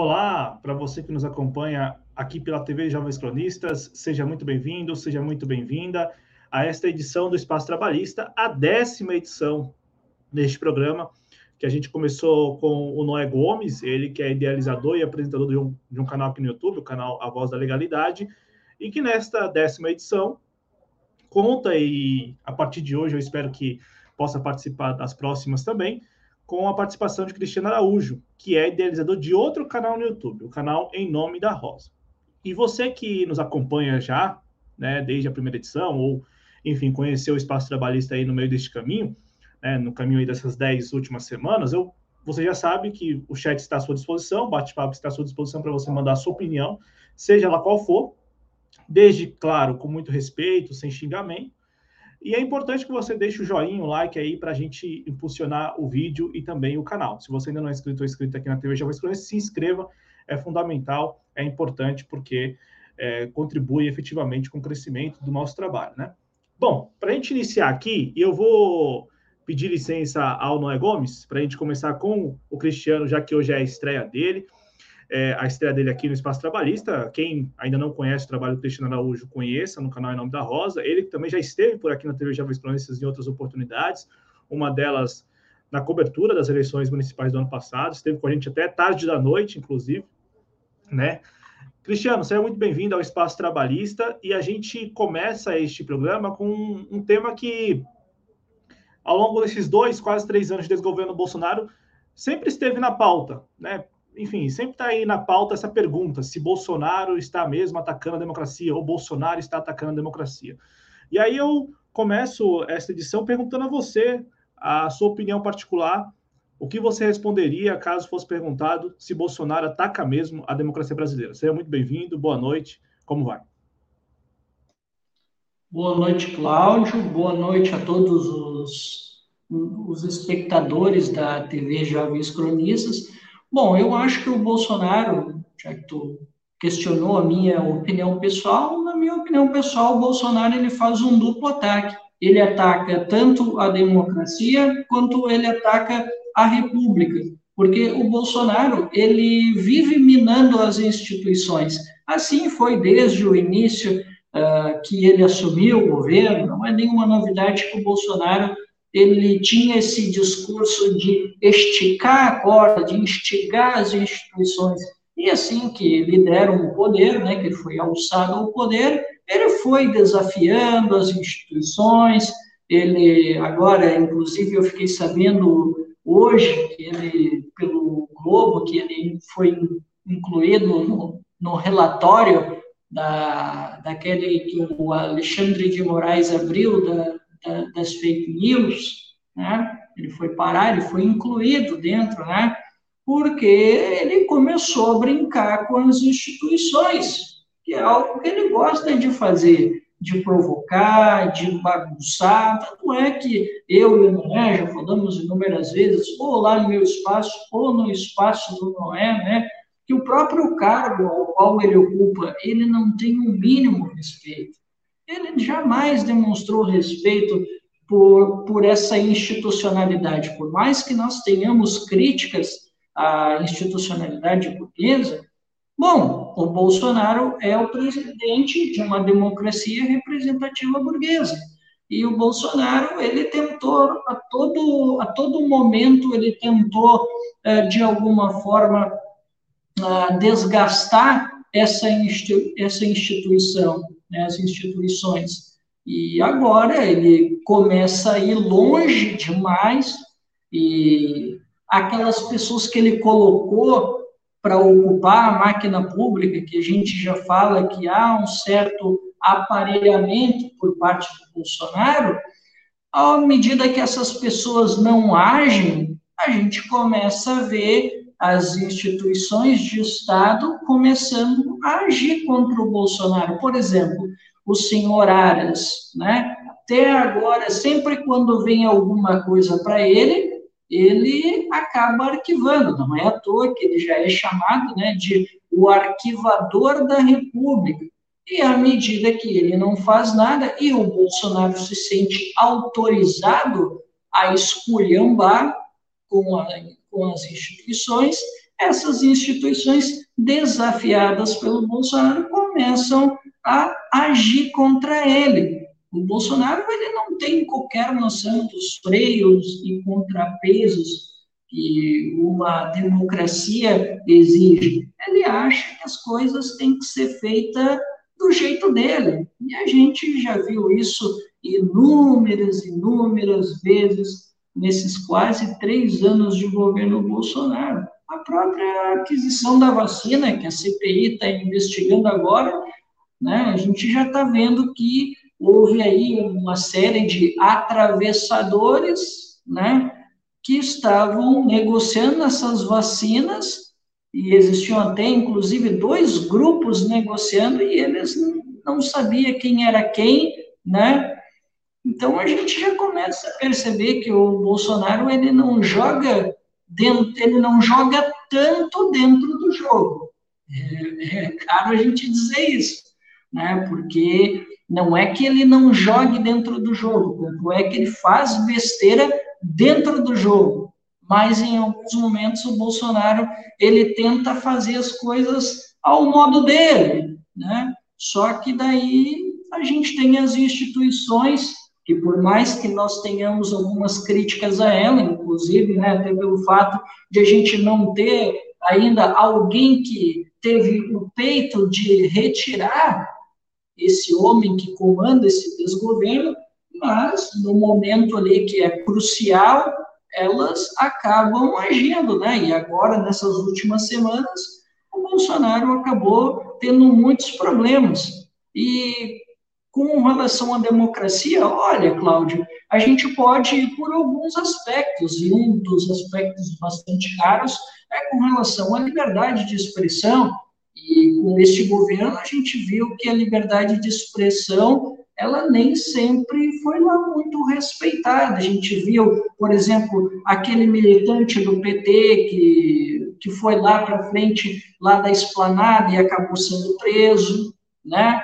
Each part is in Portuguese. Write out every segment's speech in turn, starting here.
Olá, para você que nos acompanha aqui pela TV Jovens Cronistas, seja muito bem-vindo, seja muito bem-vinda a esta edição do Espaço Trabalhista, a décima edição deste programa, que a gente começou com o Noé Gomes, ele que é idealizador e apresentador de um, de um canal aqui no YouTube, o canal A Voz da Legalidade, e que nesta décima edição conta, e a partir de hoje eu espero que possa participar das próximas também, com a participação de Cristiano Araújo, que é idealizador de outro canal no YouTube, o canal Em Nome da Rosa. E você que nos acompanha já, né, desde a primeira edição, ou, enfim, conheceu o espaço trabalhista aí no meio deste caminho, né, no caminho aí dessas dez últimas semanas, eu, você já sabe que o chat está à sua disposição, o bate-papo está à sua disposição para você mandar a sua opinião, seja lá qual for, desde, claro, com muito respeito, sem xingamento, e é importante que você deixe o joinha, o like aí para a gente impulsionar o vídeo e também o canal. Se você ainda não é inscrito ou inscrito aqui na TV Já Vai se inscreva, é fundamental, é importante porque é, contribui efetivamente com o crescimento do nosso trabalho, né? Bom, para a gente iniciar aqui, eu vou pedir licença ao Noé Gomes para a gente começar com o Cristiano, já que hoje é a estreia dele é, a estreia dele aqui no Espaço Trabalhista. Quem ainda não conhece o trabalho do Cristiano Araújo, conheça no canal Em Nome da Rosa. Ele também já esteve por aqui na TV Jovens Cronistas em outras oportunidades, uma delas na cobertura das eleições municipais do ano passado, esteve com a gente até tarde da noite, inclusive, né? Cristiano, seja muito bem-vindo ao Espaço Trabalhista e a gente começa este programa com um tema que, ao longo desses dois, quase três anos de desgoverno Bolsonaro, sempre esteve na pauta, né? Enfim, sempre está aí na pauta essa pergunta: se Bolsonaro está mesmo atacando a democracia ou Bolsonaro está atacando a democracia. E aí eu começo esta edição perguntando a você a sua opinião particular. O que você responderia caso fosse perguntado se Bolsonaro ataca mesmo a democracia brasileira? Seja muito bem-vindo, boa noite, como vai? Boa noite, Cláudio, boa noite a todos os, os espectadores da TV Jovens Cronistas. Bom, eu acho que o Bolsonaro, já que tu questionou a minha opinião pessoal, na minha opinião pessoal, o Bolsonaro ele faz um duplo ataque. Ele ataca tanto a democracia quanto ele ataca a república, porque o Bolsonaro ele vive minando as instituições. Assim foi desde o início uh, que ele assumiu o governo. Não é nenhuma novidade que o Bolsonaro ele tinha esse discurso de esticar a corda, de instigar as instituições. E assim que lhe deram o poder, né, que ele foi alçado ao poder, ele foi desafiando as instituições. Ele agora, inclusive, eu fiquei sabendo hoje que ele, pelo Globo, que ele foi incluído no, no relatório da, daquele que o Alexandre de Moraes abriu da, da, das fake news, né? Ele foi parar, ele foi incluído dentro, né? Porque ele começou a brincar com as instituições, que é algo que ele gosta de fazer, de provocar, de bagunçar. Tanto é que eu e o Noé já falamos inúmeras vezes, ou lá no meu espaço, ou no espaço do Noé, né? Que o próprio cargo ao qual ele ocupa, ele não tem o um mínimo respeito ele jamais demonstrou respeito por, por essa institucionalidade. Por mais que nós tenhamos críticas à institucionalidade burguesa, bom, o Bolsonaro é o presidente de uma democracia representativa burguesa. E o Bolsonaro, ele tentou, a todo, a todo momento, ele tentou, eh, de alguma forma, ah, desgastar essa, essa instituição né, as instituições. E agora ele começa a ir longe demais e aquelas pessoas que ele colocou para ocupar a máquina pública, que a gente já fala que há um certo aparelhamento por parte do Bolsonaro, à medida que essas pessoas não agem, a gente começa a ver as instituições de Estado começando a agir contra o Bolsonaro. Por exemplo, o senhor Aras, né? Até agora, sempre quando vem alguma coisa para ele, ele acaba arquivando. Não é à toa que ele já é chamado né, de o arquivador da República. E à medida que ele não faz nada e o Bolsonaro se sente autorizado a esculhambar com a com as instituições, essas instituições desafiadas pelo Bolsonaro começam a agir contra ele. O Bolsonaro ele não tem qualquer noção dos freios e contrapesos que uma democracia exige. Ele acha que as coisas têm que ser feitas do jeito dele. E a gente já viu isso inúmeras, inúmeras vezes nesses quase três anos de governo Bolsonaro. A própria aquisição da vacina, que a CPI está investigando agora, né, a gente já está vendo que houve aí uma série de atravessadores, né, que estavam negociando essas vacinas e existiam até inclusive dois grupos negociando e eles não sabiam quem era quem, né? Então a gente já começa a perceber que o Bolsonaro ele não joga dentro, ele não joga tanto dentro do jogo. É, é caro a gente dizer isso, né? Porque não é que ele não jogue dentro do jogo, não é que ele faz besteira dentro do jogo, mas em alguns momentos o Bolsonaro ele tenta fazer as coisas ao modo dele, né? Só que daí a gente tem as instituições que por mais que nós tenhamos algumas críticas a ela, inclusive, né, até pelo fato de a gente não ter ainda alguém que teve o peito de retirar esse homem que comanda esse desgoverno, mas no momento ali que é crucial, elas acabam agindo, né? E agora, nessas últimas semanas, o Bolsonaro acabou tendo muitos problemas. E com relação à democracia, olha, Cláudio, a gente pode ir por alguns aspectos, e um dos aspectos bastante caros é com relação à liberdade de expressão, e com este governo a gente viu que a liberdade de expressão ela nem sempre foi lá muito respeitada. A gente viu, por exemplo, aquele militante do PT que, que foi lá para frente, lá da esplanada e acabou sendo preso, né?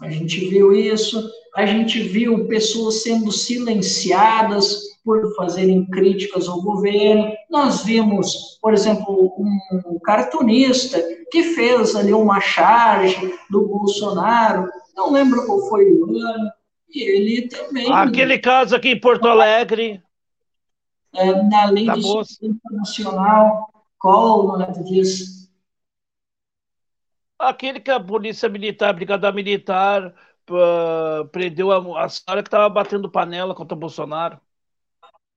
A gente viu isso, a gente viu pessoas sendo silenciadas por fazerem críticas ao governo. Nós vimos, por exemplo, um cartunista que fez ali uma charge do Bolsonaro, não lembro qual foi o ano, e ele também. Aquele caso aqui em Porto Alegre. É, na lei da de internacional, qual nome disso? Aquele que a polícia militar, a brigada militar, uh, prendeu a, a senhora que estava batendo panela contra o Bolsonaro.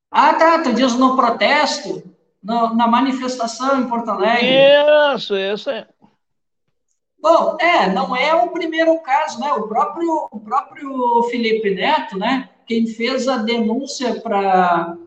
Ah, tá, tu diz no protesto, no, na manifestação em Porto Alegre. Isso, isso é. Bom, é, não é o primeiro caso, né? O próprio, o próprio Felipe Neto, né? Quem fez a denúncia para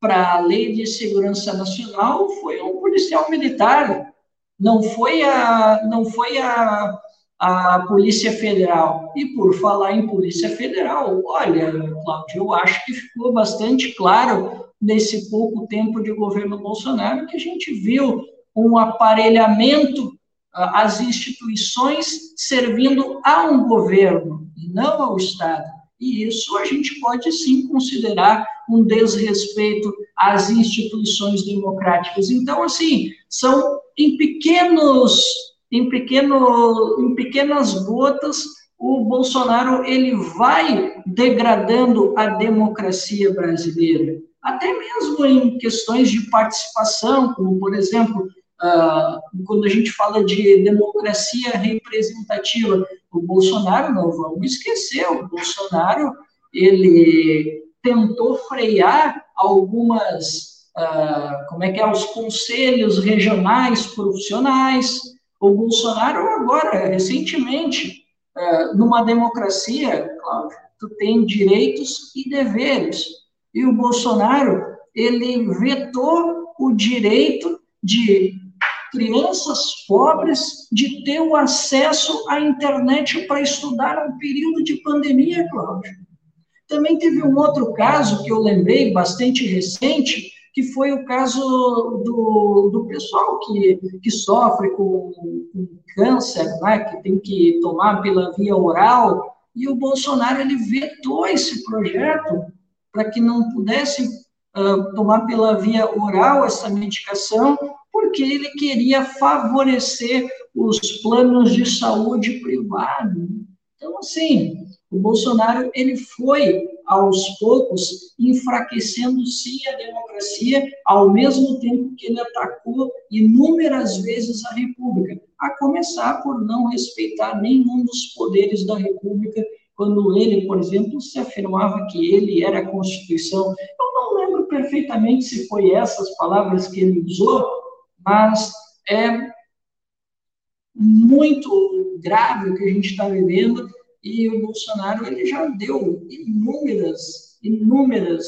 para a Lei de Segurança Nacional foi um policial militar, não foi a não foi a, a Polícia Federal. E por falar em Polícia Federal, olha, Cláudio, eu acho que ficou bastante claro nesse pouco tempo de governo Bolsonaro que a gente viu um aparelhamento as instituições servindo a um governo e não ao Estado. E isso a gente pode sim considerar um desrespeito às instituições democráticas. Então, assim, são em pequenos, em pequeno, em pequenas gotas, o Bolsonaro ele vai degradando a democracia brasileira, até mesmo em questões de participação, como por exemplo Uh, quando a gente fala de democracia representativa, o Bolsonaro, não vamos esquecer, o Bolsonaro, ele tentou frear algumas, uh, como é que é, os conselhos regionais profissionais, o Bolsonaro agora, recentemente, uh, numa democracia, Cláudio, tu tem direitos e deveres, e o Bolsonaro, ele vetou o direito de crianças pobres de ter o acesso à internet para estudar no período de pandemia, Cláudio. Também teve um outro caso que eu lembrei, bastante recente, que foi o caso do, do pessoal que, que sofre com, com câncer, né, que tem que tomar pela via oral, e o Bolsonaro ele vetou esse projeto para que não pudesse uh, tomar pela via oral essa medicação, porque ele queria favorecer os planos de saúde privado. Então, assim, o Bolsonaro ele foi aos poucos enfraquecendo sim a democracia, ao mesmo tempo que ele atacou inúmeras vezes a República, a começar por não respeitar nenhum dos poderes da República, quando ele, por exemplo, se afirmava que ele era a Constituição. Eu não lembro perfeitamente se foi essas palavras que ele usou, mas é muito grave o que a gente está vivendo e o Bolsonaro ele já deu inúmeras, inúmeras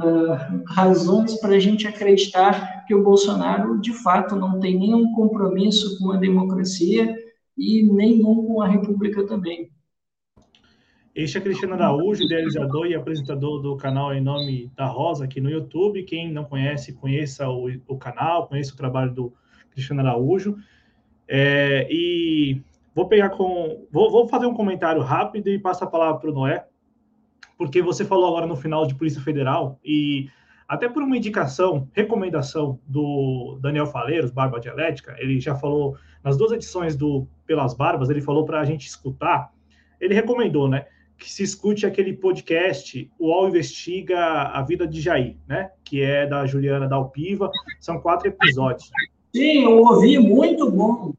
uh, razões para a gente acreditar que o Bolsonaro, de fato, não tem nenhum compromisso com a democracia e nenhum com a República também. Este é Cristiano Araújo, idealizador e apresentador do canal Em Nome da Rosa aqui no YouTube. Quem não conhece, conheça o, o canal, conheça o trabalho do Cristiano Araújo. É, e Vou pegar com. Vou, vou fazer um comentário rápido e passar a palavra para o Noé, porque você falou agora no final de Polícia Federal e até por uma indicação, recomendação do Daniel Faleiros, Barba Dialética, ele já falou nas duas edições do Pelas Barbas, ele falou para a gente escutar, ele recomendou, né, que se escute aquele podcast, o UOL Investiga a Vida de Jair, né, que é da Juliana Dalpiva, são quatro episódios. Sim, eu ouvi, muito bom.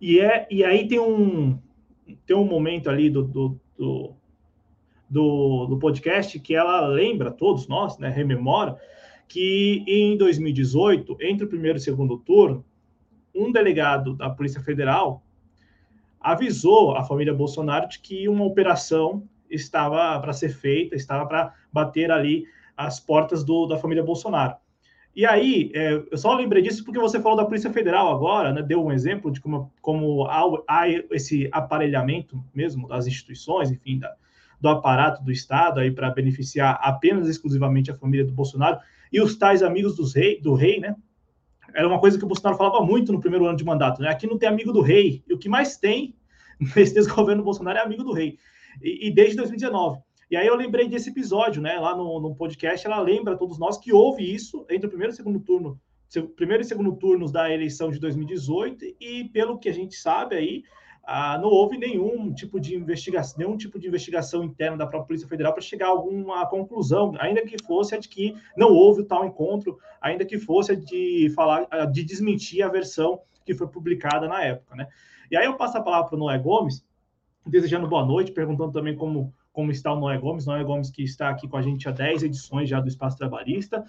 E, é, e aí tem um, tem um momento ali do, do, do, do, do podcast que ela lembra, todos nós, né, rememora, que em 2018, entre o primeiro e o segundo turno, um delegado da Polícia Federal avisou a família Bolsonaro de que uma operação estava para ser feita, estava para bater ali as portas do, da família Bolsonaro. E aí, é, eu só lembrei disso porque você falou da Polícia Federal agora, né? Deu um exemplo de como, como há, há esse aparelhamento mesmo das instituições, enfim, da, do aparato do Estado aí para beneficiar apenas exclusivamente a família do Bolsonaro e os tais amigos dos rei, do rei, né? Era uma coisa que o Bolsonaro falava muito no primeiro ano de mandato, né? Aqui não tem amigo do rei, e o que mais tem nesse desgoverno Bolsonaro é amigo do rei. E, e desde 2019. E aí eu lembrei desse episódio, né? Lá no, no podcast, ela lembra a todos nós que houve isso entre o primeiro e segundo turno, primeiro e segundo turnos da eleição de 2018, e pelo que a gente sabe aí, ah, não houve nenhum tipo de investigação, nenhum tipo de investigação interna da própria Polícia Federal para chegar a alguma conclusão, ainda que fosse a de que não houve tal encontro, ainda que fosse a de falar, de desmentir a versão que foi publicada na época, né? E aí eu passo a palavra para o Noé Gomes, desejando boa noite, perguntando também como como está o Noé Gomes. Noé Gomes que está aqui com a gente há 10 edições já do Espaço Trabalhista.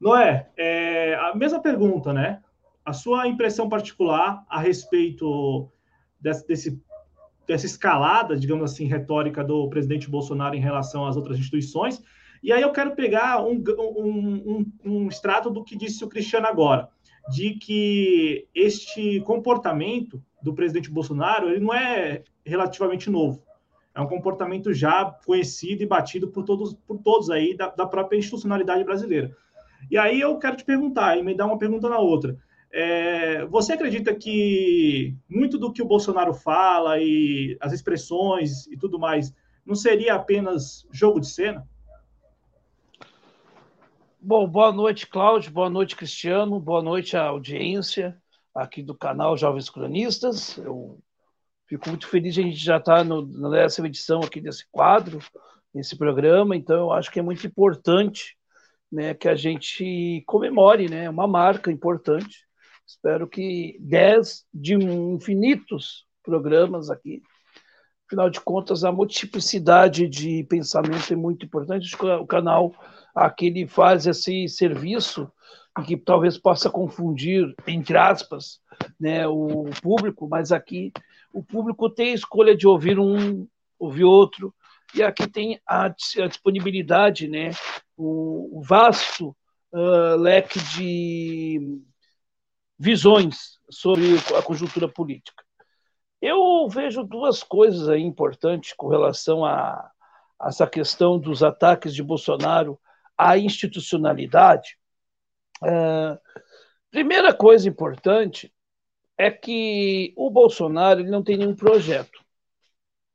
Noé, é, a mesma pergunta, né? A sua impressão particular a respeito desse, desse, dessa escalada, digamos assim, retórica do presidente Bolsonaro em relação às outras instituições. E aí eu quero pegar um, um, um, um extrato do que disse o Cristiano agora, de que este comportamento do presidente Bolsonaro ele não é relativamente novo é um comportamento já conhecido e batido por todos, por todos aí da, da própria institucionalidade brasileira. E aí eu quero te perguntar, e me dar uma pergunta na outra. É, você acredita que muito do que o Bolsonaro fala e as expressões e tudo mais não seria apenas jogo de cena? Bom, boa noite, Cláudio, boa noite, Cristiano, boa noite à audiência aqui do canal Jovens Cronistas. Eu Fico muito feliz a gente já estar tá na décima edição aqui desse quadro, nesse programa, então eu acho que é muito importante né, que a gente comemore, né, uma marca importante. Espero que dez de infinitos programas aqui. Afinal de contas, a multiplicidade de pensamento é muito importante. O canal aqui ele faz esse serviço que talvez possa confundir, entre aspas, né, o público, mas aqui o público tem a escolha de ouvir um, ouvir outro, e aqui tem a, a disponibilidade, né, o, o vasto uh, leque de visões sobre a conjuntura política. Eu vejo duas coisas aí importantes com relação a, a essa questão dos ataques de Bolsonaro à institucionalidade. Uh, primeira coisa importante é que o Bolsonaro ele não tem nenhum projeto.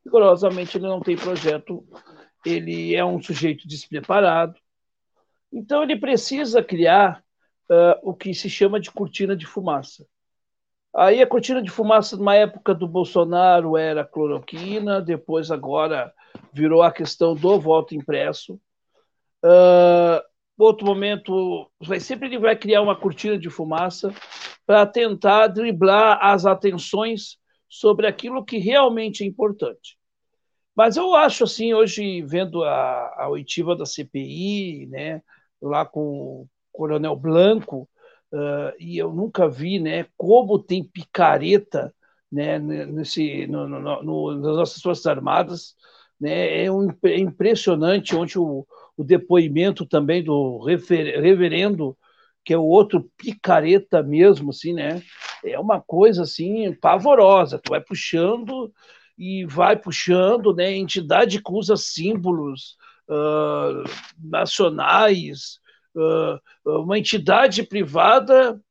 Rigorosamente, ele não tem projeto. Ele é um sujeito despreparado. Então, ele precisa criar uh, o que se chama de cortina de fumaça. Aí a cortina de fumaça, numa época do Bolsonaro, era cloroquina, depois agora virou a questão do voto impresso. Uh, outro momento, vai, sempre ele vai criar uma cortina de fumaça para tentar driblar as atenções sobre aquilo que realmente é importante. Mas eu acho assim, hoje, vendo a, a oitiva da CPI, né, lá com o Coronel Blanco, uh, e eu nunca vi né, como tem picareta né, nesse, no, no, no, nas nossas Forças Armadas. Né, é, um, é impressionante onde o, o depoimento também do reverendo, que é o outro picareta mesmo, assim, né? É uma coisa assim pavorosa. Tu vai puxando e vai puxando, né? Entidade que usa símbolos uh, nacionais, uh, uma entidade privada,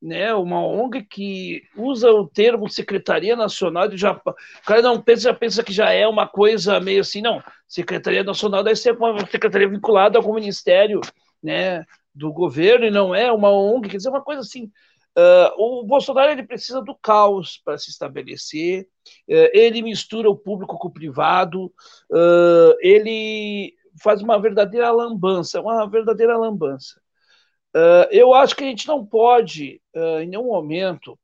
né, uma ONG que usa o termo Secretaria Nacional de Japão. O cara não pensa, já pensa que já é uma coisa meio assim, não. Secretaria Nacional deve ser uma secretaria vinculada a algum ministério, né, do governo e não é uma ONG, quer dizer, uma coisa assim. Uh, o Bolsonaro ele precisa do caos para se estabelecer, uh, ele mistura o público com o privado, uh, ele faz uma verdadeira lambança, uma verdadeira lambança. Uh, eu acho que a gente não pode, uh, em nenhum momento,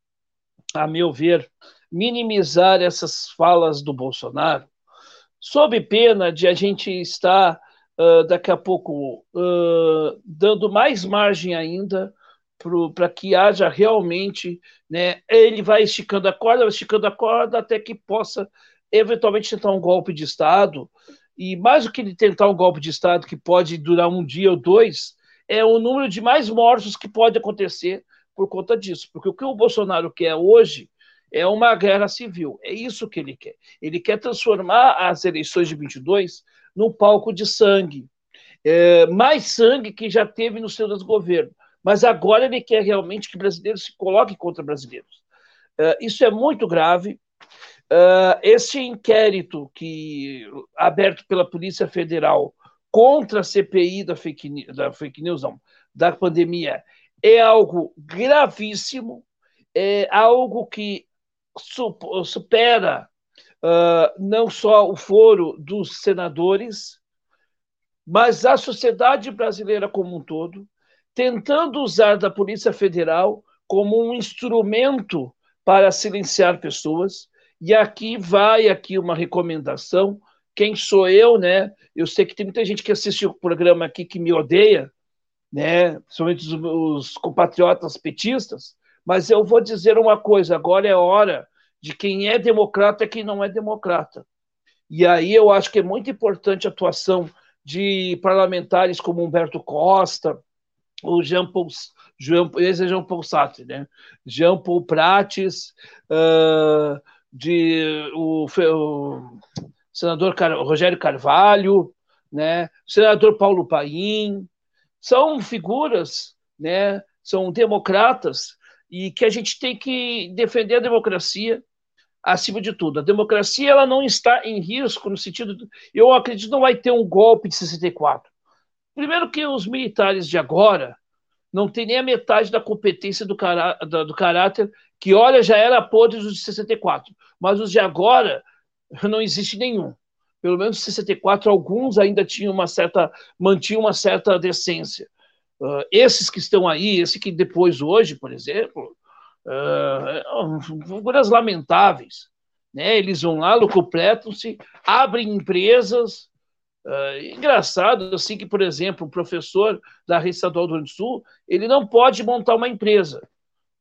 a meu ver, minimizar essas falas do Bolsonaro, sob pena de a gente estar, uh, daqui a pouco, dando mais margem ainda para que haja realmente, né, ele vai esticando a corda, vai esticando a corda até que possa eventualmente tentar um golpe de Estado, e mais do que ele tentar um golpe de Estado que pode durar um dia ou dois, é o número de mais mortos que pode acontecer por conta disso. Porque o que o Bolsonaro quer hoje é uma guerra civil. É isso que ele quer. Ele quer transformar as eleições de 22 num palco de sangue. É, mais sangue que já teve no seu desgoverno. Mas agora ele quer realmente que brasileiros se coloquem contra brasileiros. É, isso é muito grave. Uh, esse inquérito que aberto pela Polícia Federal contra a CPI da fake, da fake news, não, da pandemia, é algo gravíssimo, é algo que supera uh, não só o foro dos senadores, mas a sociedade brasileira como um todo, tentando usar da Polícia Federal como um instrumento para silenciar pessoas, e aqui vai aqui uma recomendação. Quem sou eu, né? Eu sei que tem muita gente que assiste o programa aqui que me odeia, né? Principalmente os, os compatriotas petistas. Mas eu vou dizer uma coisa: agora é hora de quem é democrata e quem não é democrata. E aí eu acho que é muito importante a atuação de parlamentares como Humberto Costa, o Jean Paul, Jean, esse é Jean Paul Sartre, né? Jean Paul Prates, uh, de o, o senador Car, Rogério Carvalho, né, senador Paulo Paim, são figuras, né, são democratas e que a gente tem que defender a democracia acima de tudo. A democracia ela não está em risco no sentido, de, eu acredito não vai ter um golpe de 64. Primeiro que os militares de agora não têm nem a metade da competência do, cará, do caráter que, olha, já era podre os de 64, mas os de agora não existe nenhum. Pelo menos 64, alguns ainda tinham uma certa, mantinham uma certa decência. Uh, esses que estão aí, esse que depois hoje, por exemplo, uh, figuras lamentáveis. Né? Eles vão lá, completam-se, abrem empresas. Uh, engraçado, assim, que, por exemplo, o professor da Rede Estadual do Rio do Sul, ele não pode montar uma empresa.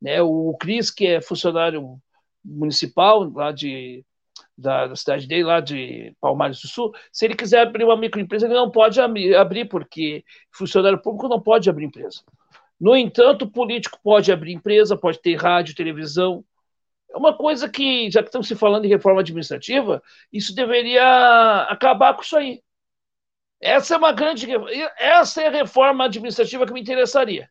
Né? O Cris, que é funcionário municipal lá de, da, da, cidade dele, lá de Palmares do Sul, se ele quiser abrir uma microempresa, ele não pode abrir, porque funcionário público não pode abrir empresa. No entanto, político pode abrir empresa, pode ter rádio, televisão. É uma coisa que, já que estamos se falando em reforma administrativa, isso deveria acabar com isso aí. Essa é uma grande. Essa é a reforma administrativa que me interessaria.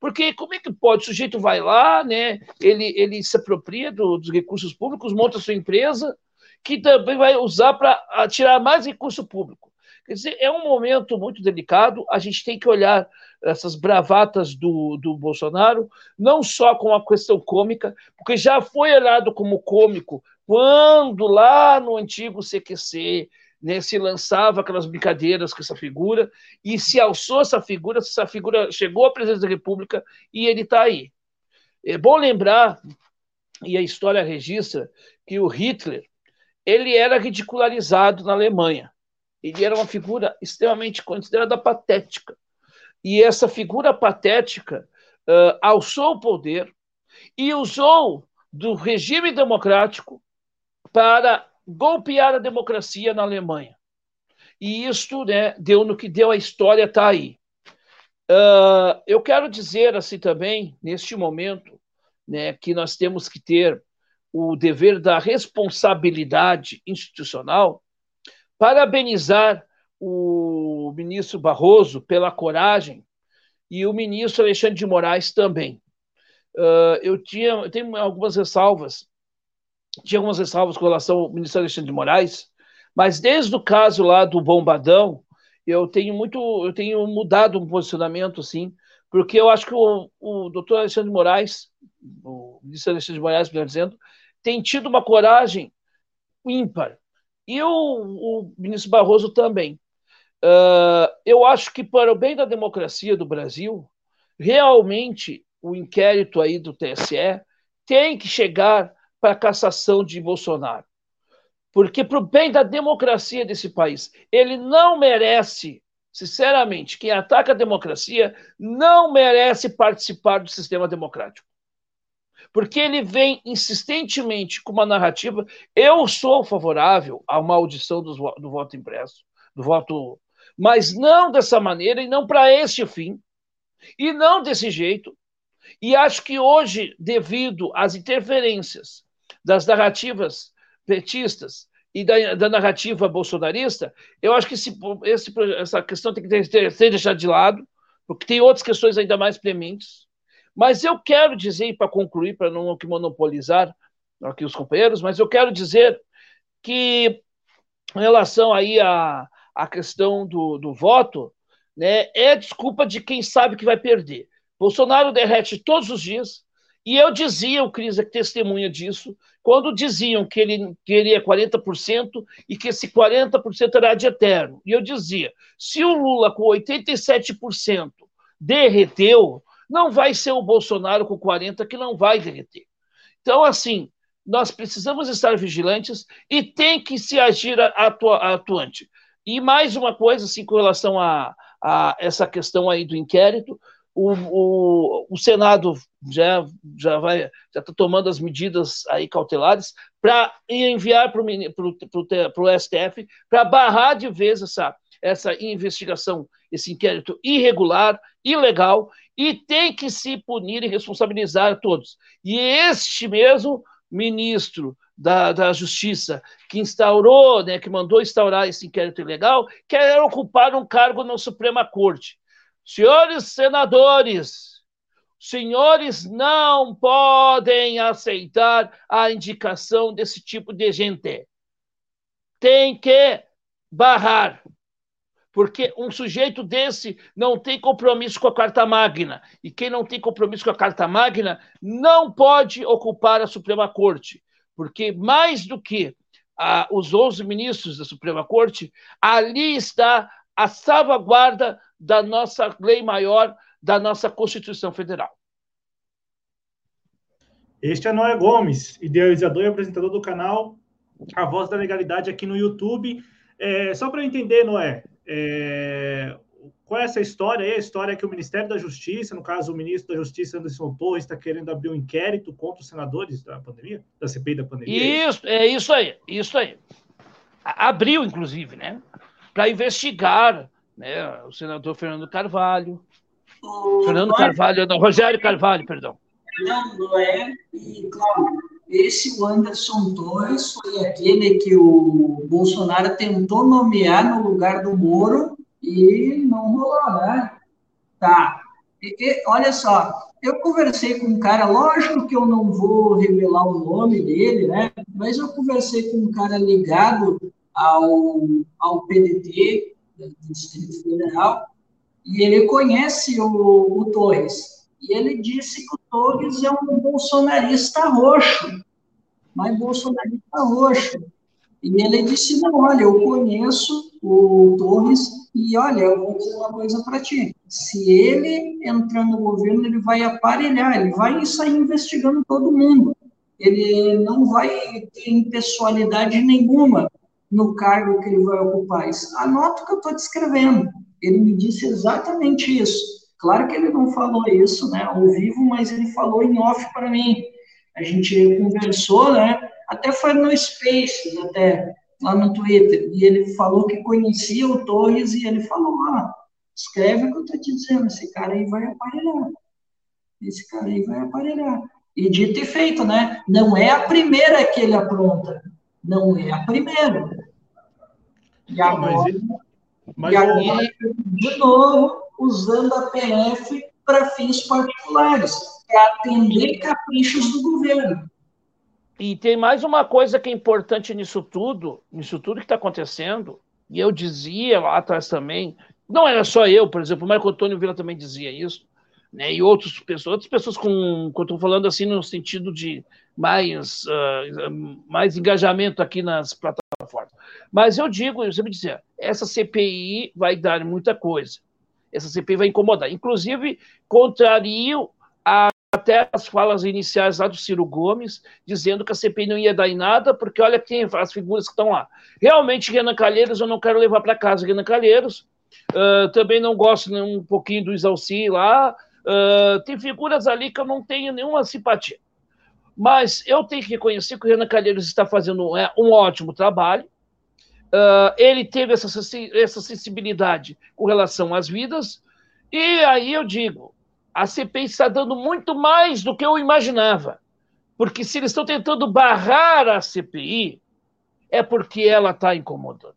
Porque como é que pode? O sujeito vai lá, né? Ele, ele se apropria do, dos recursos públicos, monta sua empresa, que também vai usar para tirar mais recurso público. Quer dizer, é um momento muito delicado, a gente tem que olhar essas bravatas do, do Bolsonaro, não só com a questão cômica, porque já foi olhado como cômico quando lá no antigo CQC né, se lançava aquelas brincadeiras com essa figura, e se alçou essa figura, essa figura chegou à presidência da República e ele está aí. É bom lembrar, e a história registra, que o Hitler ele era ridicularizado na Alemanha. Ele era uma figura extremamente considerada patética. E essa figura patética uh, alçou o poder e usou do regime democrático para golpear a democracia na Alemanha. E isto né, deu no que deu, a história está aí. Uh, eu quero dizer assim também, neste momento, né, que nós temos que ter o dever da responsabilidade institucional parabenizar o ministro Barroso pela coragem e o ministro Alexandre de Moraes também. Uh, eu, tinha, eu tenho algumas ressalvas, tinha algumas ressalvas com relação ao ministro Alexandre de Moraes, mas desde o caso lá do Bombadão, eu tenho muito, eu tenho mudado um posicionamento, assim, porque eu acho que o, o doutor Alexandre de Moraes, o ministro Alexandre de Moraes, melhor dizendo, tem tido uma coragem ímpar e o, o ministro Barroso também. Uh, eu acho que, para o bem da democracia do Brasil, realmente o inquérito aí do TSE tem que chegar para a cassação de Bolsonaro. Porque, para o bem da democracia desse país, ele não merece, sinceramente, quem ataca a democracia não merece participar do sistema democrático porque ele vem insistentemente com uma narrativa. Eu sou favorável à maldição do, do voto impresso, do voto, mas não dessa maneira e não para esse fim, e não desse jeito. E acho que hoje, devido às interferências das narrativas petistas e da, da narrativa bolsonarista, eu acho que esse, esse, essa questão tem que ser, ser deixada de lado, porque tem outras questões ainda mais prementes. Mas eu quero dizer, para concluir, para não monopolizar aqui os companheiros, mas eu quero dizer que em relação aí à, à questão do, do voto, né, é desculpa de quem sabe que vai perder. Bolsonaro derrete todos os dias, e eu dizia, o Cris é testemunha disso, quando diziam que ele queria 40% e que esse 40% era de eterno. E eu dizia, se o Lula com 87% derreteu, não vai ser o Bolsonaro com 40 que não vai derreter. Então, assim, nós precisamos estar vigilantes e tem que se agir atu atuante. E mais uma coisa, assim, com relação a, a essa questão aí do inquérito, o, o, o Senado já já vai já está tomando as medidas aí cautelares para enviar para o STF para barrar de vez essa essa investigação, esse inquérito irregular, ilegal, e tem que se punir e responsabilizar todos. E este mesmo ministro da, da Justiça que instaurou, né, que mandou instaurar esse inquérito ilegal, quer ocupar um cargo na Suprema Corte. Senhores senadores, senhores não podem aceitar a indicação desse tipo de gente. Tem que barrar porque um sujeito desse não tem compromisso com a Carta Magna. E quem não tem compromisso com a Carta Magna não pode ocupar a Suprema Corte. Porque, mais do que ah, os 11 ministros da Suprema Corte, ali está a salvaguarda da nossa lei maior, da nossa Constituição Federal. Este é Noé Gomes, idealizador e apresentador do canal A Voz da Legalidade aqui no YouTube. É, só para eu entender, Noé, é, qual é essa história aí? A história é que o Ministério da Justiça, no caso o ministro da Justiça Anderson Torres, está querendo abrir um inquérito contra os senadores da pandemia, da CPI da pandemia. É isso, é isso aí, isso aí. Abriu, inclusive, né? Para investigar né, o senador Fernando Carvalho. O Fernando Carvalho, não, Rogério Carvalho, perdão. Não é, e claro, esse Anderson Torres foi aquele que o Bolsonaro tentou nomear no lugar do Moro e não rolou, né? Tá. E, e, olha só, eu conversei com um cara, lógico que eu não vou revelar o nome dele, né? Mas eu conversei com um cara ligado ao, ao PDT do Distrito Federal, e ele conhece o, o Torres. E ele disse que o Torres é um bolsonarista roxo, mas bolsonarista roxo. E ele disse: Não, olha, eu conheço o Torres e olha, eu vou dizer uma coisa para ti. Se ele entrar no governo, ele vai aparelhar, ele vai sair investigando todo mundo. Ele não vai ter impessoalidade nenhuma no cargo que ele vai ocupar. Anota o que eu estou descrevendo. Ele me disse exatamente isso. Claro que ele não falou isso, né, ao vivo, mas ele falou em off para mim. A gente conversou, né, até foi no Spaces, até, lá no Twitter, e ele falou que conhecia o Torres, e ele falou, ah, escreve o que eu estou te dizendo, esse cara aí vai aparelhar. Esse cara aí vai aparelhar. E dito e feito, né? Não é a primeira que ele apronta. Não é a primeira. E agora, mas, mas, e agora de novo, usando a PF para fins particulares, para atender caprichos do governo. E tem mais uma coisa que é importante nisso tudo, nisso tudo que está acontecendo, e eu dizia lá atrás também, não era só eu, por exemplo, o Marco Antônio Vila também dizia isso, né, e outras pessoas, outras pessoas com, eu estou falando assim no sentido de mais, uh, mais engajamento aqui nas plataformas. Mas eu digo, eu sempre dizia, essa CPI vai dar muita coisa. Essa CPI vai incomodar. Inclusive, contrario a até as falas iniciais lá do Ciro Gomes, dizendo que a CPI não ia dar em nada, porque olha quem as figuras que estão lá. Realmente, Renan Calheiros, eu não quero levar para casa Renan Calheiros. Uh, também não gosto nem um pouquinho do Isalci lá. Uh, tem figuras ali que eu não tenho nenhuma simpatia. Mas eu tenho que reconhecer que o Renan Calheiros está fazendo é, um ótimo trabalho. Uh, ele teve essa, essa sensibilidade com relação às vidas. E aí eu digo, a CPI está dando muito mais do que eu imaginava. Porque se eles estão tentando barrar a CPI, é porque ela está incomodando.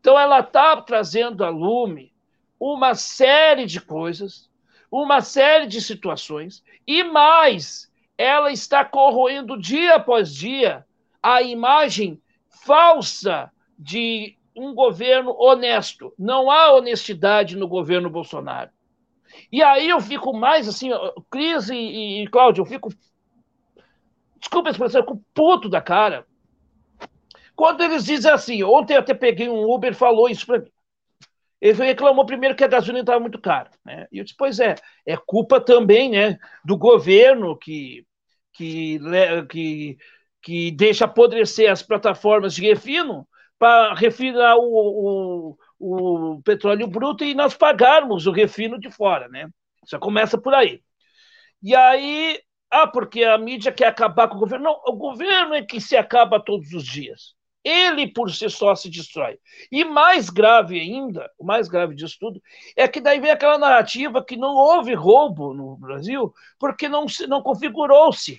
Então, ela está trazendo a lume uma série de coisas, uma série de situações, e mais, ela está corroendo dia após dia a imagem falsa de um governo honesto. Não há honestidade no governo Bolsonaro. E aí eu fico mais assim, Cris e, e Cláudio, eu fico. Desculpa a expressão, eu fico puto da cara. Quando eles dizem assim, ontem eu até peguei um Uber falou isso para mim. Ele reclamou primeiro que a gasolina estava muito cara. Né? E eu disse, pois é, é culpa também né, do governo que, que, que, que deixa apodrecer as plataformas de refino para refinar o, o, o petróleo bruto e nós pagarmos o refino de fora, né? Já começa por aí. E aí, ah, porque a mídia quer acabar com o governo. Não, o governo é que se acaba todos os dias. Ele por si só se destrói. E mais grave ainda, o mais grave disso tudo, é que daí vem aquela narrativa que não houve roubo no Brasil porque não, não configurou-se.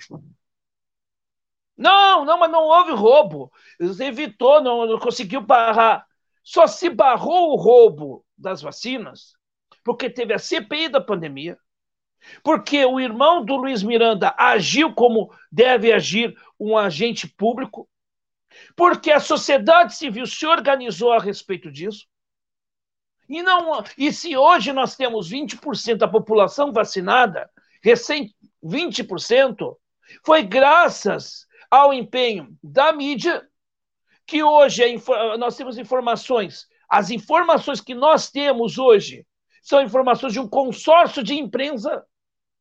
Não, não, mas não houve roubo. Você evitou, não, não conseguiu barrar. Só se barrou o roubo das vacinas porque teve a CPI da pandemia, porque o irmão do Luiz Miranda agiu como deve agir um agente público, porque a sociedade civil se organizou a respeito disso. E, não, e se hoje nós temos 20% da população vacinada, recém 20%, foi graças ao empenho da mídia que hoje nós temos informações, as informações que nós temos hoje são informações de um consórcio de imprensa,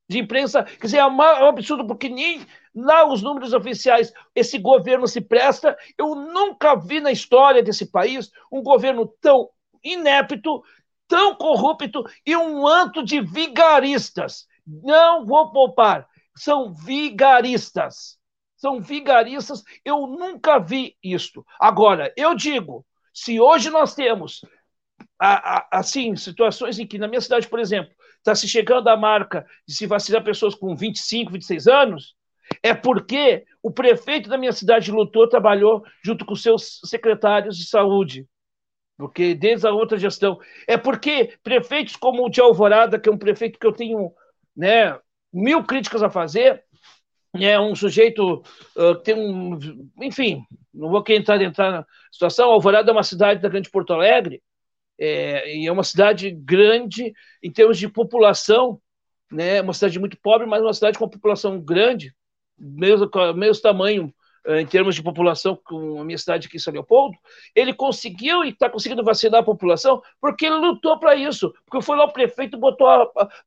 de imprensa, quer dizer, é um absurdo, porque nem lá os números oficiais esse governo se presta. Eu nunca vi na história desse país um governo tão inepto, tão corrupto e um anto de vigaristas. Não vou poupar, são vigaristas são vigaristas. Eu nunca vi isto. Agora, eu digo, se hoje nós temos assim situações em que na minha cidade, por exemplo, está se chegando a marca de se vacinar pessoas com 25, 26 anos, é porque o prefeito da minha cidade lutou, trabalhou junto com seus secretários de saúde. Porque desde a outra gestão. É porque prefeitos como o de Alvorada, que é um prefeito que eu tenho né, mil críticas a fazer, é um sujeito uh, tem um, enfim, não vou aqui entrar entrar na situação. Alvorada é uma cidade da Grande Porto Alegre, é, e é uma cidade grande em termos de população, né? Uma cidade muito pobre, mas uma cidade com uma população grande, mesmo, mesmo tamanho em termos de população com a minha cidade aqui em São Leopoldo, ele conseguiu e está conseguindo vacinar a população porque ele lutou para isso, porque foi lá o prefeito, botou,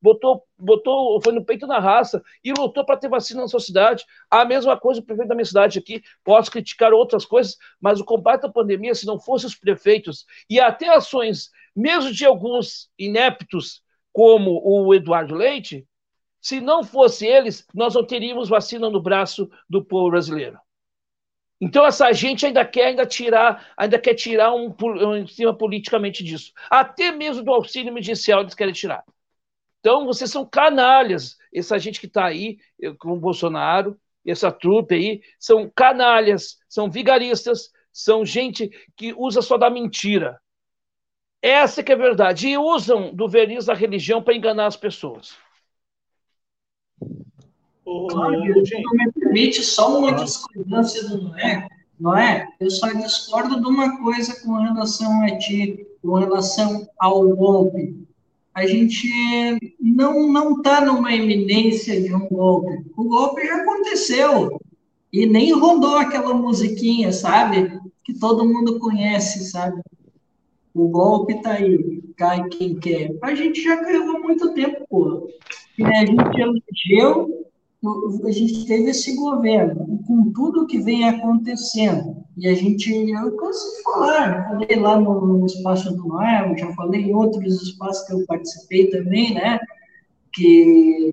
botou, botou, foi no peito na raça e lutou para ter vacina na sua cidade. A mesma coisa o prefeito da minha cidade aqui, posso criticar outras coisas, mas o combate à pandemia, se não fossem os prefeitos e até ações, mesmo de alguns ineptos, como o Eduardo Leite, se não fosse eles, nós não teríamos vacina no braço do povo brasileiro. Então essa gente ainda quer ainda tirar, ainda quer tirar um, um em cima politicamente disso. Até mesmo do auxílio emergencial eles querem tirar. Então vocês são canalhas. Essa gente que está aí com o Bolsonaro, essa trupe aí, são canalhas, são vigaristas, são gente que usa só da mentira. Essa que é a verdade. E usam do verniz da religião para enganar as pessoas. Cláudio, me permite só uma discordância do Noé, não é? Eu só discordo de uma coisa com relação a ti, com relação ao golpe. A gente não não está numa iminência de um golpe. O golpe já aconteceu e nem rodou aquela musiquinha, sabe? Que todo mundo conhece, sabe? O golpe está aí, cai quem quer. A gente já caiu há muito tempo, pô. E a gente elegeu a gente teve esse governo, com tudo que vem acontecendo, e a gente, eu canso de falar, falei lá no, no espaço do Noel, já falei em outros espaços que eu participei também, né, que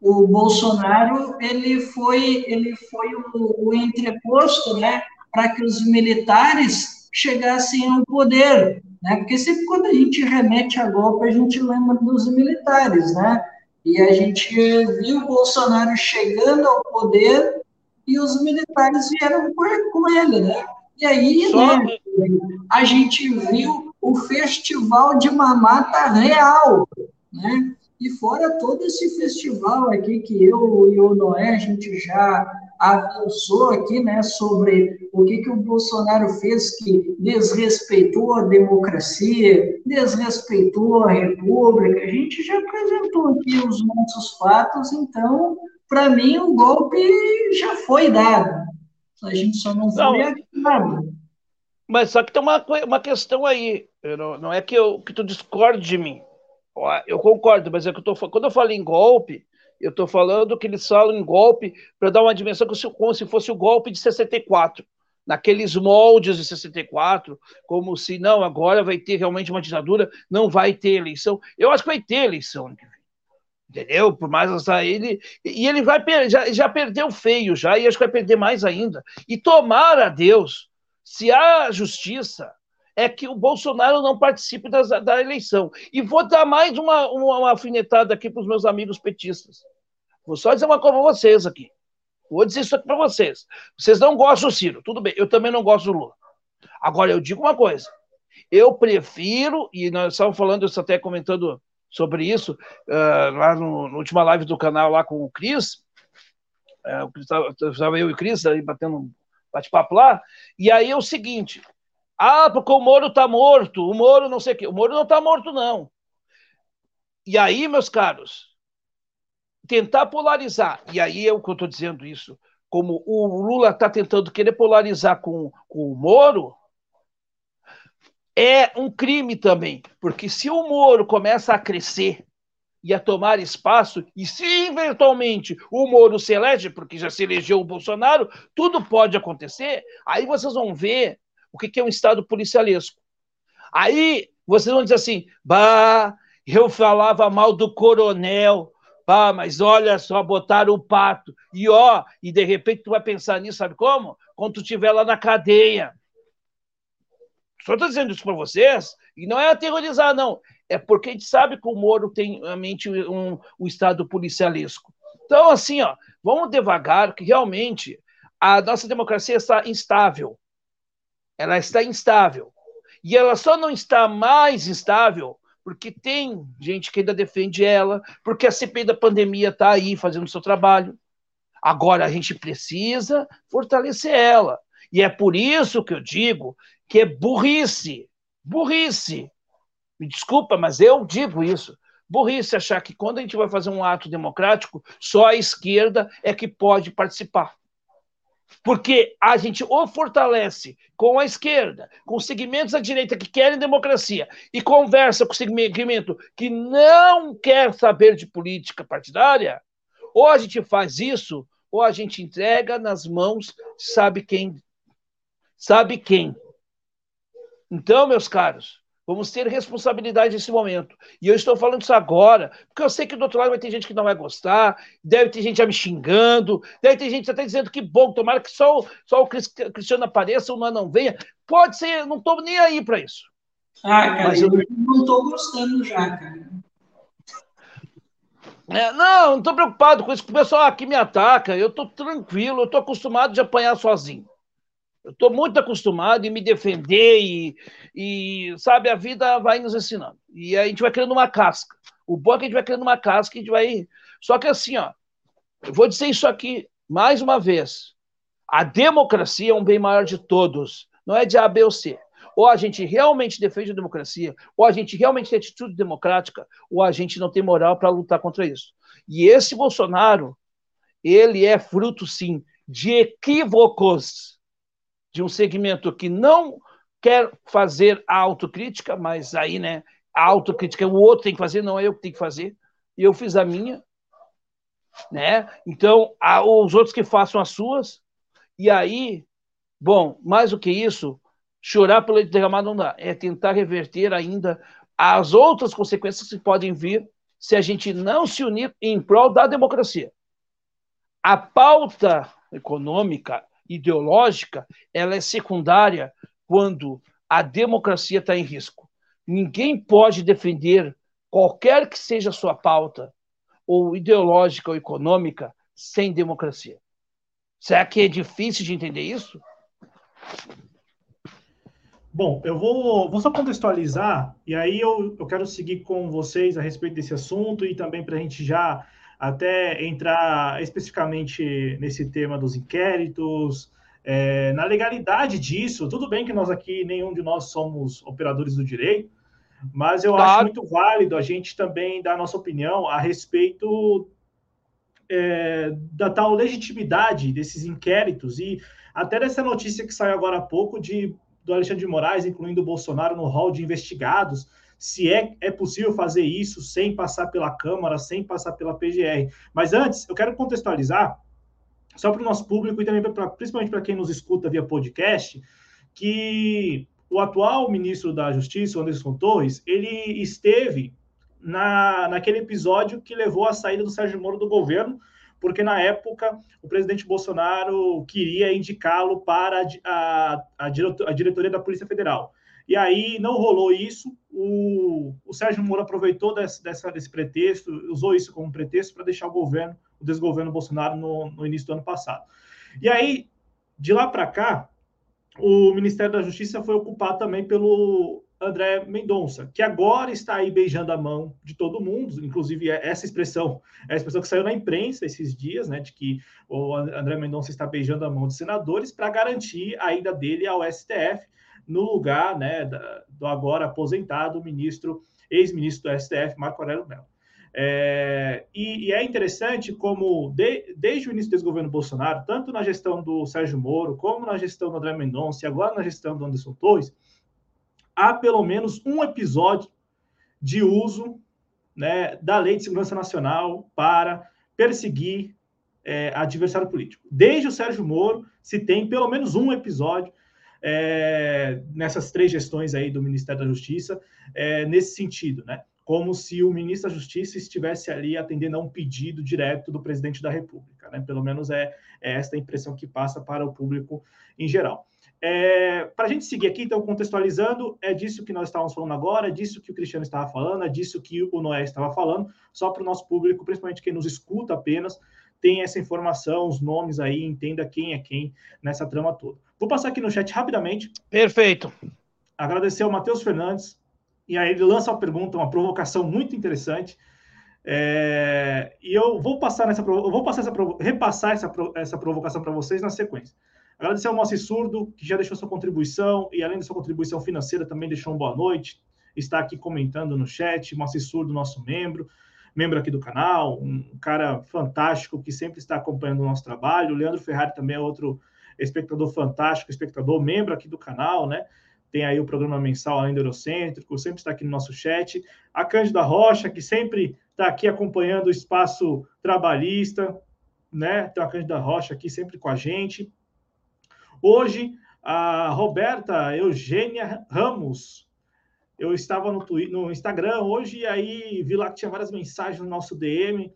o Bolsonaro, ele foi, ele foi o, o entreposto, né, para que os militares chegassem ao poder, né, porque sempre quando a gente remete a golpe, a gente lembra dos militares, né, e a gente viu o Bolsonaro chegando ao poder e os militares vieram com ele, né? E aí, né, a gente viu o festival de mamata real, né? E fora todo esse festival aqui que eu e o Noé, a gente já avançou aqui, né, sobre o que, que o Bolsonaro fez que desrespeitou a democracia, desrespeitou a república. A gente já apresentou aqui os nossos fatos, então, para mim, o golpe já foi dado. A gente só não foi avisado. Mas só que tem uma, uma questão aí. Não, não é que, eu, que tu discorde de mim. Eu concordo, mas é que eu tô, quando eu falo em golpe, eu estou falando que eles falam em golpe para dar uma dimensão como se fosse o golpe de 64, naqueles moldes de 64, como se não, agora vai ter realmente uma ditadura, não vai ter eleição. Eu acho que vai ter eleição entendeu? Por mais essa ele e ele vai já, já perdeu feio já e acho que vai perder mais ainda. E tomara a Deus, se há justiça, é que o Bolsonaro não participe das, da eleição. E vou dar mais uma, uma, uma aqui para os meus amigos petistas. Vou só dizer uma coisa para vocês aqui. Vou dizer isso aqui para vocês. Vocês não gostam do Ciro, tudo bem. Eu também não gosto do Lula. Agora, eu digo uma coisa. Eu prefiro, e nós estávamos falando, isso até comentando sobre isso, uh, lá no, na última live do canal lá com o Cris, uh, estava eu e o Cris aí batendo um bate-papo lá, e aí é o seguinte, ah, porque o Moro está morto, o Moro não sei o quê. O Moro não está morto, não. E aí, meus caros, tentar polarizar, e aí é o que eu estou dizendo isso, como o Lula está tentando querer polarizar com, com o Moro, é um crime também, porque se o Moro começa a crescer e a tomar espaço, e se eventualmente o Moro se elege, porque já se elegeu o Bolsonaro, tudo pode acontecer, aí vocês vão ver o que é um Estado policialesco. Aí vocês vão dizer assim, bah, eu falava mal do coronel, bah, mas olha só, botaram o pato. E ó, e de repente tu vai pensar nisso, sabe como? Quando tu estiver lá na cadeia. Só estou dizendo isso para vocês, e não é aterrorizar, não. É porque a gente sabe que o Moro tem a mente um, um estado policialesco. Então, assim, ó, vamos devagar, que realmente a nossa democracia está instável ela está instável. E ela só não está mais instável porque tem gente que ainda defende ela, porque a CPI da pandemia está aí fazendo o seu trabalho. Agora a gente precisa fortalecer ela. E é por isso que eu digo que é burrice, burrice, Me desculpa, mas eu digo isso. Burrice achar que quando a gente vai fazer um ato democrático, só a esquerda é que pode participar. Porque a gente ou fortalece com a esquerda, com segmentos da direita que querem democracia, e conversa com o segmento que não quer saber de política partidária, ou a gente faz isso, ou a gente entrega nas mãos, sabe quem? Sabe quem? Então, meus caros, Vamos ter responsabilidade nesse momento. E eu estou falando isso agora, porque eu sei que do outro lado vai ter gente que não vai gostar, deve ter gente já me xingando, deve ter gente até dizendo que bom, tomara que só, só o Cristiano apareça, o não, não venha. Pode ser, não estou nem aí para isso. Ah, cara, Mas eu, eu não estou gostando já, cara. É, não, não estou preocupado com isso. O pessoal aqui me ataca, eu estou tranquilo, eu estou acostumado de apanhar sozinho. Eu estou muito acostumado em me defender e, e, sabe, a vida vai nos ensinando. E a gente vai criando uma casca. O bom é que a gente vai criando uma casca a gente vai. Só que assim, ó, eu vou dizer isso aqui mais uma vez. A democracia é um bem maior de todos. Não é de A, B ou C. Ou a gente realmente defende a democracia, ou a gente realmente tem atitude democrática, ou a gente não tem moral para lutar contra isso. E esse Bolsonaro, ele é fruto, sim, de equívocos de um segmento que não quer fazer a autocrítica, mas aí, né, a autocrítica o outro tem que fazer, não é eu que tenho que fazer. E eu fiz a minha, né? Então, os outros que façam as suas. E aí, bom, mais do que isso, chorar pelo leite derramado não dá. É tentar reverter ainda as outras consequências que podem vir se a gente não se unir em prol da democracia. A pauta econômica ideológica, ela é secundária quando a democracia está em risco. Ninguém pode defender qualquer que seja a sua pauta, ou ideológica ou econômica, sem democracia. Será que é difícil de entender isso? Bom, eu vou, vou só contextualizar, e aí eu, eu quero seguir com vocês a respeito desse assunto e também para a gente já até entrar especificamente nesse tema dos inquéritos, é, na legalidade disso. Tudo bem que nós aqui, nenhum de nós somos operadores do direito, mas eu claro. acho muito válido a gente também dar a nossa opinião a respeito é, da tal legitimidade desses inquéritos e até dessa notícia que saiu agora há pouco de do Alexandre de Moraes, incluindo o Bolsonaro no hall de investigados, se é, é possível fazer isso sem passar pela Câmara, sem passar pela PGR. Mas antes, eu quero contextualizar, só para o nosso público e também pra, principalmente para quem nos escuta via podcast, que o atual ministro da Justiça, Anderson Torres, ele esteve na, naquele episódio que levou à saída do Sérgio Moro do governo, porque na época o presidente Bolsonaro queria indicá-lo para a, a, a diretoria da Polícia Federal. E aí não rolou isso. O, o Sérgio Moro aproveitou desse, dessa, desse pretexto, usou isso como pretexto para deixar o governo, o desgoverno Bolsonaro no, no início do ano passado. E aí, de lá para cá, o Ministério da Justiça foi ocupado também pelo André Mendonça, que agora está aí beijando a mão de todo mundo, inclusive é essa expressão, é a expressão que saiu na imprensa esses dias, né, de que o André Mendonça está beijando a mão de senadores para garantir a ida dele ao STF, no lugar né, do agora aposentado ministro, ex-ministro do STF, Marco Aurélio Mello. É, e, e, é interessante como, de, desde o início desse governo Bolsonaro, tanto na gestão do Sérgio Moro, como na gestão do André Mendonça e agora na gestão do Anderson Torres, há pelo menos um episódio de uso né, da Lei de Segurança Nacional para perseguir é, adversário político. Desde o Sérgio Moro, se tem pelo menos um episódio é, nessas três gestões aí do Ministério da Justiça, é, nesse sentido, né? Como se o ministro da Justiça estivesse ali atendendo a um pedido direto do presidente da República, né? Pelo menos é, é esta a impressão que passa para o público em geral. É, para a gente seguir aqui, então, contextualizando, é disso que nós estávamos falando agora, é disso que o Cristiano estava falando, é disso que o Noé estava falando, só para o nosso público, principalmente quem nos escuta apenas, tem essa informação, os nomes aí, entenda quem é quem nessa trama toda. Vou passar aqui no chat rapidamente. Perfeito. Agradecer ao Matheus Fernandes. E aí ele lança uma pergunta, uma provocação muito interessante. É, e eu vou passar nessa, eu vou passar essa, repassar essa, essa provocação para vocês na sequência. Agradecer ao Moacir Surdo, que já deixou sua contribuição, e além da sua contribuição financeira, também deixou uma boa noite. está aqui comentando no chat, um assessor do nosso membro, membro aqui do canal, um cara fantástico que sempre está acompanhando o nosso trabalho. O Leandro Ferrari também é outro espectador fantástico, espectador, membro aqui do canal, né? Tem aí o programa mensal Além do Eurocêntrico, sempre está aqui no nosso chat. A Cândida Rocha, que sempre está aqui acompanhando o espaço trabalhista, né? Tem a Cândida Rocha aqui sempre com a gente. Hoje, a Roberta Eugênia Ramos, eu estava no, Twitter, no Instagram hoje e aí vi lá que tinha várias mensagens no nosso DM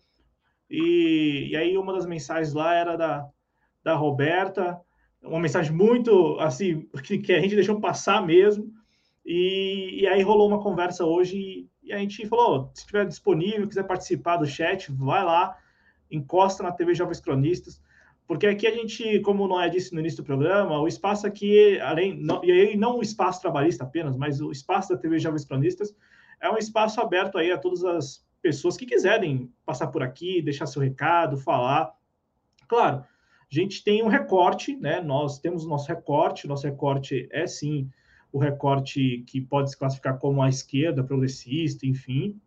e, e aí uma das mensagens lá era da, da Roberta, uma mensagem muito assim que, que a gente deixou passar mesmo e, e aí rolou uma conversa hoje e, a gente falou, se estiver disponível, quiser participar do chat, vai lá, encosta na TV Jovens Cronistas, porque aqui a gente, como não é disse no início do programa, o espaço aqui, além, não, e aí não o espaço trabalhista apenas, mas o espaço da TV Jovens Cronistas, é um espaço aberto aí a todas as pessoas que quiserem passar por aqui, deixar seu recado, falar. Claro, a gente tem um recorte, né? Nós temos o nosso recorte, nosso recorte é sim o recorte que pode se classificar como a esquerda, progressista, enfim.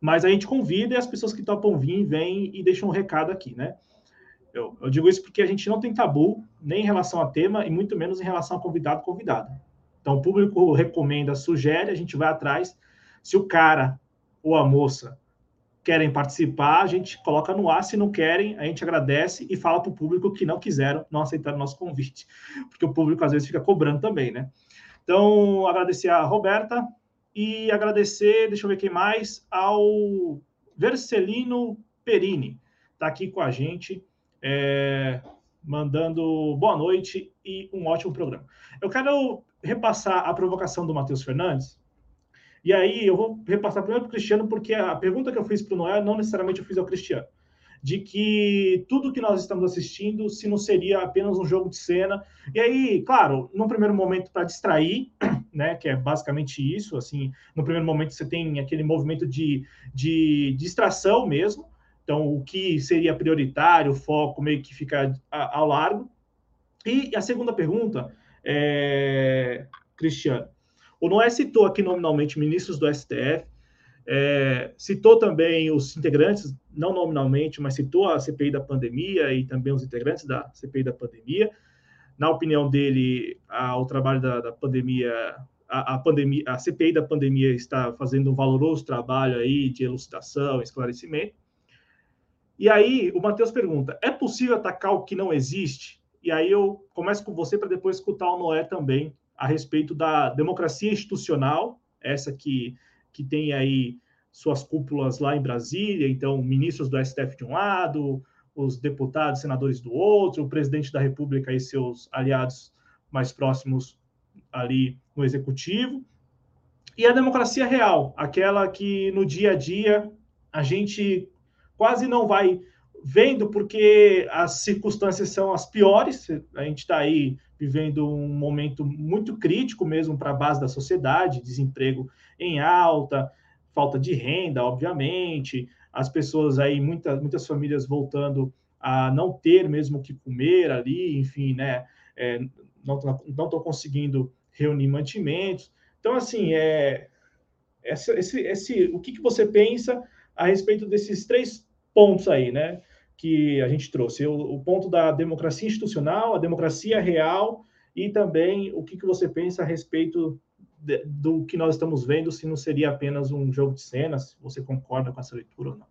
Mas a gente convida e as pessoas que topam vir vêm e deixam um recado aqui, né? Eu, eu, digo isso porque a gente não tem tabu, nem em relação a tema, e muito menos em relação a convidado convidada. Então, o público recomenda, sugere, a gente vai atrás. Se o cara ou a moça querem participar, a gente coloca no ar. Se não querem, a gente agradece e fala para o público que não quiseram, não aceitaram nosso convite. Porque o público às vezes fica cobrando também, né? Então, agradecer a Roberta e agradecer, deixa eu ver quem mais, ao Vercelino Perini. Está aqui com a gente é, mandando boa noite e um ótimo programa. Eu quero repassar a provocação do Matheus Fernandes, e aí eu vou repassar primeiro para o Cristiano, porque a pergunta que eu fiz para o Noé não necessariamente eu fiz ao Cristiano. De que tudo que nós estamos assistindo, se não seria apenas um jogo de cena. E aí, claro, num primeiro momento para distrair, né, que é basicamente isso, assim, no primeiro momento você tem aquele movimento de, de distração mesmo, então, o que seria prioritário, o foco meio que fica ao largo. E a segunda pergunta, é, Cristiano, o Noé citou aqui nominalmente ministros do STF, é, citou também os integrantes, não nominalmente, mas citou a CPI da pandemia e também os integrantes da CPI da pandemia. Na opinião dele, a, o trabalho da, da pandemia, a, a, pandemia, a CPI da pandemia está fazendo um valoroso trabalho aí de elucidação, esclarecimento. E aí o Matheus pergunta: é possível atacar o que não existe? E aí eu começo com você para depois escutar o Noé também a respeito da democracia institucional, essa que, que tem aí suas cúpulas lá em Brasília, então ministros do STF de um lado, os deputados, senadores do outro, o presidente da República e seus aliados mais próximos ali no executivo. E a democracia real, aquela que no dia a dia a gente quase não vai vendo porque as circunstâncias são as piores. A gente está aí vivendo um momento muito crítico mesmo para a base da sociedade, desemprego em alta, falta de renda, obviamente, as pessoas aí, muitas, muitas famílias voltando a não ter mesmo o que comer ali, enfim, né? É, não estão conseguindo reunir mantimentos. Então, assim, é, esse, esse, o que, que você pensa a respeito desses três pontos aí, né? Que a gente trouxe. O, o ponto da democracia institucional, a democracia real e também o que, que você pensa a respeito de, do que nós estamos vendo, se não seria apenas um jogo de cenas, se você concorda com essa leitura ou não.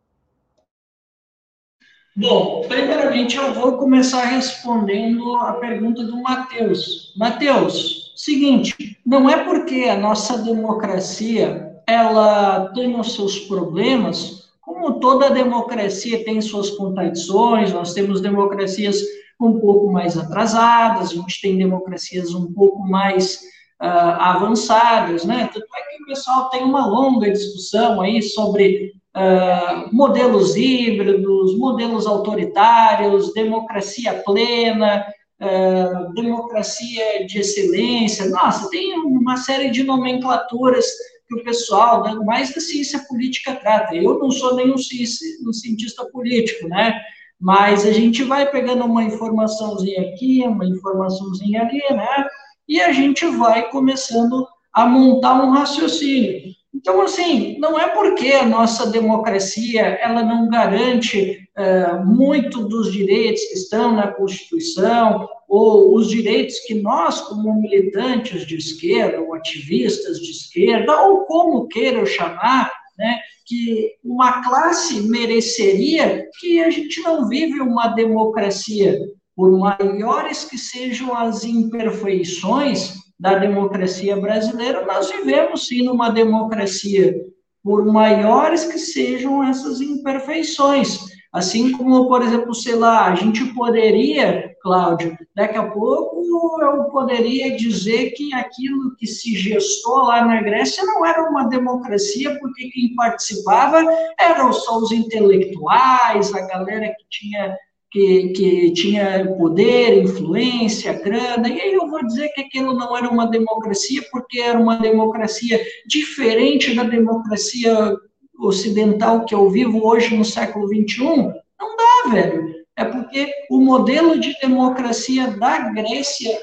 Bom, primeiramente eu vou começar respondendo a pergunta do Matheus. Matheus, seguinte, não é porque a nossa democracia ela tem os seus problemas como toda democracia tem suas contradições, nós temos democracias um pouco mais atrasadas, a gente tem democracias um pouco mais uh, avançadas, né? Tanto é que o pessoal tem uma longa discussão aí sobre uh, modelos híbridos, modelos autoritários, democracia plena, uh, democracia de excelência. Nossa, tem uma série de nomenclaturas que o pessoal, né, mais da ciência política trata. Eu não sou nenhum um cientista político, né? Mas a gente vai pegando uma informaçãozinha aqui, uma informaçãozinha ali, né? E a gente vai começando a montar um raciocínio. Então, assim, não é porque a nossa democracia ela não garante uh, muito dos direitos que estão na Constituição ou os direitos que nós, como militantes de esquerda ou ativistas de esquerda, ou como queiram chamar, né, que uma classe mereceria que a gente não vive uma democracia. Por maiores que sejam as imperfeições da democracia brasileira, nós vivemos sim numa democracia, por maiores que sejam essas imperfeições. Assim como, por exemplo, sei lá, a gente poderia, Cláudio, daqui a pouco eu poderia dizer que aquilo que se gestou lá na Grécia não era uma democracia, porque quem participava eram só os intelectuais, a galera que tinha que, que, tinha poder, influência, grana, e aí eu vou dizer que aquilo não era uma democracia, porque era uma democracia diferente da democracia ocidental que eu vivo hoje no século XXI, não dá, velho. É porque o modelo de democracia da Grécia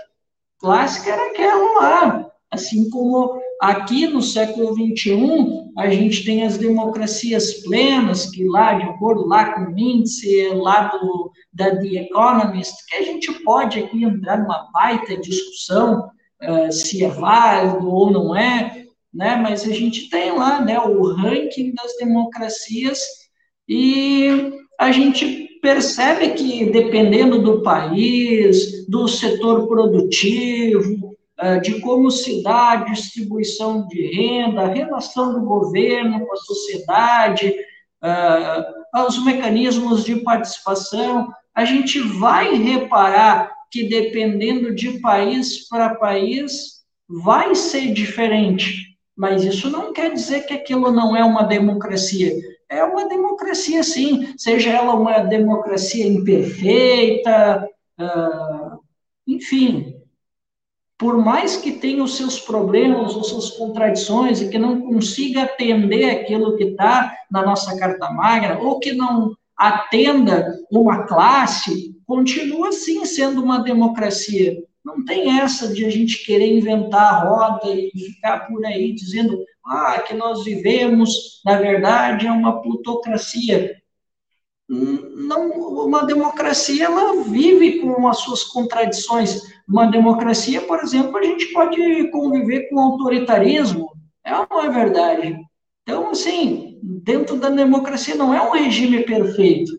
clássica era aquela lá. Assim como aqui no século XXI, a gente tem as democracias plenas, que lá, de acordo lá com o índice lá do, da The Economist, que a gente pode aqui entrar numa baita discussão uh, se é válido ou não é, né? Mas a gente tem lá, né, o ranking das democracias e a gente percebe que dependendo do país, do setor produtivo, de como se dá a distribuição de renda, a relação do governo com a sociedade, eh, os mecanismos de participação, a gente vai reparar que dependendo de país para país vai ser diferente. Mas isso não quer dizer que aquilo não é uma democracia. É uma democracia, sim, seja ela uma democracia imperfeita, uh, enfim. Por mais que tenha os seus problemas, as suas contradições, e que não consiga atender aquilo que está na nossa Carta Magna, ou que não atenda uma classe, continua sim sendo uma democracia. Não tem essa de a gente querer inventar a roda e ficar por aí dizendo ah, que nós vivemos, na verdade, é uma plutocracia. Não, uma democracia ela vive com as suas contradições. Uma democracia, por exemplo, a gente pode conviver com autoritarismo. É ou não é verdade? Então, assim, dentro da democracia não é um regime perfeito,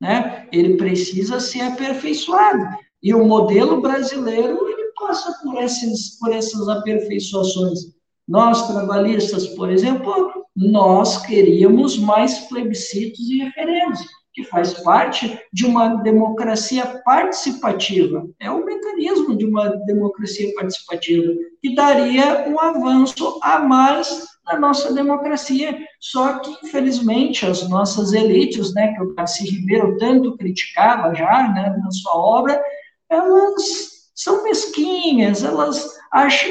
né? Ele precisa ser aperfeiçoado. E o modelo brasileiro ele passa por essas, por essas aperfeiçoações. Nós, trabalhistas, por exemplo, nós queríamos mais plebiscitos e referendos, que faz parte de uma democracia participativa. É o mecanismo de uma democracia participativa, que daria um avanço a mais na nossa democracia. Só que, infelizmente, as nossas elites, né, que o Darcy Ribeiro tanto criticava já né, na sua obra, elas são mesquinhas, elas,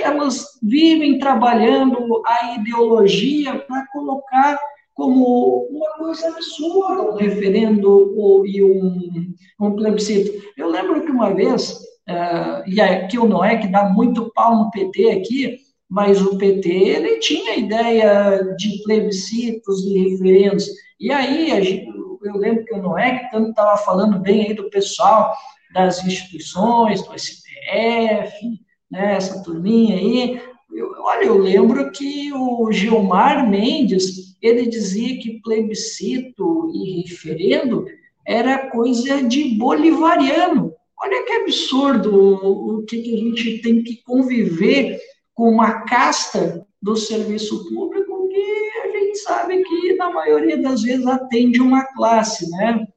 elas vivem trabalhando a ideologia para colocar como uma coisa absurda um referendo e um, um plebiscito. Eu lembro que uma vez, uh, e aqui o Noé, que dá muito pau no PT aqui, mas o PT ele tinha ideia de plebiscitos e referendos. E aí, eu lembro que o Noé, que tanto estava falando bem aí do pessoal, das instituições, do STF, né, essa turminha aí. Eu, olha, eu lembro que o Gilmar Mendes, ele dizia que plebiscito e referendo era coisa de bolivariano. Olha que absurdo o, que, que a gente tem que conviver com uma casta do serviço público que a gente sabe que, na maioria das vezes, atende uma classe, né?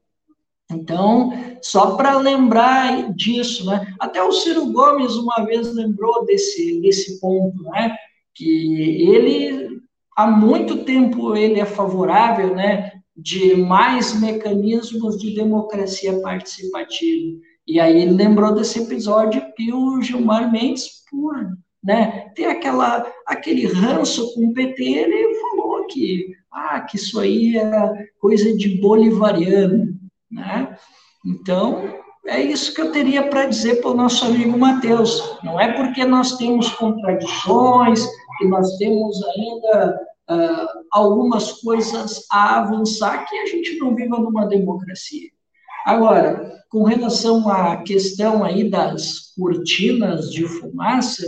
Então, só para lembrar disso, né? Até o Ciro Gomes uma vez lembrou desse, desse ponto, né? Que ele, há muito tempo, ele é favorável, né? De mais mecanismos de democracia participativa. E aí ele lembrou desse episódio que o Gilmar Mendes, por né, ter aquela, aquele ranço com o PT, ele falou que, ah, que isso aí é coisa de bolivariano. Né? Então, é isso que eu teria para dizer para o nosso amigo Mateus. Não é porque nós temos contradições, que nós temos ainda uh, algumas coisas a avançar que a gente não viva numa democracia. Agora, com relação à questão aí das cortinas de fumaça,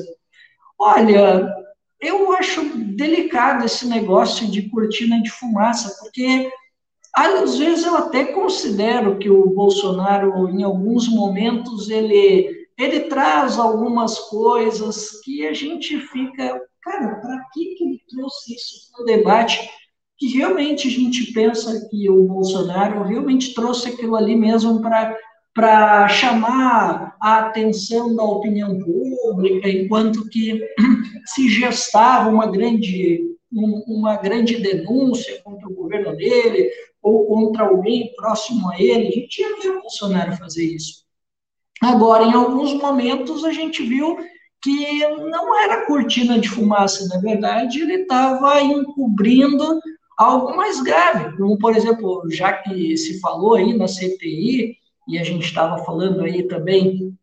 olha, eu acho delicado esse negócio de cortina de fumaça, porque às vezes eu até considero que o Bolsonaro, em alguns momentos, ele, ele traz algumas coisas que a gente fica, cara, para que, que ele trouxe isso para o debate? Que realmente a gente pensa que o Bolsonaro realmente trouxe aquilo ali mesmo para para chamar a atenção da opinião pública, enquanto que se gestava uma grande, uma grande denúncia contra o governo dele ou contra alguém próximo a ele, a gente ia ver o Bolsonaro fazer isso. Agora, em alguns momentos, a gente viu que não era cortina de fumaça, na verdade, ele estava encobrindo algo mais grave, como, por exemplo, já que se falou aí na CPI, e a gente estava falando aí também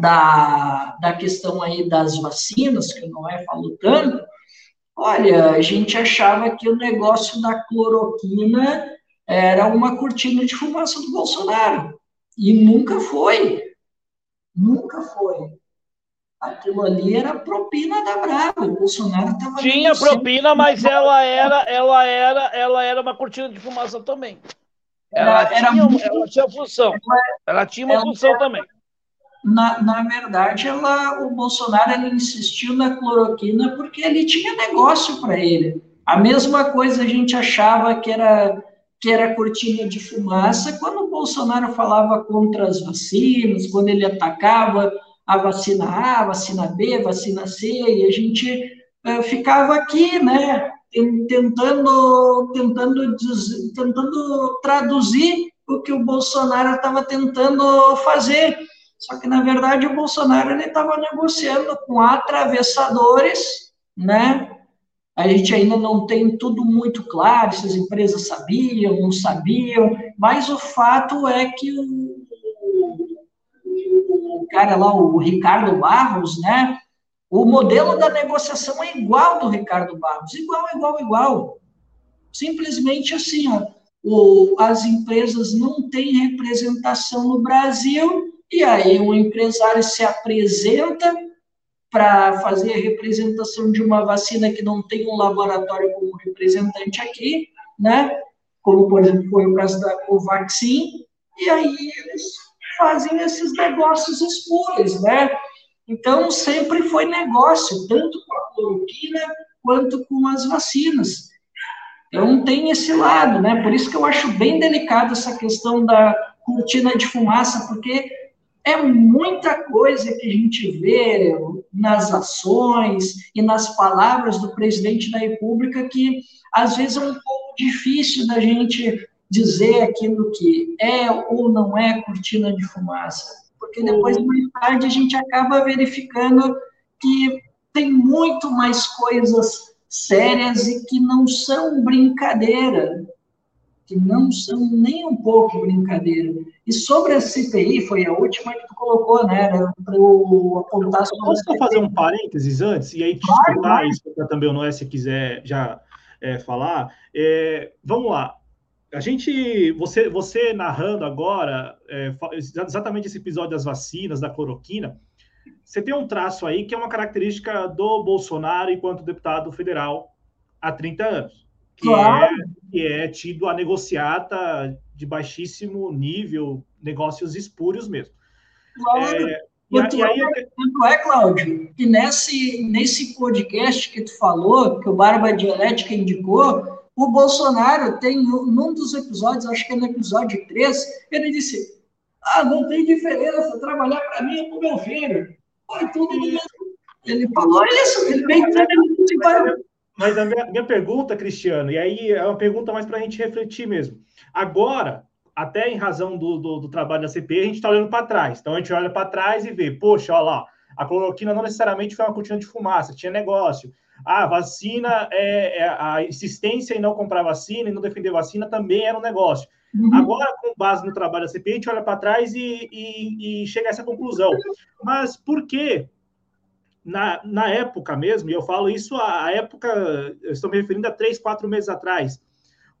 da, da questão aí das vacinas, que o Noé falou tanto, olha, a gente achava que o negócio da cloroquina era uma cortina de fumaça do Bolsonaro, e nunca foi, nunca foi. Aquilo ali era propina da Brava, o Bolsonaro estava... Tinha propina, mas ela era, ela, era, ela era uma cortina de fumaça também. Ela, era, tinha, muito... ela tinha função. Ela, tinha uma ela, função também. Na, na verdade, ela, o Bolsonaro ele insistiu na cloroquina porque ele tinha negócio para ele. A mesma coisa a gente achava que era que era cortina de fumaça quando o Bolsonaro falava contra as vacinas, quando ele atacava a vacina A, a vacina B, a vacina C, e a gente uh, ficava aqui, né, tentando, tentando, tentando traduzir o que o Bolsonaro estava tentando fazer. Só que, na verdade, o Bolsonaro estava negociando com atravessadores, né? A gente ainda não tem tudo muito claro, se as empresas sabiam, não sabiam, mas o fato é que o, o, cara lá, o Ricardo Barros, né? O modelo da negociação é igual do Ricardo Barros, igual, igual, igual. Simplesmente assim, ó, o, as empresas não têm representação no Brasil, e aí o empresário se apresenta para fazer a representação de uma vacina que não tem um laboratório como representante aqui, né? Como, por exemplo, foi o caso da Covaxin, e aí eles fazem esses negócios escuros, né? Então, sempre foi negócio, tanto com a cloroquina quanto com as vacinas. Então, tem esse lado, né? Por isso que eu acho bem delicado essa questão da cortina de fumaça, porque é muita coisa que a gente vê nas ações e nas palavras do presidente da República que, às vezes, é um pouco difícil da gente dizer aquilo que é ou não é cortina de fumaça porque depois, mais tarde, a gente acaba verificando que tem muito mais coisas sérias e que não são brincadeira, que não são nem um pouco brincadeira. E sobre a CPI, foi a última que tu colocou, né? Para eu apontar sobre Posso só fazer um parênteses antes? E aí, te claro, explicar isso para também o Noé, se quiser já é, falar. É, vamos lá a gente, você, você narrando agora é, exatamente esse episódio das vacinas, da cloroquina, você tem um traço aí que é uma característica do Bolsonaro enquanto deputado federal há 30 anos, que, claro. é, que é tido a negociata de baixíssimo nível, negócios espúrios mesmo. Claro. É, e, e aí, tanto é, Cláudio, que nesse, nesse podcast que tu falou, que o Barba Dialética indicou, o Bolsonaro tem, num dos episódios, acho que é no episódio 3, ele disse: Ah, não tem diferença, trabalhar para mim é para o meu filho. Foi tudo no mesmo. Ele falou isso, ele bem Mas a minha, minha pergunta, Cristiano, e aí é uma pergunta mais para a gente refletir mesmo. Agora, até em razão do, do, do trabalho da CPI, a gente está olhando para trás. Então a gente olha para trás e vê, poxa, olha lá, a cloroquina não necessariamente foi uma cortina de fumaça, tinha negócio. Ah, vacina, é, é, a insistência em não comprar vacina e não defender vacina também era um negócio. Uhum. Agora, com base no trabalho da CPI, a gente olha para trás e, e, e, chega a essa conclusão. Mas por que na, na época mesmo, e eu falo isso a, época, eu estou me referindo a três, quatro meses atrás,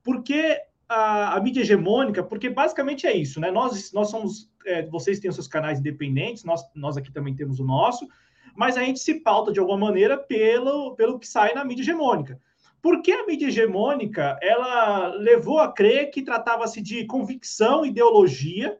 porque a, a, mídia hegemônica, porque basicamente é isso, né? Nós, nós somos, é, vocês têm os seus canais independentes, nós, nós aqui também temos o nosso, mas a gente se pauta de alguma maneira pelo, pelo que sai na mídia hegemônica. Porque a mídia hegemônica ela levou a crer que tratava-se de convicção, ideologia,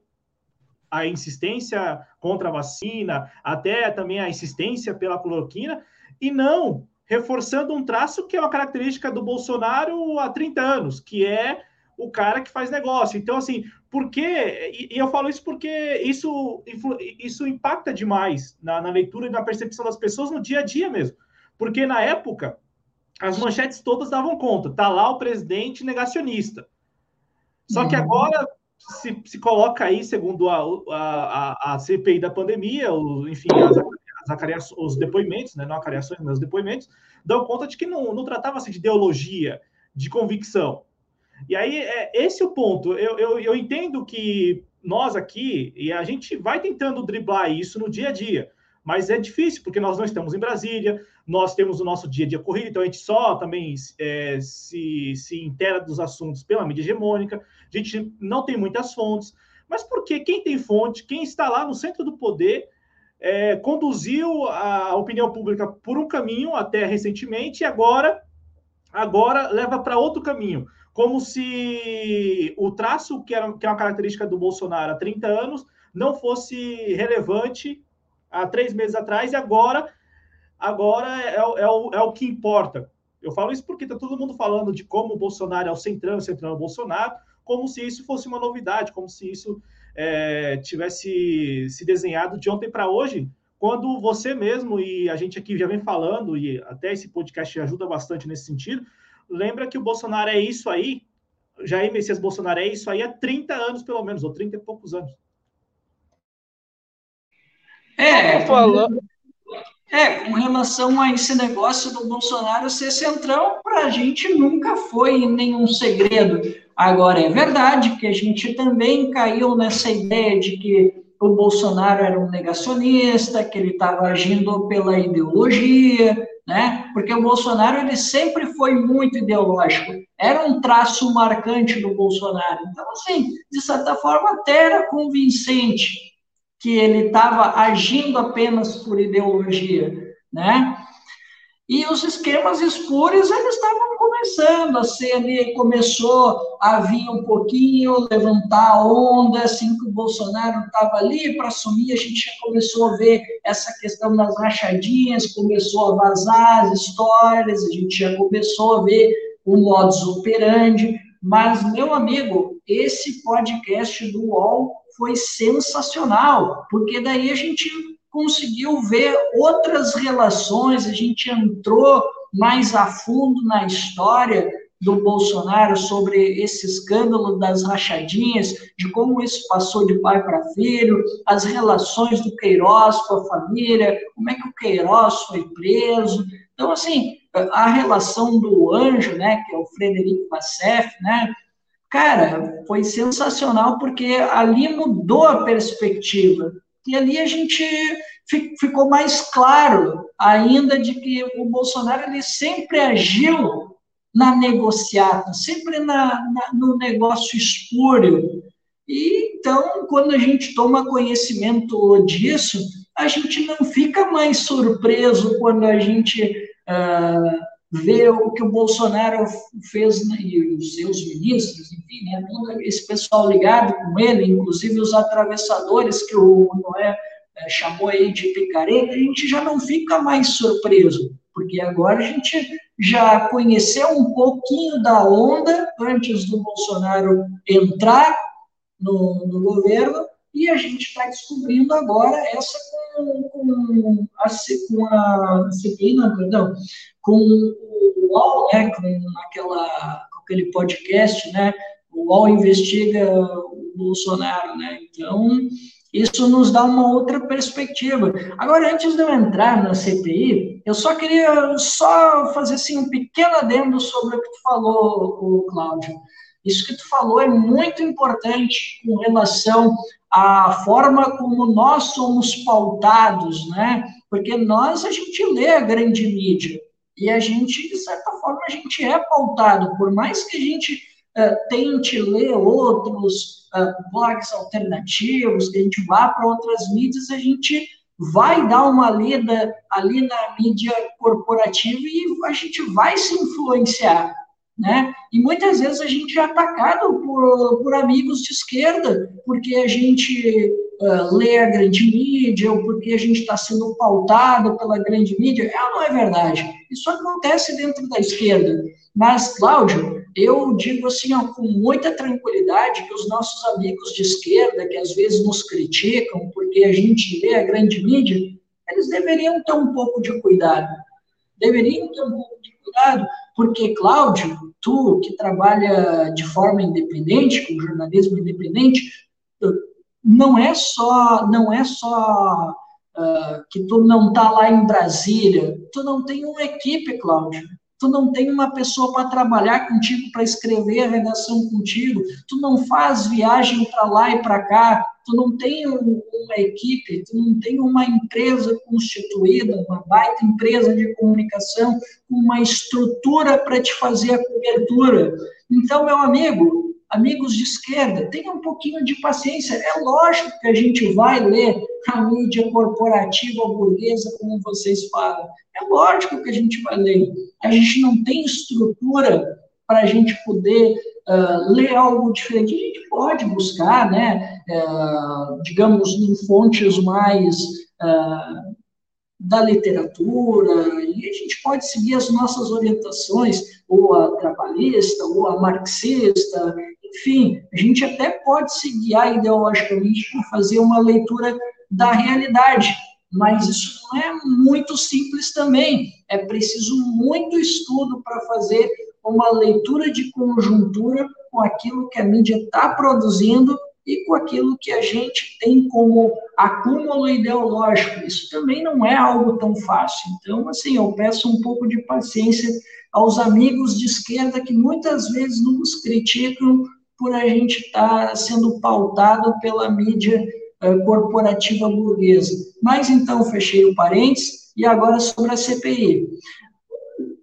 a insistência contra a vacina, até também a insistência pela cloroquina, e não reforçando um traço que é uma característica do Bolsonaro há 30 anos, que é o cara que faz negócio. Então, assim, por quê? E, eu falo isso porque isso, isso impacta demais na, na leitura e na percepção das pessoas no dia a dia mesmo. Porque na época, as manchetes todas davam conta. Tá lá o presidente negacionista. Só que uhum. agora se, se coloca aí, segundo a, a, a, CPI da pandemia, o, enfim, as, as os depoimentos, né, não acariações, mas os depoimentos, dão conta de que não, não tratava-se de ideologia, de convicção. E aí, é, esse é o ponto. Eu, eu, eu entendo que nós aqui, e a gente vai tentando driblar isso no dia a dia, mas é difícil, porque nós não estamos em Brasília, nós temos o nosso dia a dia corrido, então a gente só também é, se, se intera dos assuntos pela mídia hegemônica, a gente não tem muitas fontes, mas porque quem tem fonte, quem está lá no centro do poder, é, conduziu a opinião pública por um caminho até recentemente e agora, agora leva para outro caminho? Como se o traço que, era, que é uma característica do Bolsonaro há 30 anos não fosse relevante há três meses atrás e agora, agora é, é, o, é o que importa. Eu falo isso porque está todo mundo falando de como o Bolsonaro é o centrão, o centrão é o Bolsonaro, como se isso fosse uma novidade, como se isso é, tivesse se desenhado de ontem para hoje, quando você mesmo e a gente aqui já vem falando, e até esse podcast ajuda bastante nesse sentido, lembra que o Bolsonaro é isso aí, Jair Messias Bolsonaro é isso aí há 30 anos, pelo menos, ou 30 e poucos anos. É, falando. É, com relação a esse negócio do Bolsonaro ser centrão, para a gente nunca foi nenhum segredo. Agora, é verdade que a gente também caiu nessa ideia de que o Bolsonaro era um negacionista, que ele estava agindo pela ideologia, né? Porque o Bolsonaro ele sempre foi muito ideológico, era um traço marcante do Bolsonaro. Então, assim, de certa forma, até era convincente que ele estava agindo apenas por ideologia, né? E os esquemas espúrios, eles estavam começando a ser ali, começou a vir um pouquinho, levantar a onda, assim que o Bolsonaro estava ali para assumir, a gente já começou a ver essa questão das rachadinhas, começou a vazar as histórias, a gente já começou a ver o modus operandi, mas, meu amigo, esse podcast do UOL foi sensacional, porque daí a gente conseguiu ver outras relações, a gente entrou mais a fundo na história do Bolsonaro sobre esse escândalo das rachadinhas, de como isso passou de pai para filho, as relações do Queiroz com a família, como é que o Queiroz foi preso. Então, assim, a relação do anjo, né, que é o Frederico Vassef, né, cara, foi sensacional porque ali mudou a perspectiva. E ali a gente ficou mais claro ainda de que o Bolsonaro ele sempre agiu na negociata, sempre na, na, no negócio espúrio. E então, quando a gente toma conhecimento disso, a gente não fica mais surpreso quando a gente uh, vê o que o Bolsonaro fez né, e os seus ministros, enfim, né, esse pessoal ligado com ele, inclusive os atravessadores que o Noé é, chamou aí de picareta, a gente já não fica mais surpreso, porque agora a gente já conheceu um pouquinho da onda antes do Bolsonaro entrar no, no governo, e a gente está descobrindo agora essa com, com a, com a CPI, não, perdão, com o UOL, né, com, aquela, com aquele podcast, né, o UOL investiga o Bolsonaro, né, então isso nos dá uma outra perspectiva. Agora, antes de eu entrar na CPI, eu só queria só fazer assim, um pequeno adendo sobre o que tu falou, o Cláudio. Isso que tu falou é muito importante com relação à forma como nós somos pautados, né? Porque nós, a gente lê a grande mídia e a gente, de certa forma, a gente é pautado, por mais que a gente uh, tente ler outros uh, blogs alternativos, que a gente vá para outras mídias, a gente vai dar uma lida ali na mídia corporativa e a gente vai se influenciar né? E muitas vezes a gente é atacado por, por amigos de esquerda, porque a gente uh, lê a grande mídia, ou porque a gente está sendo pautado pela grande mídia. É, não é verdade. Isso acontece dentro da esquerda. Mas, Cláudio, eu digo assim, ó, com muita tranquilidade, que os nossos amigos de esquerda, que às vezes nos criticam porque a gente lê a grande mídia, eles deveriam ter um pouco de cuidado. Deveriam ter um pouco de cuidado, porque, Cláudio, tu que trabalha de forma independente, com jornalismo independente, não é só, não é só uh, que tu não está lá em Brasília, tu não tem uma equipe, Cláudio tu não tem uma pessoa para trabalhar contigo, para escrever a redação contigo, tu não faz viagem para lá e para cá, tu não tem uma equipe, tu não tem uma empresa constituída, uma baita empresa de comunicação, uma estrutura para te fazer a cobertura. Então, meu amigo, amigos de esquerda, tenham um pouquinho de paciência. É lógico que a gente vai ler a mídia corporativa burguesa, como vocês falam. É lógico que a gente vai ler. A gente não tem estrutura para a gente poder uh, ler algo diferente. A gente pode buscar, né, uh, digamos, em fontes mais uh, da literatura, e a gente pode seguir as nossas orientações, ou a trabalhista, ou a marxista, enfim, a gente até pode se guiar ideologicamente para fazer uma leitura da realidade, mas isso não é muito simples também. É preciso muito estudo para fazer uma leitura de conjuntura com aquilo que a mídia está produzindo e com aquilo que a gente tem como acúmulo ideológico. Isso também não é algo tão fácil. Então, assim, eu peço um pouco de paciência aos amigos de esquerda que muitas vezes nos criticam por a gente estar tá sendo pautado pela mídia uh, corporativa burguesa. Mas então, fechei o parênteses, e agora sobre a CPI.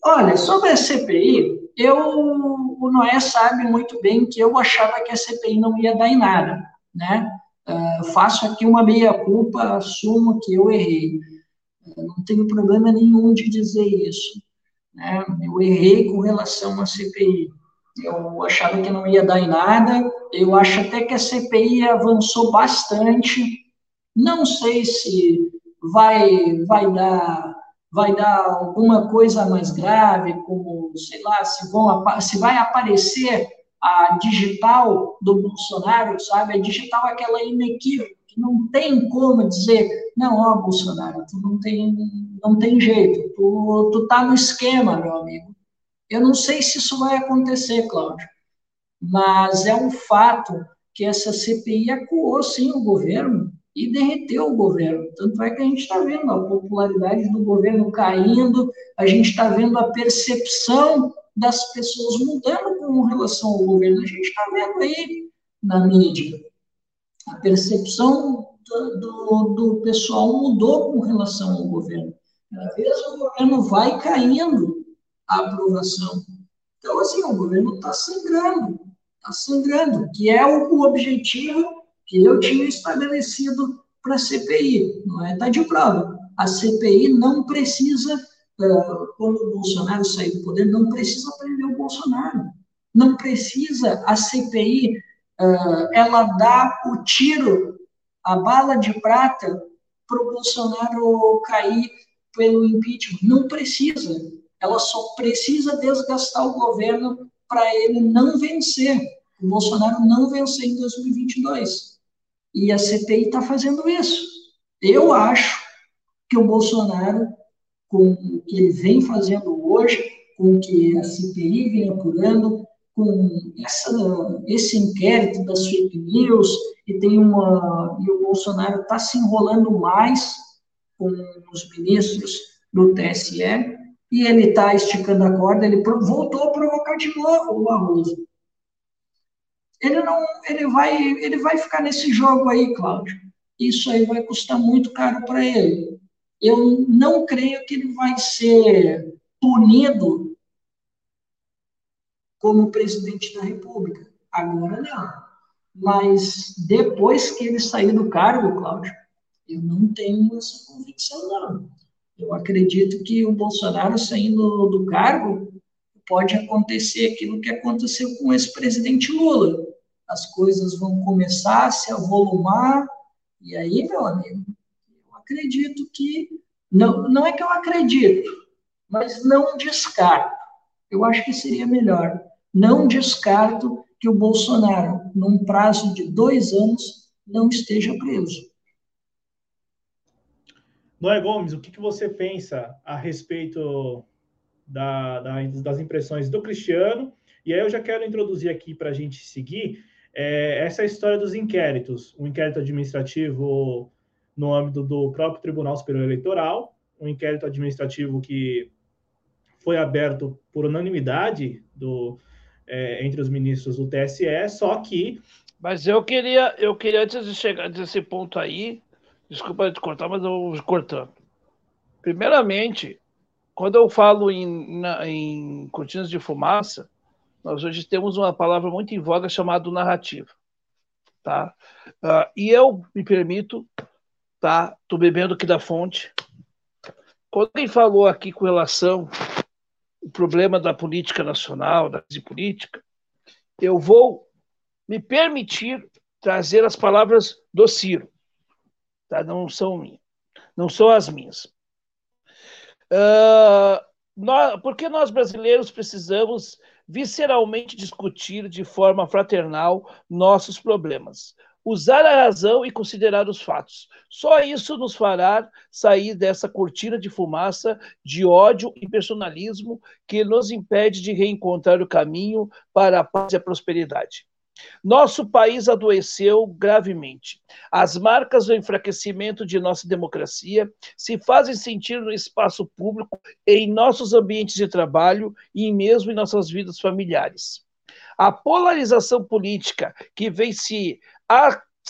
Olha, sobre a CPI, eu, o Noé sabe muito bem que eu achava que a CPI não ia dar em nada, né? Uh, faço aqui uma meia-culpa, assumo que eu errei. Uh, não tenho problema nenhum de dizer isso. Né? Eu errei com relação à CPI. Eu achava que não ia dar em nada. Eu acho até que a CPI avançou bastante. Não sei se vai, vai dar vai dar alguma coisa mais grave, como, sei lá, se, vão, se vai aparecer a digital do Bolsonaro, sabe? A digital é aquela inequívoca, que não tem como dizer, não, ó, Bolsonaro, tu não tem, não tem jeito, tu, tu tá no esquema, meu amigo. Eu não sei se isso vai acontecer, Cláudio, mas é um fato que essa CPI acuou, sim, o governo e derreteu o governo. Tanto é que a gente está vendo a popularidade do governo caindo, a gente está vendo a percepção das pessoas mudando com relação ao governo. A gente está vendo aí na mídia. A percepção do, do, do pessoal mudou com relação ao governo. Cada vez o governo vai caindo aprovação. Então, assim, o governo está sangrando, está sangrando, que é o, objetivo que eu tinha estabelecido para a CPI, não é? Está de prova. A CPI não precisa, uh, quando o Bolsonaro sair do poder, não precisa prender o Bolsonaro. Não precisa a CPI, uh, ela dá o tiro, a bala de prata, para o Bolsonaro cair pelo impeachment. Não precisa ela só precisa desgastar o governo para ele não vencer, o Bolsonaro não vencer em 2022. E a CPI está fazendo isso. Eu acho que o Bolsonaro, com o que ele vem fazendo hoje, com o que a CPI vem apurando, com essa, esse inquérito das fake news, e tem uma e o Bolsonaro está se enrolando mais com os ministros do TSE, e ele está esticando a corda, ele voltou a provocar de novo o Barroso. ele não, ele vai, ele vai ficar nesse jogo aí, Cláudio. Isso aí vai custar muito caro para ele. Eu não creio que ele vai ser punido como presidente da República. Agora não. Mas depois que ele sair do cargo, Cláudio, eu não tenho essa convicção, não. Eu acredito que o Bolsonaro saindo do cargo pode acontecer aquilo que aconteceu com esse presidente Lula. As coisas vão começar a se avolumar, e aí, meu amigo, eu acredito que. Não, não é que eu acredito, mas não descarto. Eu acho que seria melhor. Não descarto que o Bolsonaro, num prazo de dois anos, não esteja preso. Noé Gomes, o que, que você pensa a respeito da, da, das impressões do Cristiano? E aí eu já quero introduzir aqui para a gente seguir é, essa história dos inquéritos. O um inquérito administrativo no âmbito do próprio Tribunal Superior Eleitoral, um inquérito administrativo que foi aberto por unanimidade do, é, entre os ministros do TSE, só que. Mas eu queria, eu queria antes de chegar nesse ponto aí, Desculpa te cortar, mas eu vou cortando. Primeiramente, quando eu falo em, na, em cortinas de fumaça, nós hoje temos uma palavra muito em voga chamada narrativa. Tá? Uh, e eu me permito, tá? Tô bebendo aqui da fonte. Quando ele falou aqui com relação ao problema da política nacional, da crise política, eu vou me permitir trazer as palavras do Ciro tá? não são minhas, não são as minhas. Uh, nós, porque nós brasileiros precisamos visceralmente discutir de forma fraternal nossos problemas, usar a razão e considerar os fatos. Só isso nos fará sair dessa cortina de fumaça de ódio e personalismo que nos impede de reencontrar o caminho para a paz e a prosperidade. Nosso país adoeceu gravemente. As marcas do enfraquecimento de nossa democracia se fazem sentir no espaço público, em nossos ambientes de trabalho e mesmo em nossas vidas familiares. A polarização política que vem se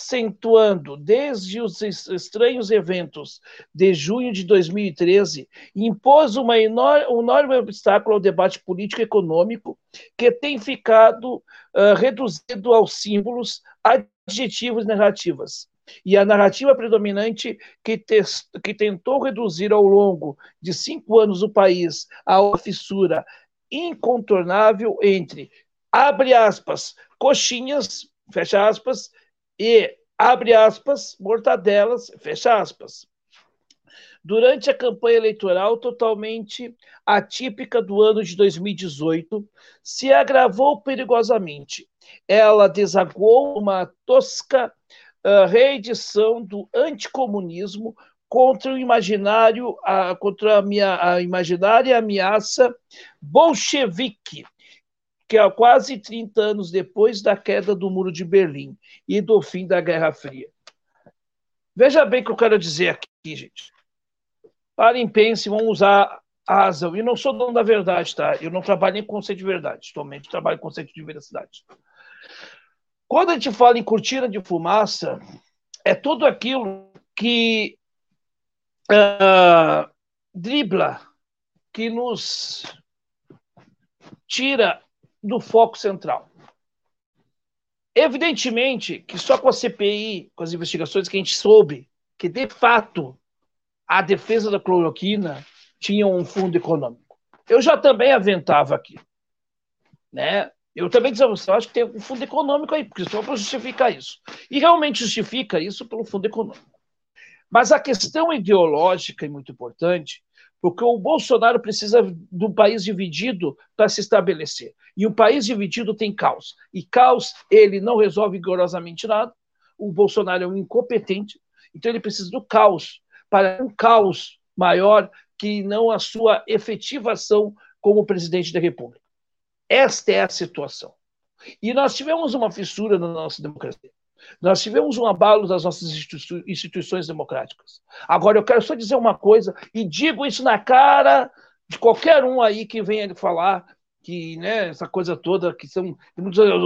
acentuando desde os estranhos eventos de junho de 2013, impôs uma enorme, um enorme obstáculo ao debate político e econômico que tem ficado uh, reduzido aos símbolos, adjetivos e narrativas. E a narrativa predominante que, te, que tentou reduzir ao longo de cinco anos o país a uma fissura incontornável entre, abre aspas, coxinhas, fecha aspas, e, abre aspas, mortadelas, fecha aspas. Durante a campanha eleitoral totalmente atípica do ano de 2018, se agravou perigosamente. Ela desaguou uma tosca uh, reedição do anticomunismo contra o imaginário, uh, contra a, minha, a imaginária ameaça bolchevique, que é quase 30 anos depois da queda do Muro de Berlim e do fim da Guerra Fria. Veja bem o que eu quero dizer aqui, gente. Parem, pensem, vão usar a razão. E não sou dono da verdade, tá? Eu não trabalho em conceito de verdade, somente trabalho em conceito de veracidade. Quando a gente fala em cortina de fumaça, é tudo aquilo que uh, dribla, que nos tira do foco central. Evidentemente que só com a CPI, com as investigações que a gente soube que, de fato, a defesa da cloroquina tinha um fundo econômico. Eu já também aventava aqui. Né? Eu também dizia, você acha que tem um fundo econômico aí, porque só para justificar isso. E realmente justifica isso pelo fundo econômico. Mas a questão ideológica é muito importante, porque o Bolsonaro precisa de um país dividido para se estabelecer. E um país dividido tem caos. E caos, ele não resolve rigorosamente nada. O Bolsonaro é um incompetente, então ele precisa do caos para um caos maior que não a sua efetivação como presidente da República. Esta é a situação. E nós tivemos uma fissura na nossa democracia. Nós tivemos um abalo das nossas instituições democráticas. Agora, eu quero só dizer uma coisa, e digo isso na cara de qualquer um aí que venha falar que né, essa coisa toda, que são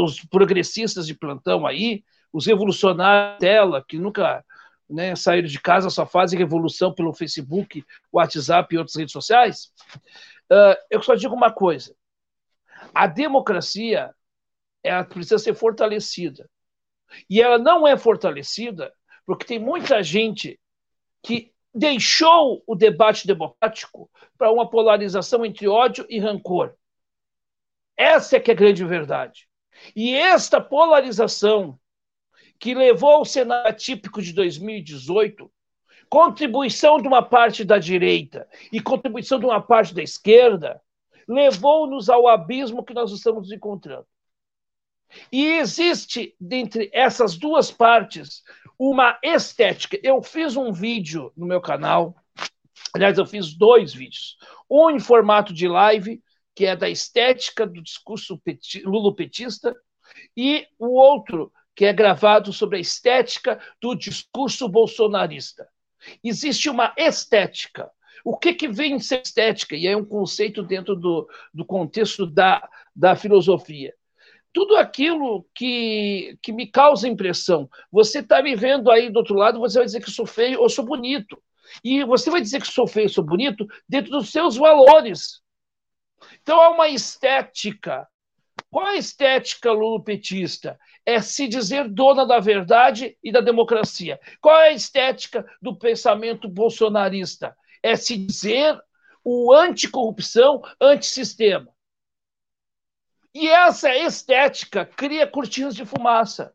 os progressistas de plantão aí, os revolucionários tela, que nunca né, saíram de casa, só fazem revolução pelo Facebook, WhatsApp e outras redes sociais. Uh, eu só digo uma coisa: a democracia ela precisa ser fortalecida. E ela não é fortalecida porque tem muita gente que deixou o debate democrático para uma polarização entre ódio e rancor. Essa é que é a grande verdade. E esta polarização que levou ao cenário atípico de 2018, contribuição de uma parte da direita e contribuição de uma parte da esquerda, levou-nos ao abismo que nós estamos encontrando. E existe, dentre essas duas partes, uma estética. Eu fiz um vídeo no meu canal, aliás, eu fiz dois vídeos. Um em formato de live, que é da estética do discurso peti, lulopetista, e o outro, que é gravado sobre a estética do discurso bolsonarista. Existe uma estética. O que, que vem ser estética? E é um conceito dentro do, do contexto da, da filosofia tudo aquilo que, que me causa impressão. Você está me vendo aí do outro lado, você vai dizer que sou feio ou sou bonito. E você vai dizer que sou feio ou sou bonito dentro dos seus valores. Então há uma estética. Qual a estética lulopetista? É se dizer dona da verdade e da democracia. Qual é a estética do pensamento bolsonarista? É se dizer o anticorrupção, antissistema. E essa estética cria cortinas de fumaça.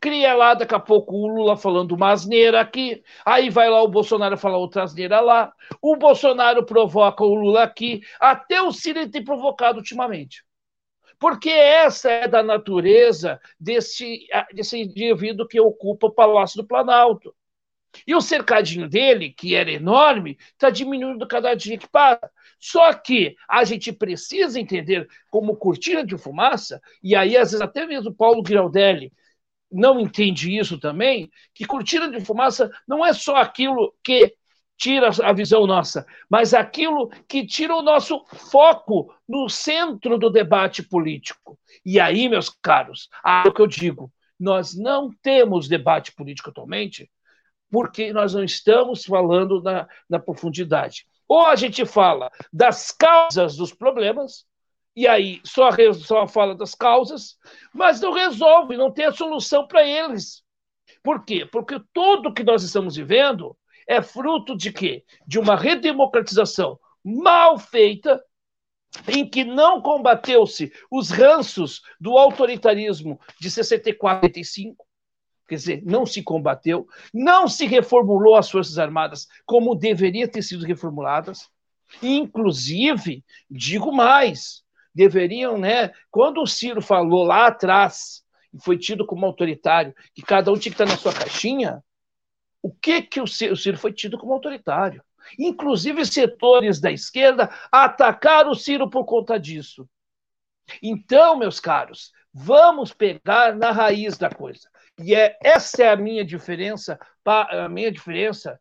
Cria lá, daqui a pouco, o Lula falando uma asneira aqui, aí vai lá o Bolsonaro falar outra asneira lá, o Bolsonaro provoca o Lula aqui, até o Ciro tem provocado ultimamente. Porque essa é da natureza desse, desse indivíduo que ocupa o Palácio do Planalto. E o cercadinho dele, que era enorme, está diminuindo cada dia que passa. Só que a gente precisa entender como cortina de fumaça, e aí às vezes até mesmo Paulo Giraldelli não entende isso também, que cortina de fumaça não é só aquilo que tira a visão nossa, mas aquilo que tira o nosso foco no centro do debate político. E aí, meus caros, é o que eu digo, nós não temos debate político atualmente porque nós não estamos falando na, na profundidade. Ou a gente fala das causas dos problemas, e aí só, só fala das causas, mas não resolve, não tem a solução para eles. Por quê? Porque tudo que nós estamos vivendo é fruto de quê? De uma redemocratização mal feita, em que não combateu-se os ranços do autoritarismo de 64 85, quer dizer, não se combateu, não se reformulou as Forças Armadas como deveria ter sido reformuladas. Inclusive, digo mais, deveriam, né? Quando o Ciro falou lá atrás, e foi tido como autoritário, que cada um tinha que estar na sua caixinha, o que que o Ciro, o Ciro foi tido como autoritário? Inclusive, setores da esquerda atacaram o Ciro por conta disso. Então, meus caros, vamos pegar na raiz da coisa. E é, essa é a minha diferença, a minha diferença,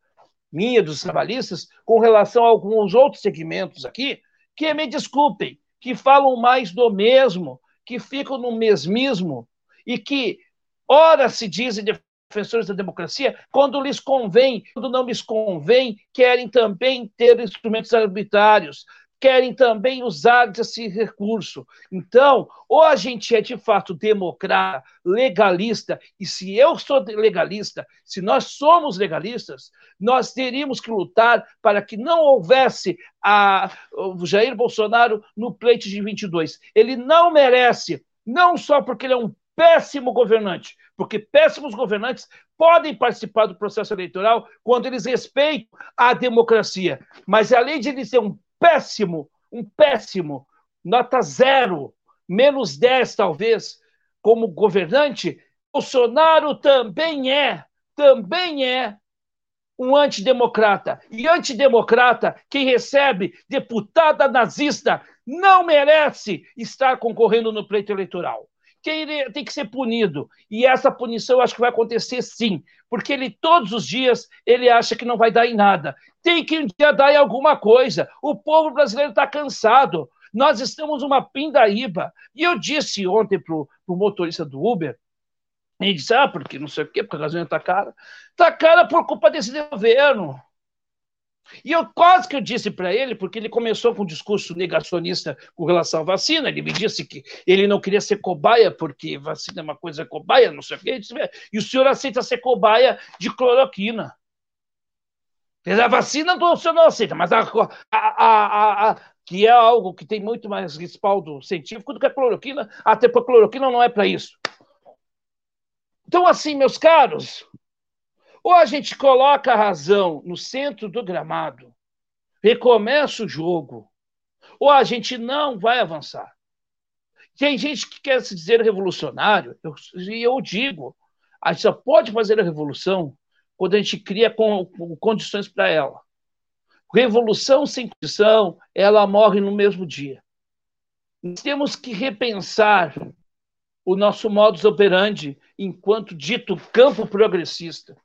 minha dos trabalhistas, com relação a alguns outros segmentos aqui, que me desculpem, que falam mais do mesmo, que ficam no mesmismo e que, ora, se dizem defensores da democracia, quando lhes convém, quando não lhes convém, querem também ter instrumentos arbitrários, querem também usar desse recurso. Então, ou a gente é de fato democrata, legalista, e se eu sou legalista, se nós somos legalistas, nós teríamos que lutar para que não houvesse a, o Jair Bolsonaro no pleito de 22. Ele não merece, não só porque ele é um péssimo governante, porque péssimos governantes podem participar do processo eleitoral quando eles respeitam a democracia, mas além de ele ser um péssimo, um péssimo, nota zero, menos 10 talvez, como governante, Bolsonaro também é, também é um antidemocrata. E antidemocrata, quem recebe deputada nazista, não merece estar concorrendo no pleito eleitoral tem, tem que ser punido. E essa punição eu acho que vai acontecer sim, porque ele todos os dias ele acha que não vai dar em nada. Tem que um dia dar em alguma coisa. O povo brasileiro está cansado. Nós estamos uma pindaíba. E eu disse ontem para o motorista do Uber, ele disse, ah, porque não sei o quê, porque a gasolina está cara. Está cara por culpa desse governo. E eu quase que eu disse para ele, porque ele começou com um discurso negacionista com relação à vacina, ele me disse que ele não queria ser cobaia, porque vacina é uma coisa cobaia, não sei o quê. Disse, e o senhor aceita ser cobaia de cloroquina. A vacina o senhor não aceita, mas a, a, a, que é algo que tem muito mais respaldo científico do que a cloroquina, até porque a cloroquina não é para isso. Então, assim, meus caros, ou a gente coloca a razão no centro do gramado, recomeça o jogo, ou a gente não vai avançar. Tem gente que quer se dizer revolucionário, e eu, eu digo, a gente só pode fazer a revolução quando a gente cria com, com condições para ela. Revolução sem condição, ela morre no mesmo dia. Nós temos que repensar o nosso modus operandi enquanto dito campo progressista.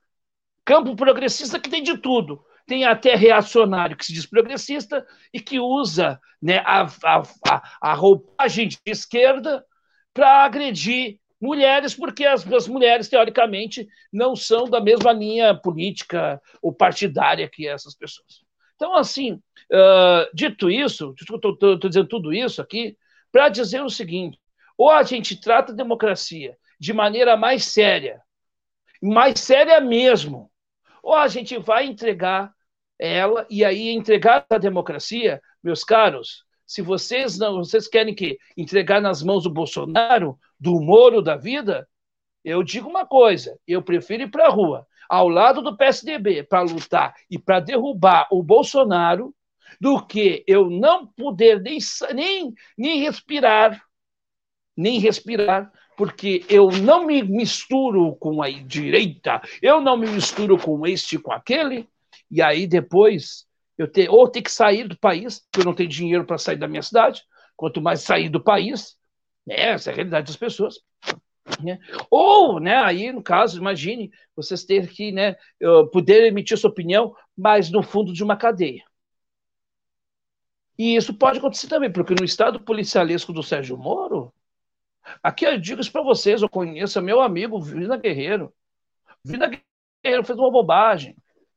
Campo progressista que tem de tudo. Tem até reacionário que se diz progressista e que usa né, a, a, a roupagem de esquerda para agredir mulheres, porque as, as, mulheres, teoricamente, não são da mesma linha política ou partidária que essas pessoas. Então, assim, uh, dito isso, estou dizendo tudo isso aqui, para dizer o seguinte: ou a gente trata a democracia de maneira mais séria, mais séria mesmo, ou a gente vai entregar ela, e aí entregar a democracia, meus caros, se vocês não, vocês querem que entregar nas mãos do Bolsonaro, do Moro da vida, eu digo uma coisa, eu prefiro ir para a rua, ao lado do PSDB, para lutar e para derrubar o Bolsonaro, do que eu não poder nem, nem, nem respirar, nem respirar porque eu não me misturo com a direita, eu não me misturo com este, com aquele, e aí depois eu ter, ou ter que sair do país, porque eu não tenho dinheiro para sair da minha cidade, quanto mais sair do país, né, essa é a realidade das pessoas. Né? Ou, né, aí no caso, imagine vocês terem que né, poder emitir sua opinião, mas no fundo de uma cadeia. E isso pode acontecer também, porque no estado policialesco do Sérgio Moro, Aqui eu digo isso para vocês, eu conheço meu amigo Vina Guerreiro. Vina Guerreiro fez uma bobagem.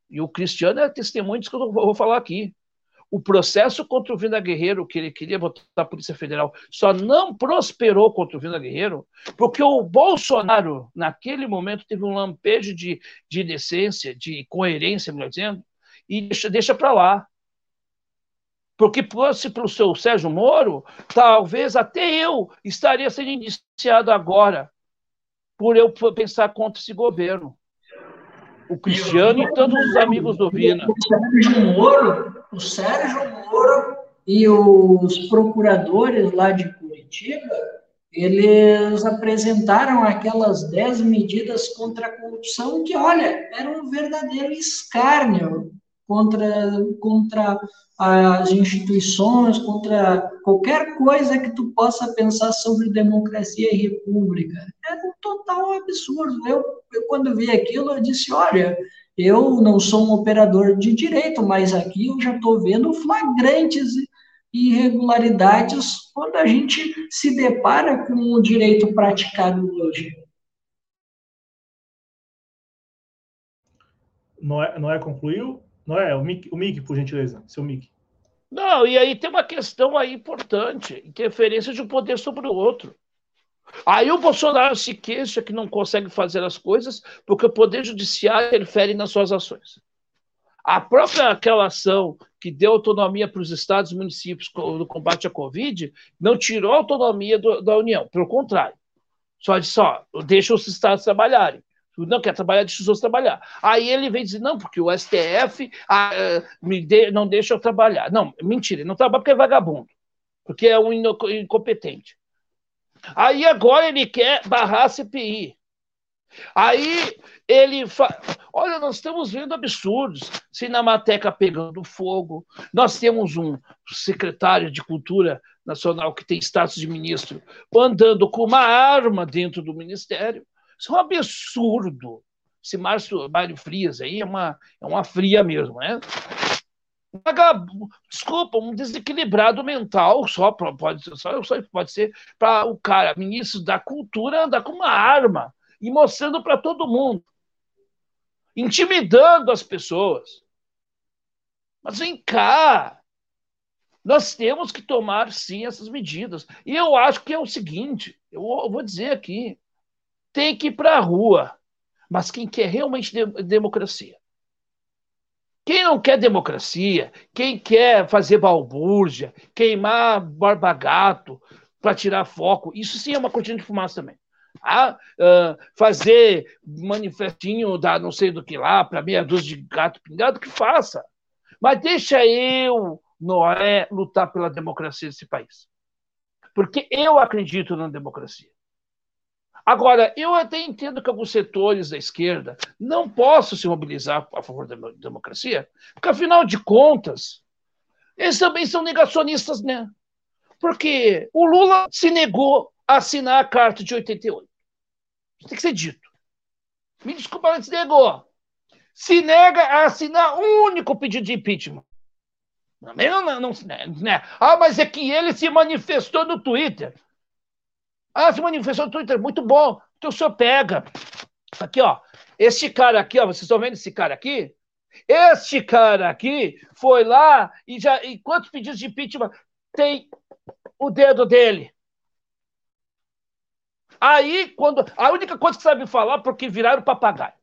E o Cristiano é testemunho disso que eu vou falar aqui. O processo contra o Vina Guerreiro, que ele queria botar a Polícia Federal, só não prosperou contra o Vina Guerreiro, porque o Bolsonaro, naquele momento, teve um lampejo de, de decência, de coerência, melhor dizendo, e deixa, deixa para lá. Porque fosse para o seu Sérgio Moro, talvez até eu estaria sendo iniciado agora por eu pensar contra esse governo. O Cristiano e todos os amigos do Vina. O Sérgio Moro, o Sérgio Moro e os procuradores lá de Curitiba, eles apresentaram aquelas dez medidas contra a corrupção que, olha, era um verdadeiro escárnio contra, contra as instituições, contra qualquer coisa que tu possa pensar sobre democracia e república. É um total absurdo. Eu, eu quando vi aquilo, eu disse, olha, eu não sou um operador de direito, mas aqui eu já estou vendo flagrantes irregularidades quando a gente se depara com o direito praticado hoje. Noé, Noé concluiu? Não é? O Mick, o Mick, por gentileza. Seu Mick. Não, e aí tem uma questão aí importante: interferência de um poder sobre o outro. Aí o Bolsonaro se queixa que não consegue fazer as coisas porque o poder judiciário interfere nas suas ações. A própria aquela ação que deu autonomia para os estados e municípios no combate à Covid não tirou autonomia do, da União, pelo contrário. Só disse, ó, deixa os estados trabalharem não quer trabalhar, deixa os outros trabalhar. Aí ele vem dizer, não, porque o STF ah, me de, não deixa eu trabalhar. Não, mentira, ele não trabalha porque é vagabundo, porque é um incompetente. Aí agora ele quer barrar a CPI. Aí ele fala, olha, nós estamos vendo absurdos, Cinemateca pegando fogo, nós temos um secretário de Cultura Nacional que tem status de ministro andando com uma arma dentro do ministério, isso é um absurdo. Esse Márcio Mário Frias aí é uma, é uma fria mesmo, né? desculpa, um desequilibrado mental só pode, só, só pode ser para o cara, ministro da cultura, andar com uma arma e mostrando para todo mundo, intimidando as pessoas. Mas vem cá, nós temos que tomar sim essas medidas. E eu acho que é o seguinte: eu vou dizer aqui, tem que ir para a rua, mas quem quer realmente democracia quem não quer democracia, quem quer fazer balbúrdia, queimar barba-gato para tirar foco, isso sim é uma cortina de fumaça também. Ah, uh, fazer manifestinho da não sei do que lá para meia dúzia de gato pingado, que faça. Mas deixa eu, Noé, lutar pela democracia desse país. Porque eu acredito na democracia. Agora, eu até entendo que alguns setores da esquerda não possam se mobilizar a favor da democracia, porque, afinal de contas, eles também são negacionistas, né? Porque o Lula se negou a assinar a Carta de 88. Isso tem que ser dito. Me desculpa, ele se negou. Se nega a assinar um único pedido de impeachment. Não, não, não, não, Ah, mas é que ele se manifestou no Twitter. Ah, se manifestou no Twitter, muito bom. Então o senhor pega. Aqui, ó. Este cara aqui, ó, vocês estão vendo esse cara aqui? Este cara aqui foi lá e já. E quantos pedidos de impeachment tem o dedo dele? Aí, quando. A única coisa que sabe falar, porque viraram papagaio.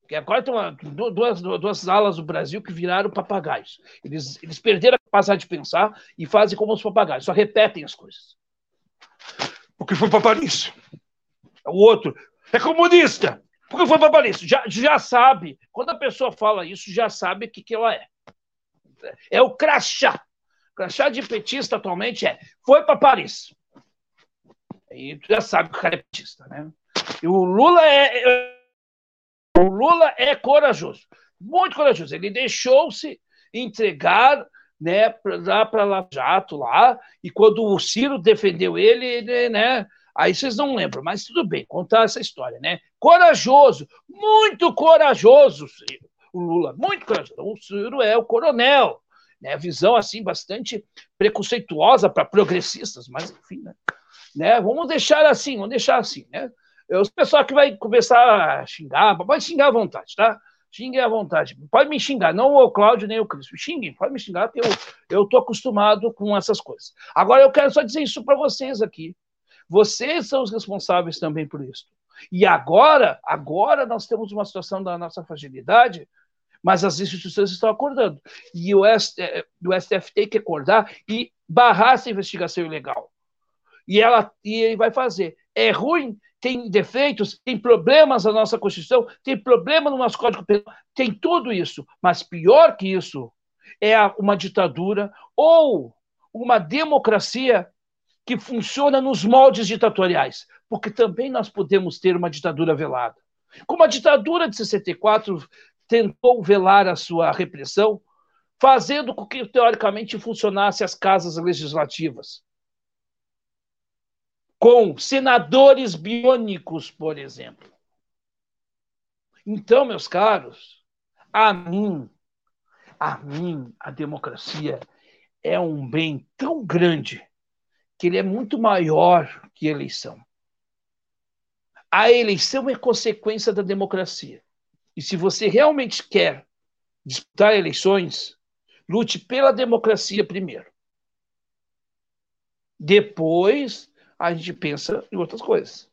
Porque agora tem uma, duas, duas alas do Brasil que viraram papagaios. Eles, eles perderam a capacidade de pensar e fazem como os papagaios, só repetem as coisas porque foi para Paris. O outro é comunista, porque foi para Paris. Já, já sabe, quando a pessoa fala isso, já sabe o que, que ela é. É o crachá. O crachá de petista atualmente é foi para Paris. E tu já sabe que o cara é petista, né? E o Lula é, é o Lula é corajoso, muito corajoso. Ele deixou-se entregar né, lá para Lava Jato lá, e quando o Ciro defendeu ele, ele, né, aí vocês não lembram, mas tudo bem, contar essa história, né? Corajoso, muito corajoso, Ciro, o Lula, muito corajoso. O Ciro é o coronel, né? Visão assim bastante preconceituosa para progressistas, mas enfim, né? né? Vamos deixar assim, vamos deixar assim, né? O pessoal que vai começar a xingar, pode xingar à vontade, tá? Xinguem à vontade. Pode me xingar, não o Cláudio nem o Cristo. Xinguem, pode me xingar, porque eu estou acostumado com essas coisas. Agora, eu quero só dizer isso para vocês aqui. Vocês são os responsáveis também por isso. E agora, agora nós temos uma situação da nossa fragilidade, mas as instituições estão acordando. E o, STF, é, STF tem que acordar e barrar essa investigação ilegal. E, ela, e ele vai fazer. É ruim tem defeitos, tem problemas na nossa Constituição, tem problema no nosso Código Penal, tem tudo isso. Mas pior que isso é uma ditadura ou uma democracia que funciona nos moldes ditatoriais, porque também nós podemos ter uma ditadura velada. Como a ditadura de 64 tentou velar a sua repressão, fazendo com que, teoricamente, funcionasse as casas legislativas com senadores biônicos, por exemplo. Então, meus caros, a mim, a mim, a democracia é um bem tão grande que ele é muito maior que a eleição. A eleição é consequência da democracia. E se você realmente quer disputar eleições, lute pela democracia primeiro. Depois a gente pensa em outras coisas.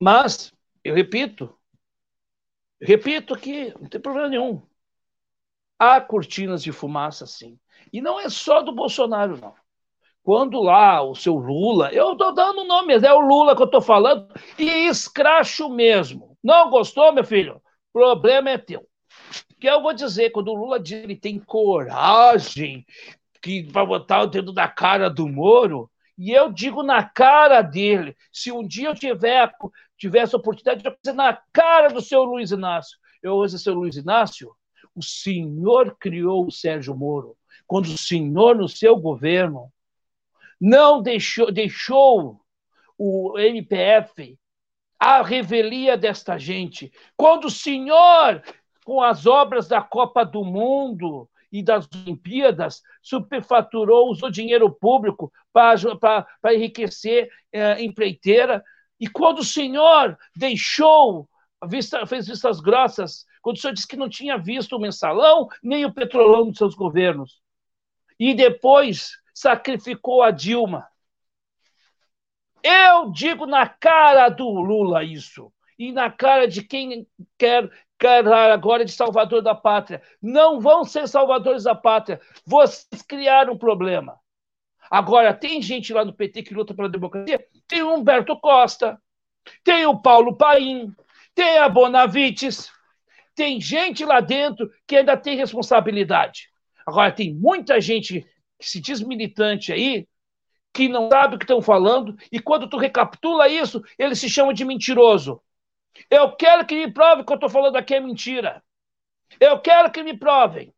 Mas, eu repito, eu repito que não tem problema nenhum. Há cortinas de fumaça, sim. E não é só do Bolsonaro, não. Quando lá o seu Lula, eu estou dando nome, é o Lula que eu estou falando, e escracho mesmo. Não gostou, meu filho? Problema é teu. Que eu vou dizer, quando o Lula diz que ele tem coragem vai botar o dedo na cara do Moro, e eu digo na cara dele, se um dia eu tiver, tiver essa oportunidade de fazer na cara do seu Luiz Inácio, eu vou dizer, seu Luiz Inácio, o senhor criou o Sérgio Moro, quando o senhor, no seu governo, não deixou, deixou o MPF a revelia desta gente, quando o senhor, com as obras da Copa do Mundo, e das Olimpíadas, superfaturou, usou dinheiro público para enriquecer é, empreiteira. E quando o senhor deixou, vista, fez vistas grossas, quando o senhor disse que não tinha visto o mensalão, nem o petrolão dos seus governos, e depois sacrificou a Dilma. Eu digo na cara do Lula isso, e na cara de quem quer agora de salvador da pátria. Não vão ser salvadores da pátria. Vocês criaram um problema. Agora, tem gente lá no PT que luta pela democracia? Tem o Humberto Costa, tem o Paulo Paim, tem a Bonavites, tem gente lá dentro que ainda tem responsabilidade. Agora, tem muita gente que se diz militante aí, que não sabe o que estão falando, e quando tu recapitula isso, eles se chamam de mentiroso. Eu quero que me prove que eu estou falando aqui é mentira. Eu quero que me provem.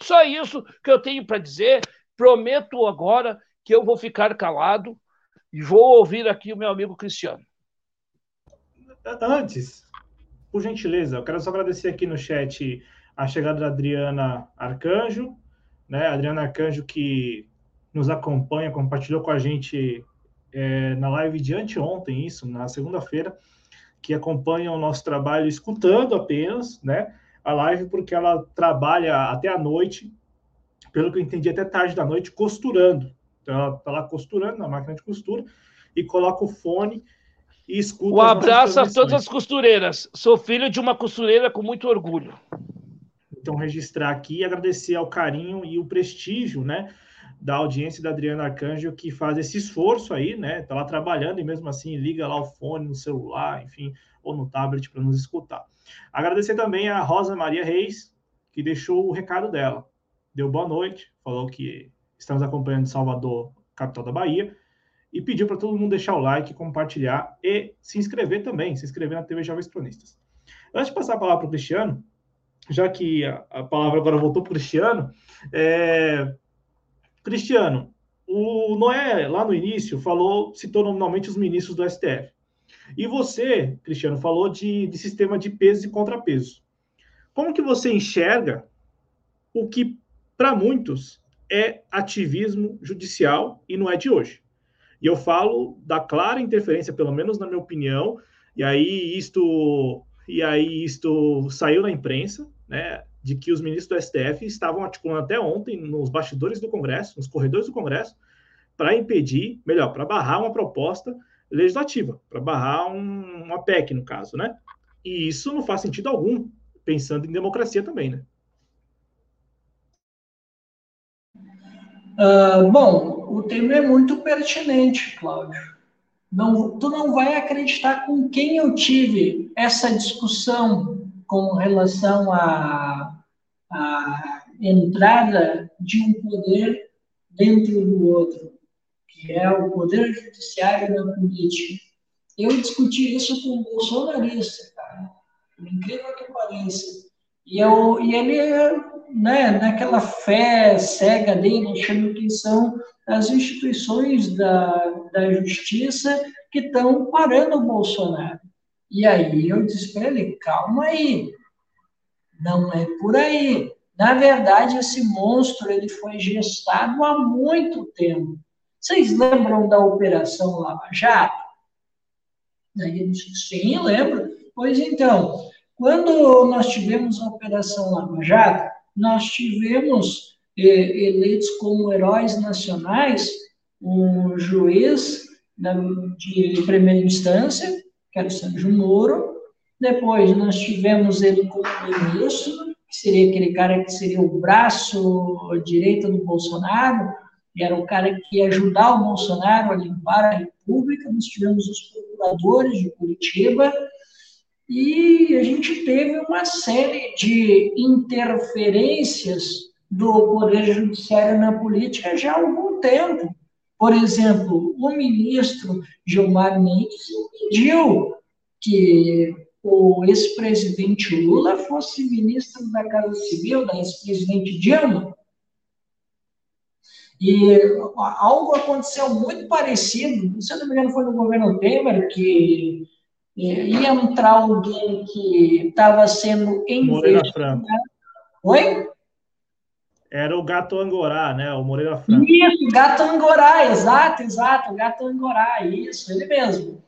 Só isso que eu tenho para dizer. Prometo agora que eu vou ficar calado e vou ouvir aqui o meu amigo Cristiano. Antes, por gentileza, eu quero só agradecer aqui no chat a chegada da Adriana Arcanjo, né? Adriana Arcanjo que nos acompanha, compartilhou com a gente é, na live de anteontem, isso, na segunda-feira, que acompanham o nosso trabalho escutando apenas, né, a live, porque ela trabalha até a noite, pelo que eu entendi, até tarde da noite, costurando. Então, ela está lá costurando na máquina de costura e coloca o fone e escuta. Um abraço a todas as costureiras. Sou filho de uma costureira com muito orgulho. Então, registrar aqui e agradecer ao carinho e o prestígio, né? Da audiência da Adriana Arcanjo, que faz esse esforço aí, né? Tá lá trabalhando e mesmo assim liga lá o fone no celular, enfim, ou no tablet para nos escutar. Agradecer também a Rosa Maria Reis, que deixou o recado dela. Deu boa noite, falou que estamos acompanhando Salvador, capital da Bahia, e pediu para todo mundo deixar o like, compartilhar e se inscrever também, se inscrever na TV Jovens Cronistas. Antes de passar a palavra para o Cristiano, já que a, a palavra agora voltou para o Cristiano, é, Cristiano, o Noé, lá no início, falou, citou nominalmente os ministros do STF. E você, Cristiano, falou de, de sistema de pesos e contrapesos. Como que você enxerga o que, para muitos, é ativismo judicial e não é de hoje? E eu falo da clara interferência, pelo menos na minha opinião, e aí isto, e aí isto saiu na imprensa, né? De que os ministros do STF estavam articulando até ontem nos bastidores do Congresso, nos corredores do Congresso, para impedir, melhor, para barrar uma proposta legislativa, para barrar um, uma PEC, no caso, né? E isso não faz sentido algum, pensando em democracia também, né? Uh, bom, o tema é muito pertinente, Cláudio. Não, tu não vai acreditar com quem eu tive essa discussão com relação à, à entrada de um poder dentro do outro, que é o poder judiciário da política. Eu discuti isso com um bolsonarista, cara, incrível que pareça. E, eu, e ele, né, naquela fé cega dele, achando que são as instituições da, da justiça que estão parando o Bolsonaro. E aí eu disse para ele: calma aí, não é por aí. Na verdade, esse monstro ele foi gestado há muito tempo. Vocês lembram da Operação Lava Jato? Daí ele disse: sim, lembro. Pois então, quando nós tivemos a Operação Lava Jato, nós tivemos eh, eleitos como heróis nacionais um juiz de primeira instância, que era o Sérgio Moro. Depois nós tivemos ele como ministro, que seria aquele cara que seria o braço direito do Bolsonaro, que era o cara que ia ajudar o Bolsonaro a limpar a República. Nós tivemos os procuradores de Curitiba. E a gente teve uma série de interferências do Poder Judiciário na política já há algum tempo. Por exemplo, o ministro Gilmar Mendes impediu que o ex-presidente Lula fosse ministro da Casa Civil, da ex-presidente Dilma. E algo aconteceu muito parecido, se não me engano, foi no governo Temer, que é, ia entrar alguém que estava sendo investigado. Oi? era o gato angorá, né? O Moreira Franco. Isso, gato angorá, exato, exato, o gato angorá, isso, ele mesmo.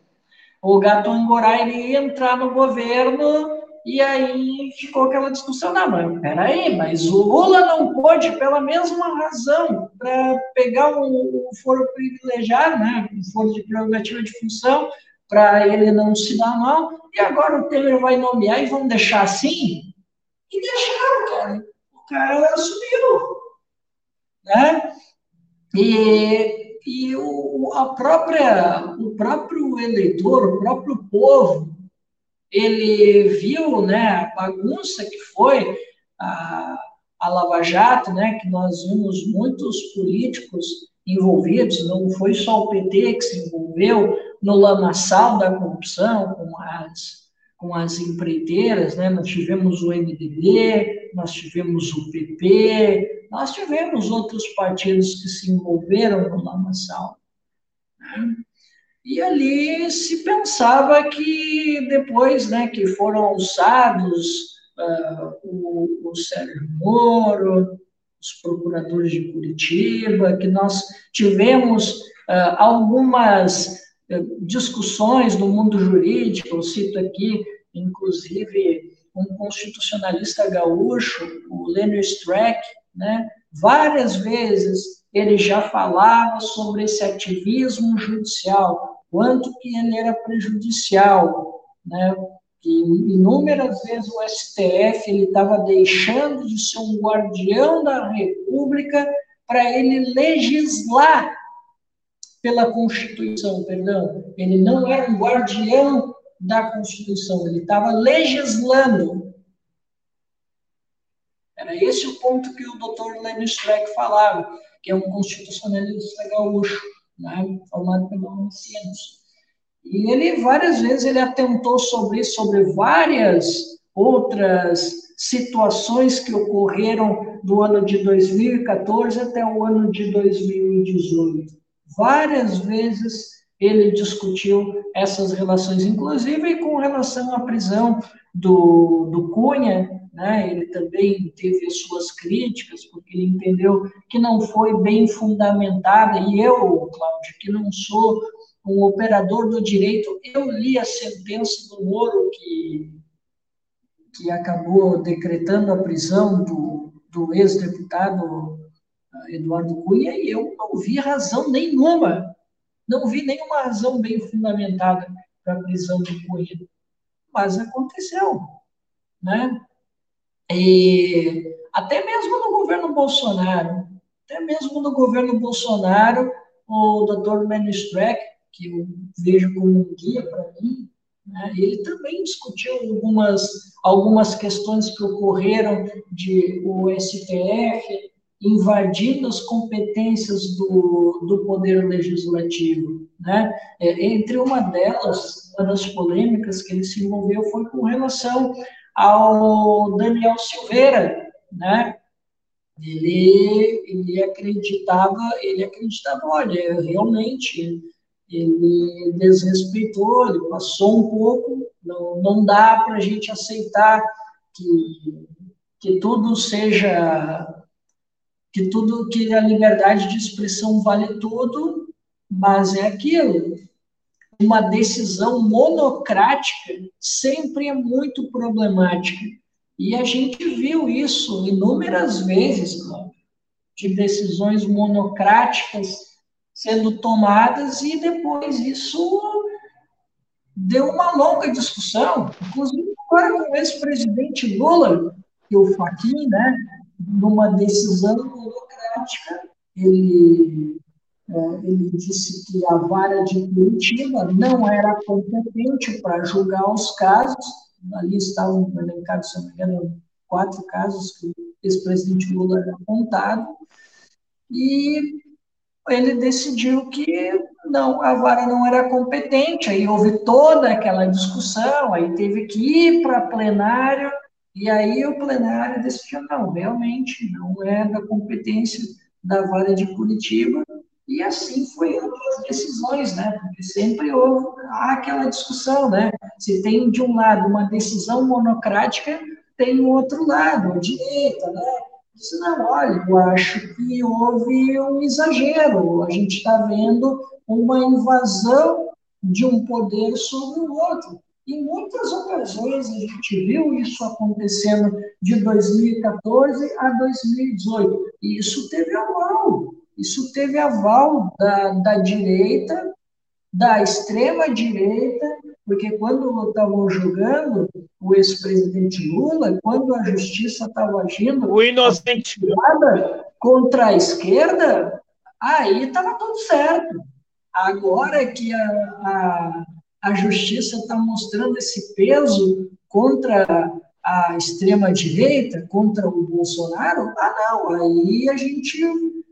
O gato angorá, ele ia entrar no governo e aí ficou aquela discussão, não, mas peraí, mas o Lula não pôde, pela mesma razão, para pegar um, um foro privilegiado, né, um foro de prerrogativa de função, para ele não se dar mal, e agora o Temer vai nomear e vamos deixar assim? E deixaram, cara. O cara assumiu. Né? E, e o, a própria, o próprio eleitor, o próprio povo, ele viu né, a bagunça que foi a, a Lava Jato, né, que nós vimos muitos políticos envolvidos, não foi só o PT que se envolveu no lamaçal da corrupção com as, com as empreiteiras, né? nós tivemos o MDB, nós tivemos o PP, nós tivemos outros partidos que se envolveram no lamaçal. Né? E ali se pensava que depois né, que foram alçados uh, o, o Sérgio Moro, os procuradores de Curitiba, que nós tivemos uh, algumas uh, discussões no mundo jurídico, eu cito aqui, inclusive, um constitucionalista gaúcho, o Lênio Streck, né, várias vezes ele já falava sobre esse ativismo judicial, quanto que ele era prejudicial, né? E inúmeras vezes o STF ele estava deixando de ser um guardião da República para ele legislar pela Constituição, perdão. Ele não era um guardião da Constituição, ele estava legislando. Era esse o ponto que o doutor Lenin Streck falava, que é um constitucionalista gaúcho né, formado pelo Unicinos. E ele, várias vezes, ele atentou sobre isso, sobre várias outras situações que ocorreram do ano de 2014 até o ano de 2018. Várias vezes ele discutiu essas relações, inclusive com relação à prisão do, do Cunha, né? ele também teve as suas críticas, porque ele entendeu que não foi bem fundamentada, e eu, Cláudio, que não sou um operador do direito, eu li a sentença do Moro que, que acabou decretando a prisão do, do ex-deputado eh, Eduardo Cunha, e eu não vi razão nenhuma, não vi nenhuma razão bem fundamentada para a prisão de Cunha. Mas aconteceu, né? E até mesmo no governo Bolsonaro, até mesmo no governo Bolsonaro, o doutor Manistrack, que eu vejo como um guia para mim, né, ele também discutiu algumas, algumas questões que ocorreram de o STF invadindo as competências do, do Poder Legislativo. Né? É, entre uma delas, uma das polêmicas que ele se envolveu foi com relação ao Daniel Silveira, né? Ele, ele acreditava, ele acreditava, olha, realmente ele desrespeitou, ele passou um pouco, não, não dá para a gente aceitar que, que tudo seja, que tudo, que a liberdade de expressão vale tudo, mas é aquilo, uma decisão monocrática sempre é muito problemática. E a gente viu isso inúmeras vezes, de decisões monocráticas sendo tomadas e depois isso deu uma longa discussão, inclusive agora com o ex-presidente Lula, que o Fachin, né, numa decisão monocrática, ele é, ele disse que a vara de Curitiba não era competente para julgar os casos, ali estavam elencados, se não me engano, quatro casos que o ex-presidente Lula era apontado, e ele decidiu que não, a vara não era competente, aí houve toda aquela discussão, aí teve que ir para plenário, e aí o plenário decidiu, não, realmente não é da competência da vara de Curitiba, e assim foi as decisões, né? Porque sempre houve aquela discussão, né? Se tem de um lado uma decisão monocrática, tem o outro lado, a direita, né? disse, não, olha, eu acho que houve um exagero, a gente está vendo uma invasão de um poder sobre o outro. Em muitas ocasiões a gente viu isso acontecendo de 2014 a 2018. E isso teve aval. Isso teve aval da, da direita, da extrema-direita, porque quando estavam julgando o ex-presidente Lula, quando a justiça estava agindo o inocente contra a esquerda, aí estava tudo certo. Agora que a, a, a justiça está mostrando esse peso contra a extrema-direita, contra o Bolsonaro, ah, não, aí a gente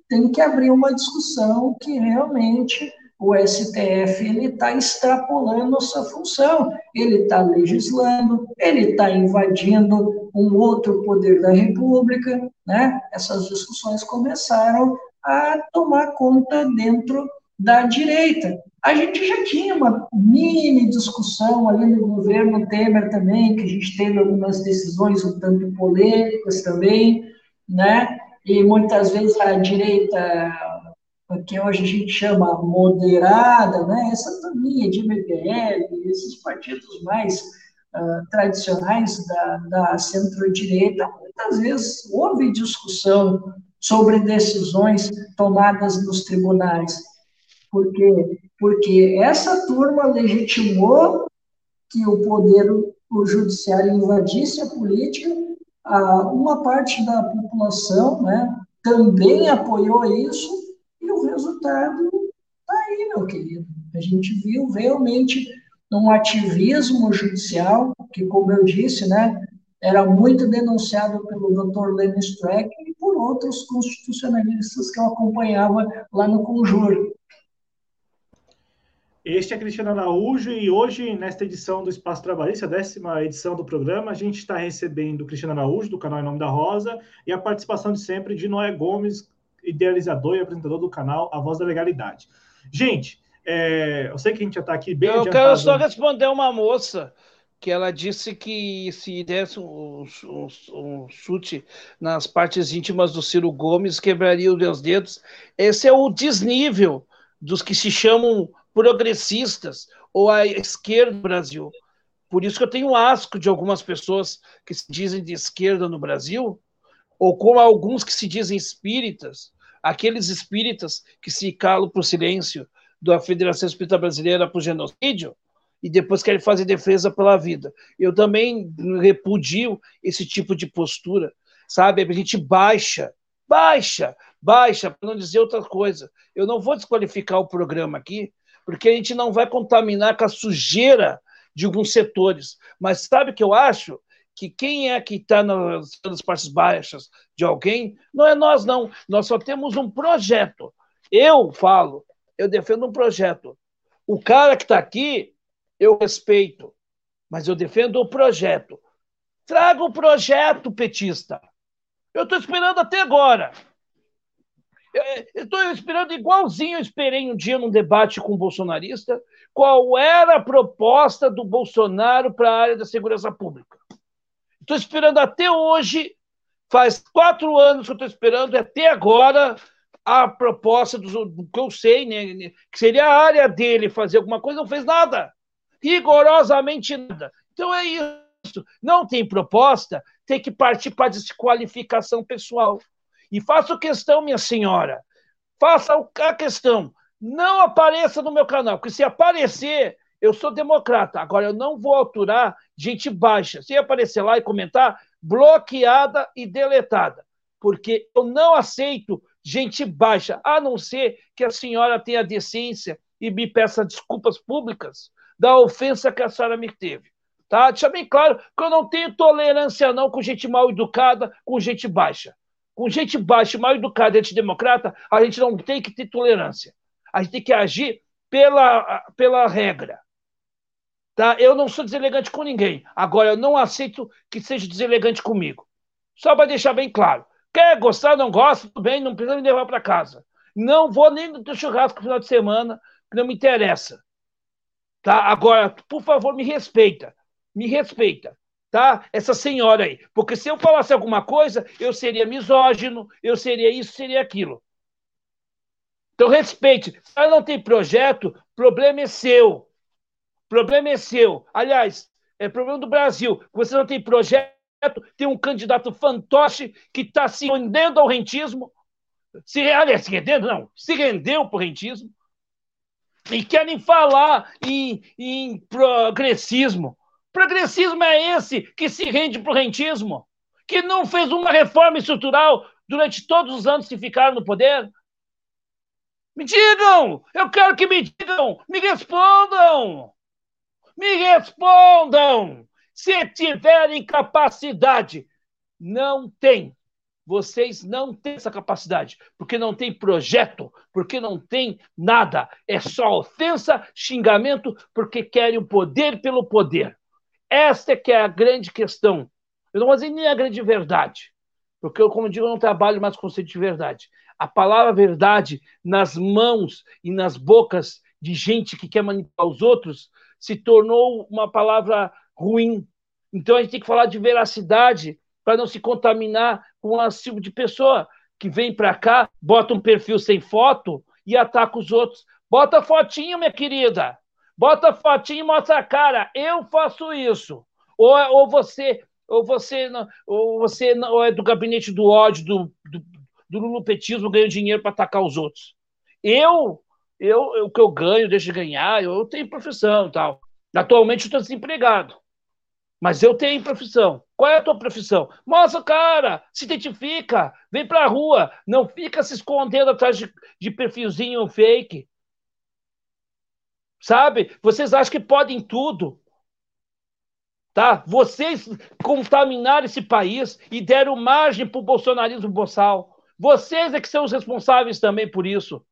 tem que abrir uma discussão que realmente o STF está extrapolando a sua função, ele está legislando, ele está invadindo um outro poder da República, né? Essas discussões começaram a tomar conta dentro da direita. A gente já tinha uma mini discussão ali no governo Temer também, que a gente teve algumas decisões um tanto polêmicas também, né? E muitas vezes a direita, que hoje a gente chama moderada, né? Essa também de MBL, esses partidos mais uh, tradicionais da, da centro-direita, muitas vezes houve discussão sobre decisões tomadas nos tribunais. Por quê? Porque essa turma legitimou que o poder o judiciário invadisse a política, uma parte da população né, também apoiou isso, e o resultado está aí, meu querido. A gente viu realmente um ativismo judicial, que, como eu disse, né, era muito denunciado pelo Dr. Lenny Streck e por outros constitucionalistas que eu acompanhava lá no Conjuro. Este é Cristiano Araújo e hoje, nesta edição do Espaço Trabalhista, a décima edição do programa, a gente está recebendo o Cristiano Araújo, do canal Em Nome da Rosa, e a participação de sempre de Noé Gomes, idealizador e apresentador do canal A Voz da Legalidade. Gente, é, eu sei que a gente já está aqui bem Eu quero só responder uma moça que ela disse que se desse um, um, um, chute nas partes íntimas do Ciro Gomes, quebraria os dedos. Esse é o desnível dos que se chamam progressistas ou a esquerda do Brasil. Por isso que eu tenho asco de algumas pessoas que se dizem de esquerda no Brasil, ou como alguns que se dizem espíritas, aqueles espíritas que se calam por silêncio da Federação Espírita Brasileira por genocídio e depois querem fazer defesa pela vida. Eu também repudio esse tipo de postura, sabe? A gente baixa, baixa, baixa, para não dizer outra coisa. Eu não vou desqualificar o programa aqui, porque a gente não vai contaminar com a sujeira de alguns setores. Mas sabe o que eu acho? Que quem é que está nas, nas partes baixas de alguém, não é nós, não. Nós só temos um projeto. Eu falo, eu defendo um projeto. O cara que está aqui, eu respeito, mas eu defendo o projeto. Traga o projeto, petista. Eu estou esperando até agora. Estou esperando igualzinho eu esperei um dia num debate com um bolsonarista qual era a proposta do Bolsonaro para a área da segurança pública. Estou esperando até hoje, faz quatro anos que estou esperando, até agora, a proposta do, do que eu sei, né, que seria a área dele fazer alguma coisa, não fez nada. Rigorosamente nada. Então é isso. Não tem proposta, tem que partir para desqualificação pessoal. E faço questão, minha senhora, faça a questão. Não apareça no meu canal, porque se aparecer, eu sou democrata. Agora, eu não vou aturar gente baixa. Se aparecer lá e comentar, bloqueada e deletada. Porque eu não aceito gente baixa, a não ser que a senhora tenha decência e me peça desculpas públicas da ofensa que a senhora me teve. Tá? Deixa bem claro que eu não tenho tolerância não com gente mal educada, com gente baixa com gente baixa, mal educada antidemocrata, a gente não tem que ter tolerância. A gente tem que agir pela, pela regra. Tá? Eu não sou deselegante com ninguém. Agora, eu não aceito que seja deselegante comigo. Só para deixar bem claro. Quer gostar, não gosta, tudo bem, não precisa me levar para casa. Não vou nem no teu churrasco no final de semana, que não me interessa. Tá? Agora, por favor, me respeita. Me respeita. Tá? Essa senhora aí. Porque se eu falasse alguma coisa, eu seria misógino, eu seria isso, seria aquilo. Então, respeite. Se ela não tem projeto, problema é seu. Problema é seu. Aliás, é problema do Brasil. Você não tem projeto, tem um candidato fantoche que está se rendendo ao rentismo. Se, aliás, se rendendo, não, se rendeu para o rentismo. E querem falar em, em progressismo. Progressismo é esse que se rende para o rentismo, que não fez uma reforma estrutural durante todos os anos que ficaram no poder. Me digam! Eu quero que me digam! Me respondam! Me respondam! Se tiverem capacidade, não tem. Vocês não têm essa capacidade, porque não tem projeto, porque não tem nada. É só ofensa, xingamento, porque querem o poder pelo poder. Esta é que é a grande questão. Eu não vou dizer nem a grande verdade, porque eu, como digo, eu não trabalho mais com conceito de verdade. A palavra verdade nas mãos e nas bocas de gente que quer manipular os outros se tornou uma palavra ruim. Então a gente tem que falar de veracidade para não se contaminar com esse tipo de pessoa que vem para cá, bota um perfil sem foto e ataca os outros. Bota fotinho, minha querida. Bota fotinho e mostra a cara. Eu faço isso. Ou, ou você, ou você, ou você ou é do gabinete do ódio, do, do, do lulupetismo, ganha dinheiro para atacar os outros. Eu, eu, o que eu ganho, deixo de ganhar, eu, eu tenho profissão e tal. Atualmente estou desempregado. Mas eu tenho profissão. Qual é a tua profissão? Mostra, cara, se identifica, vem pra rua, não fica se escondendo atrás de, de perfilzinho fake. Sabe? Vocês acham que podem tudo. Tá? Vocês contaminaram esse país e deram margem para o bolsonarismo boçal. Vocês é que são os responsáveis também por isso.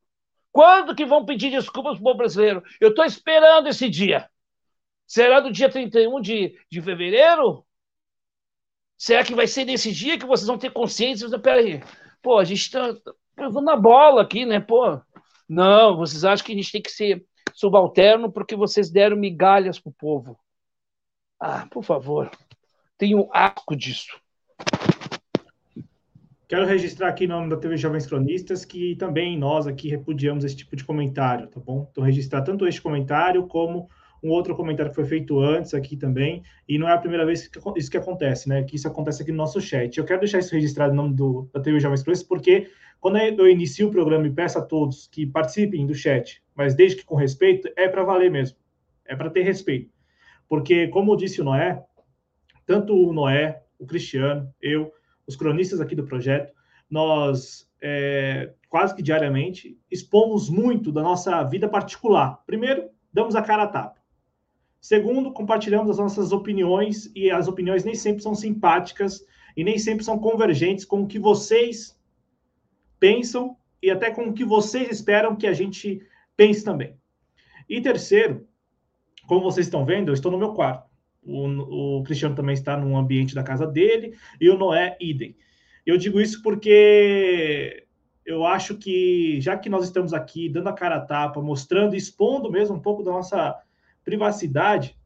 Quando que vão pedir desculpas para o povo brasileiro? Eu estou esperando esse dia. Será do dia 31 de, de fevereiro? Será que vai ser nesse dia que vocês vão ter consciência? Peraí, pô, a gente está tá na bola aqui, né? Pô, não, vocês acham que a gente tem que ser subalterno porque vocês deram migalhas para o povo. Ah, por favor, tenho asco disso. Quero registrar aqui em nome da TV Jovens Cronistas que também nós aqui repudiamos esse tipo de comentário, tá bom? Então, registrar tanto este comentário como um outro comentário que foi feito antes aqui também, e não é a primeira vez que isso que acontece, né? Que isso acontece aqui no nosso chat. Eu quero deixar isso registrado em nome do, da TV Jovens Cronistas, porque quando eu inicio o programa e peço a todos que participem do chat, mas desde que com respeito, é para valer mesmo. É para ter respeito. Porque, como disse o Noé, tanto o Noé, o Cristiano, eu, os cronistas aqui do projeto, nós é, quase que diariamente expomos muito da nossa vida particular. Primeiro, damos a cara a tapa. Segundo, compartilhamos as nossas opiniões e as opiniões nem sempre são simpáticas e nem sempre são convergentes com o que vocês pensam e até com o que vocês esperam que a gente pense também. E terceiro, como vocês estão vendo, eu estou no meu quarto. O, o Cristiano também está no ambiente da casa dele e o Noé, idem. Eu digo isso porque eu acho que, já que nós estamos aqui dando a cara a tapa, mostrando, expondo mesmo um pouco da nossa privacidade,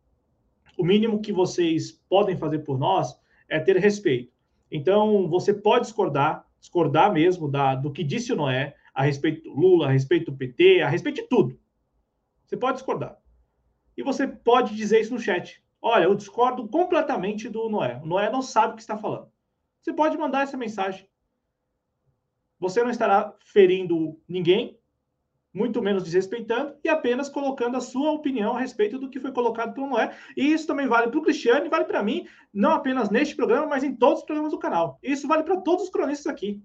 o mínimo que vocês podem fazer por nós é ter respeito. Então, você pode discordar, discordar mesmo da, do que disse o Noé a respeito do Lula, a respeito do PT, a respeito de tudo. Você pode discordar. E você pode dizer isso no chat. Olha, eu discordo completamente do Noé. O Noé não sabe o que está falando. Você pode mandar essa mensagem. Você não estará ferindo ninguém, muito menos desrespeitando e apenas colocando a sua opinião a respeito do que foi colocado pelo Noé. E isso também vale para o Cristiano e vale para mim, não apenas neste programa, mas em todos os programas do canal. Isso vale para todos os cronistas aqui.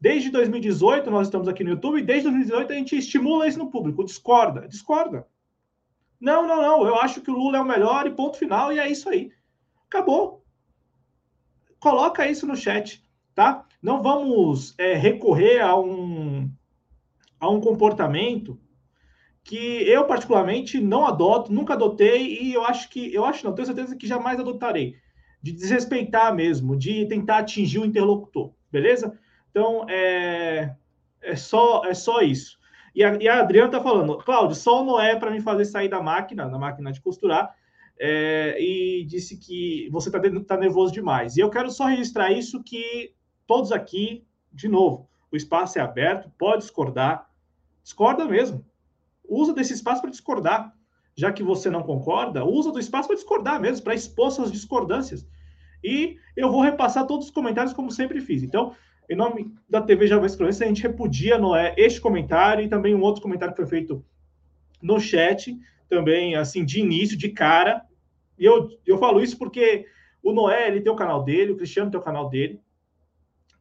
Desde 2018 nós estamos aqui no YouTube e desde 2018 a gente estimula isso no público. Discorda, discorda. Não, não, não. Eu acho que o Lula é o melhor e ponto final e é isso aí. Acabou. Coloca isso no chat, tá? Não vamos é, recorrer a um a um comportamento que eu particularmente não adoto, nunca adotei e eu acho que eu acho não tenho certeza que jamais adotarei de desrespeitar mesmo, de tentar atingir o interlocutor, beleza? Então é é só é só isso. E a, e a Adriana tá falando, Cláudio, só o Noé para me fazer sair da máquina, da máquina de costurar, é, e disse que você está tá nervoso demais. E eu quero só registrar isso que todos aqui, de novo, o espaço é aberto, pode discordar, discorda mesmo. Usa desse espaço para discordar. Já que você não concorda, usa do espaço para discordar mesmo, para expor suas discordâncias. E eu vou repassar todos os comentários como sempre fiz. Então, em nome da TV Jovem Escrolista, a gente repudia Noé este comentário e também um outro comentário que foi feito no chat, também assim, de início, de cara, e eu, eu falo isso porque o Noé ele tem o canal dele, o Cristiano tem o canal dele.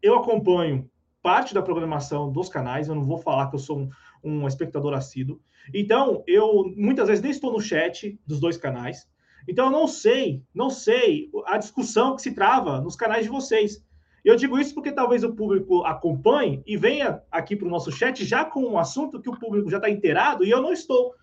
Eu acompanho parte da programação dos canais, eu não vou falar que eu sou um, um espectador assíduo. Então, eu muitas vezes nem estou no chat dos dois canais. Então, eu não sei, não sei a discussão que se trava nos canais de vocês. Eu digo isso porque talvez o público acompanhe e venha aqui para o nosso chat já com um assunto que o público já está inteirado e eu não estou.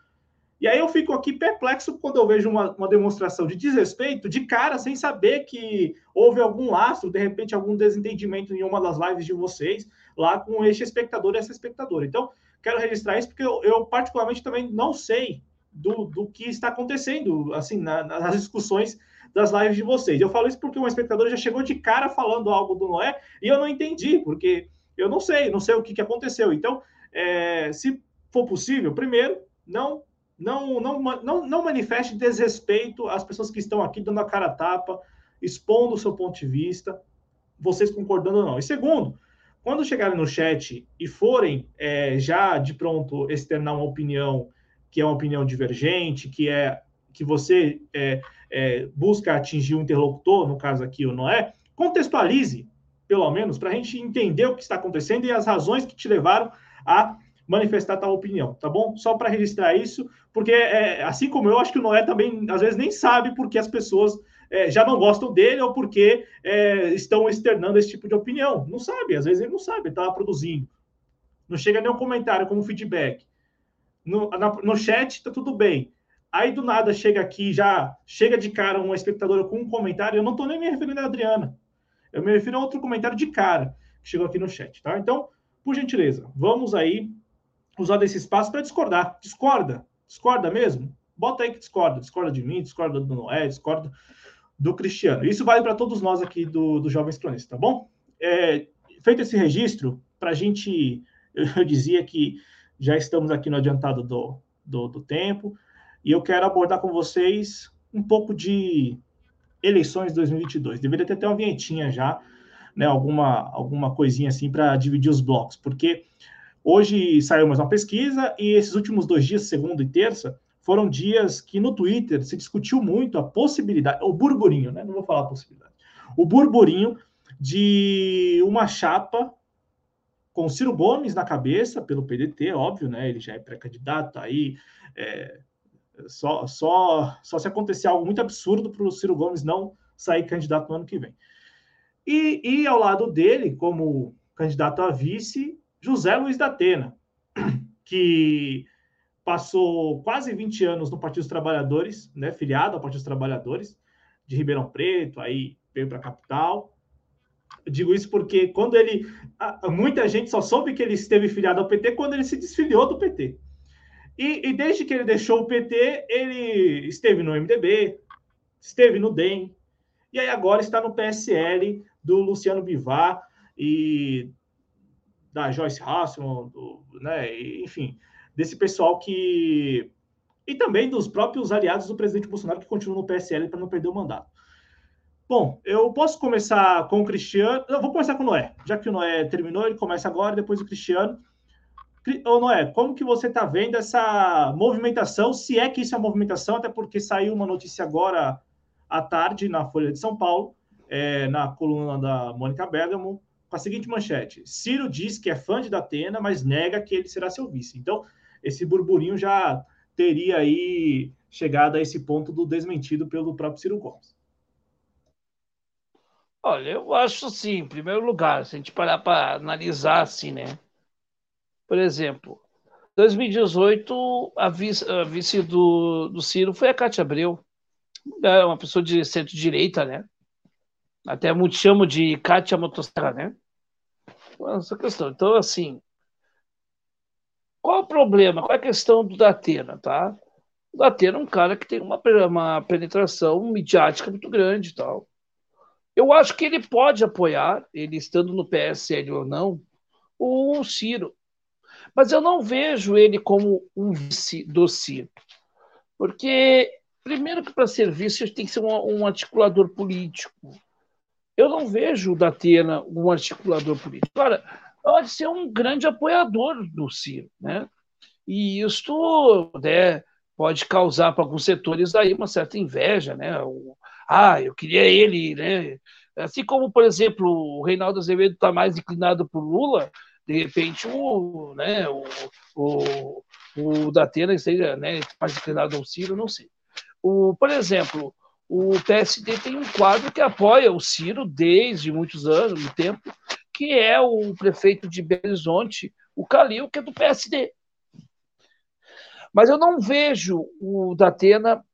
E aí eu fico aqui perplexo quando eu vejo uma, uma demonstração de desrespeito de cara, sem saber que houve algum laço, de repente algum desentendimento em uma das lives de vocês, lá com este espectador e essa espectadora. Então, quero registrar isso porque eu, eu particularmente também não sei do, do que está acontecendo, assim, na, nas discussões das lives de vocês. Eu falo isso porque uma espectadora já chegou de cara falando algo do Noé e eu não entendi, porque eu não sei, não sei o que, que aconteceu. Então, é, se for possível, primeiro, não não, não, não, não manifeste desrespeito às pessoas que estão aqui dando a cara a tapa, expondo o seu ponto de vista, vocês concordando ou não. E segundo, quando chegarem no chat e forem é, já de pronto externar uma opinião que é uma opinião divergente, que é que você é, é, busca atingir o interlocutor, no caso aqui o Noé, contextualize, pelo menos, para a gente entender o que está acontecendo e as razões que te levaram a manifestar tal opinião, tá bom? Só para registrar isso, porque é, assim como eu, acho que o Noé também às vezes nem sabe porque as pessoas é, já não gostam dele ou porque é, estão externando esse tipo de opinião. Não sabe, às vezes ele não sabe, está produzindo. Não chega nenhum comentário como feedback. No, na, no chat tá tudo bem. Aí do nada chega aqui, já chega de cara uma espectadora com um comentário. Eu não estou nem me referindo a Adriana. Eu me refiro a outro comentário de cara que chegou aqui no chat, tá? Então, por gentileza, vamos aí usar desse espaço para discordar. Discorda? Discorda mesmo? Bota aí que discorda. Discorda de mim, discorda do Noé, discorda do Cristiano. Isso vale para todos nós aqui do, do Jovens Cronistas, tá bom? É, feito esse registro, para a gente, eu dizia que já estamos aqui no adiantado do, do, do tempo, e eu quero abordar com vocês um pouco de eleições 2022. Deveria ter até uma vinhetinha já, né, alguma, alguma coisinha assim para dividir os blocos, porque Hoje saiu mais uma pesquisa e esses últimos dois dias, segunda e terça, foram dias que no Twitter se discutiu muito a possibilidade, o burburinho, né? Não vou falar a possibilidade, o burburinho de uma chapa com Ciro Gomes na cabeça, pelo PDT, óbvio, né? Ele já é pré-candidato aí. É, só, só, só se acontecer algo muito absurdo para o Ciro Gomes não sair candidato no ano que vem. E, e ao lado dele, como candidato a vice, José Luiz da Atena, que passou quase 20 anos no Partido dos Trabalhadores, né, filiado ao Partido dos Trabalhadores, de Ribeirão Preto, aí veio para a capital. Eu digo isso porque quando ele. Muita gente só soube que ele esteve filiado ao PT quando ele se desfiliou do PT. E, e desde que ele deixou o PT, ele esteve no MDB, esteve no DEM, e aí agora está no PSL do Luciano Bivar e da Joyce Hasselman, do, né, enfim, desse pessoal que. E também dos próprios aliados do presidente Bolsonaro que continuam no PSL para não perder o mandato. Bom, eu posso começar com o Cristiano. Eu vou começar com o Noé. Já que o Noé terminou, ele começa agora, depois o Cristiano. Ô, Noé, como que você está vendo essa movimentação? Se é que isso é movimentação, até porque saiu uma notícia agora à tarde na Folha de São Paulo, é, na coluna da Mônica Bergamo, com a seguinte manchete: Ciro diz que é fã de Datena, mas nega que ele será seu vice. Então, esse burburinho já teria aí chegado a esse ponto do desmentido pelo próprio Ciro Gomes. Olha, eu acho assim, em primeiro lugar, se a gente parar para analisar assim, né? Por exemplo, 2018, a vice, a vice do, do Ciro foi a Cátia Abreu, uma pessoa de centro-direita, né? Até muito chamo de Cátia Motosserra, né? essa questão. Então, assim, qual o problema? Qual é a questão do Datena, tá? o Datena é um cara que tem uma, uma penetração midiática muito grande e tal. Eu acho que ele pode apoiar, ele estando no PSL ou não, o Ciro. Mas eu não vejo ele como um vice do Ciro. Porque, primeiro que para ser vice tem que ser um, um, articulador político. Eu não vejo o Datena um articulador político. Agora, pode ser um grande apoiador do Ciro, né? E isso né, pode causar para alguns setores aí uma certa inveja, né? O, ah, eu queria ele, né? Assim como, por exemplo, o Reinaldo Azevedo está mais inclinado por Lula, de repente o, né, o, o, o Datena esteja né, mais inclinado ao Ciro, não sei. O, por exemplo, o PSD tem um quadro que apoia o Ciro desde muitos anos, muito tempo, que é o prefeito de Belo Horizonte, o Calil, que é do PSD. Mas eu não vejo o Datena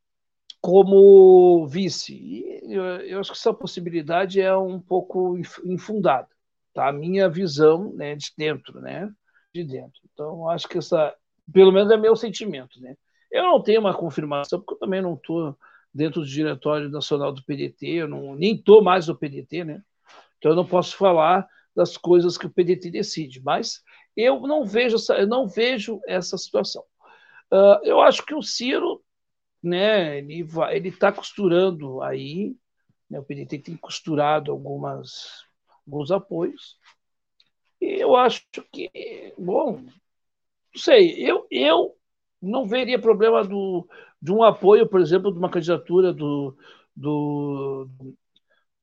como vice. Eu, eu, acho que essa possibilidade é um pouco infundada, tá? A minha visão, né, de dentro, né, de dentro. Então, acho que essa, pelo menos é meu sentimento, né? Eu não tenho uma confirmação, porque eu também não estou dentro do diretório nacional do PDT, eu não, nem estou mais no PDT, né? Então eu não posso falar das coisas que o PDT decide, mas eu não vejo essa, eu não vejo essa situação. Uh, eu acho que o Ciro, né, ele ele está costurando aí, né, o PDT tem costurado algumas alguns apoios. E eu acho que, bom, não sei, eu, eu não veria problema do, de um apoio, por exemplo, de uma candidatura do, do,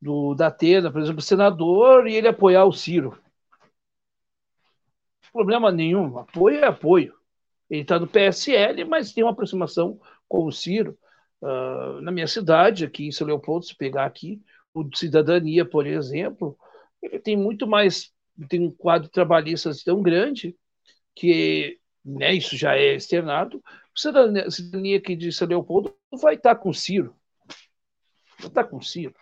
do da Atena, por exemplo, senador, e ele apoiar o Ciro. Problema nenhum, apoio é apoio. Ele está no PSL, mas tem uma aproximação com o Ciro. Uh, na minha cidade, aqui em São Leopoldo, se pegar aqui, o Cidadania, por exemplo, ele tem muito mais, tem um quadro trabalhista tão grande que né, isso já é externado. O Cidadania, aqui de São Leopoldo vai estar com o Ciro. Vai estar com o Ciro.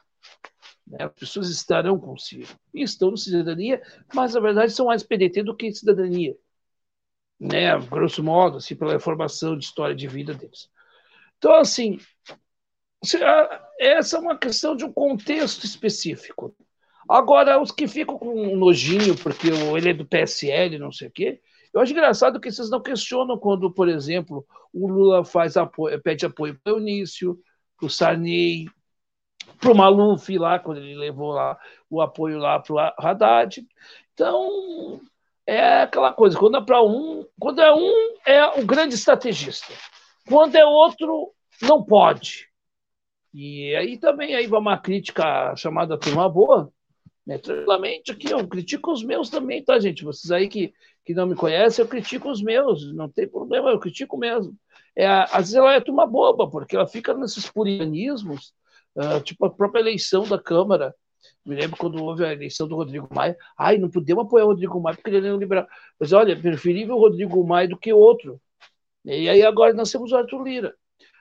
Né? As pessoas estarão com o Ciro. E estão no Cidadania, mas na verdade são mais PDT do que Cidadania né, grosso modo, assim, pela informação de história de vida deles. Então, assim, essa é uma questão de um contexto específico. Agora, os que ficam com nojinho, porque ele é do PSL, não sei o quê, eu acho engraçado que vocês não questionam quando, por exemplo, o Lula faz apoio, pede apoio para o Eunício, para o Sarney, para o Maluf lá, quando ele levou lá o apoio lá para o Haddad. Então, é aquela coisa, quando é para um, quando é um, é o grande estrategista. Quando é outro, não pode. E aí também aí vai uma crítica chamada turma boa, né? Tranquilamente aqui, eu critico os meus também, tá, gente? Vocês aí que, que não me conhecem, eu critico os meus, não tem problema, eu critico mesmo. É, às vezes ela é turma boba, porque ela fica nesses purianismos, uh, tipo a própria eleição da Câmara, me lembro quando houve a eleição do Rodrigo Maia. Ai, não podemos apoiar o Rodrigo Maia porque ele é liberal. Mas olha, preferível o Rodrigo Maia do que outro. E aí agora nós temos o Arthur Lira.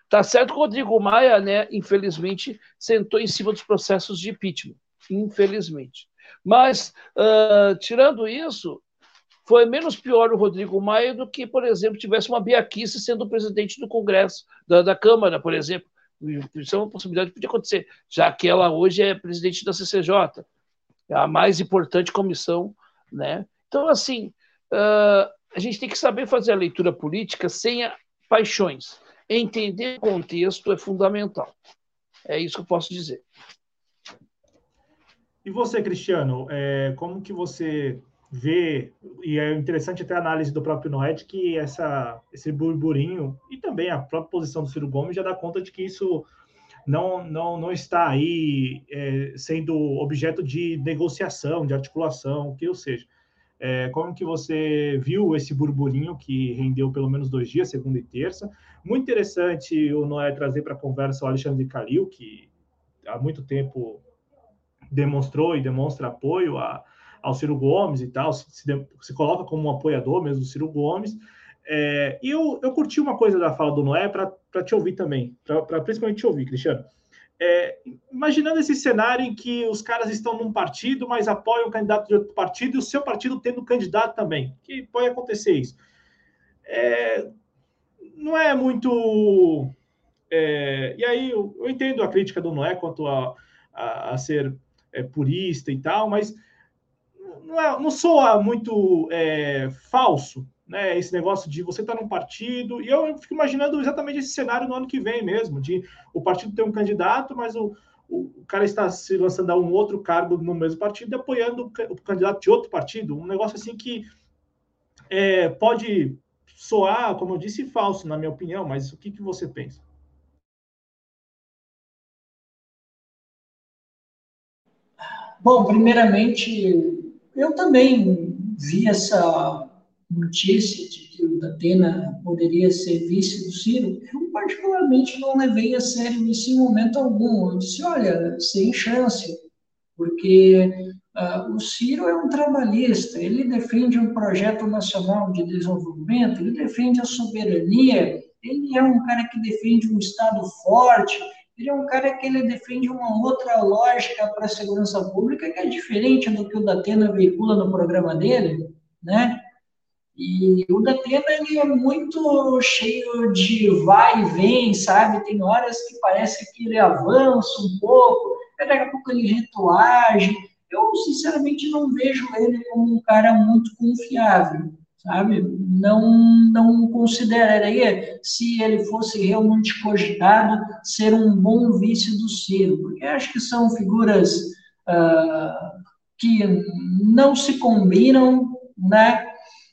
Tá certo que o Rodrigo Maia, né, infelizmente, sentou em cima dos processos de impeachment. Infelizmente. Mas, uh, tirando isso, foi menos pior o Rodrigo Maia do que, por exemplo, tivesse uma Biaquice sendo presidente do Congresso, da, da Câmara, por exemplo. Isso é uma possibilidade que podia acontecer, já que ela hoje é presidente da CCJ, é a mais importante comissão, né? Então, assim, uh, a gente tem que saber fazer a leitura política sem paixões. Entender o contexto é fundamental. É isso que eu posso dizer. E você, Cristiano, é, como que você vê, e é interessante até a análise do próprio Noed, que essa, esse burburinho e também a própria posição do Ciro Gomes já dá conta de que isso não, não, não está aí é, sendo objeto de negociação, de articulação, o que ou seja. É, como que você viu esse burburinho que rendeu pelo menos dois dias, segunda e terça? Muito interessante o Noé trazer para a conversa o Alexandre Calil, que há muito tempo demonstrou e demonstra apoio a, ao Ciro Gomes e tal, se, se coloca como um apoiador mesmo do Ciro Gomes. É, e eu, eu curti uma coisa da fala do Noé para te ouvir também, para principalmente te ouvir, Cristiano. É, imaginando esse cenário em que os caras estão num partido, mas apoiam o candidato de outro partido e o seu partido tendo candidato também, que pode acontecer isso. É, não é muito. É, e aí eu, eu, entendo a crítica do Noé quanto a, a, a ser é, purista e tal, mas não, é, não soa muito é, falso, né? Esse negócio de você estar tá num partido, e eu fico imaginando exatamente esse cenário no ano que vem mesmo, de o partido ter um candidato, mas o, o, cara está se lançando a um outro cargo no mesmo partido e apoiando o candidato de outro partido, um negócio assim que é, pode soar, como eu disse, falso, na minha opinião, mas o que, que você pensa? Bom, primeiramente, eu também vi essa notícia de que o Datena poderia ser vice do Ciro. Eu, particularmente, não levei a sério isso em momento algum. Eu disse, olha, sem chance, porque uh, o Ciro é um trabalhista, ele defende um projeto nacional de desenvolvimento, ele defende a soberania, ele é um cara que defende um Estado forte, ele é um cara que ele defende uma outra lógica para a segurança pública que é diferente do que o Datena veicula no programa dele, né? E o Datena ele é muito cheio de vai e vem, sabe? Tem horas que parece que ele avança um pouco, daqui a pouco ele retroage. Eu, sinceramente, não vejo ele como um cara muito confiável sabe? Não, não consideraria, se ele fosse realmente cogitado, ser um bom vice do Ciro, porque acho que são figuras uh, que não se combinam, né?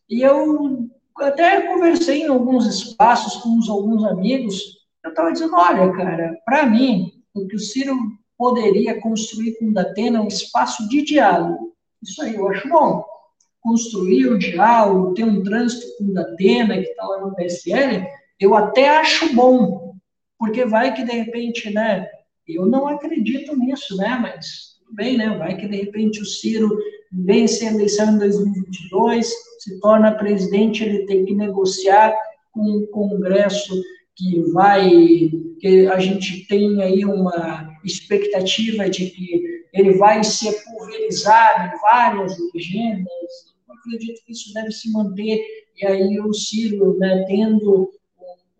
E eu até conversei em alguns espaços com alguns amigos, eu estava dizendo, olha, cara, para mim, o que o Ciro poderia construir com o Datena é um espaço de diálogo. Isso aí eu acho bom construir o diálogo, ter um trânsito com o Datena, que está lá no PSL, eu até acho bom, porque vai que de repente, né, eu não acredito nisso, né, mas tudo bem, né, vai que de repente o Ciro vence a eleição em 2022, se torna presidente, ele tem que negociar com o Congresso que vai, que a gente tem aí uma expectativa de que ele vai ser pulverizado em várias legendas, acredito que isso deve se manter, e aí o Ciro, né, tendo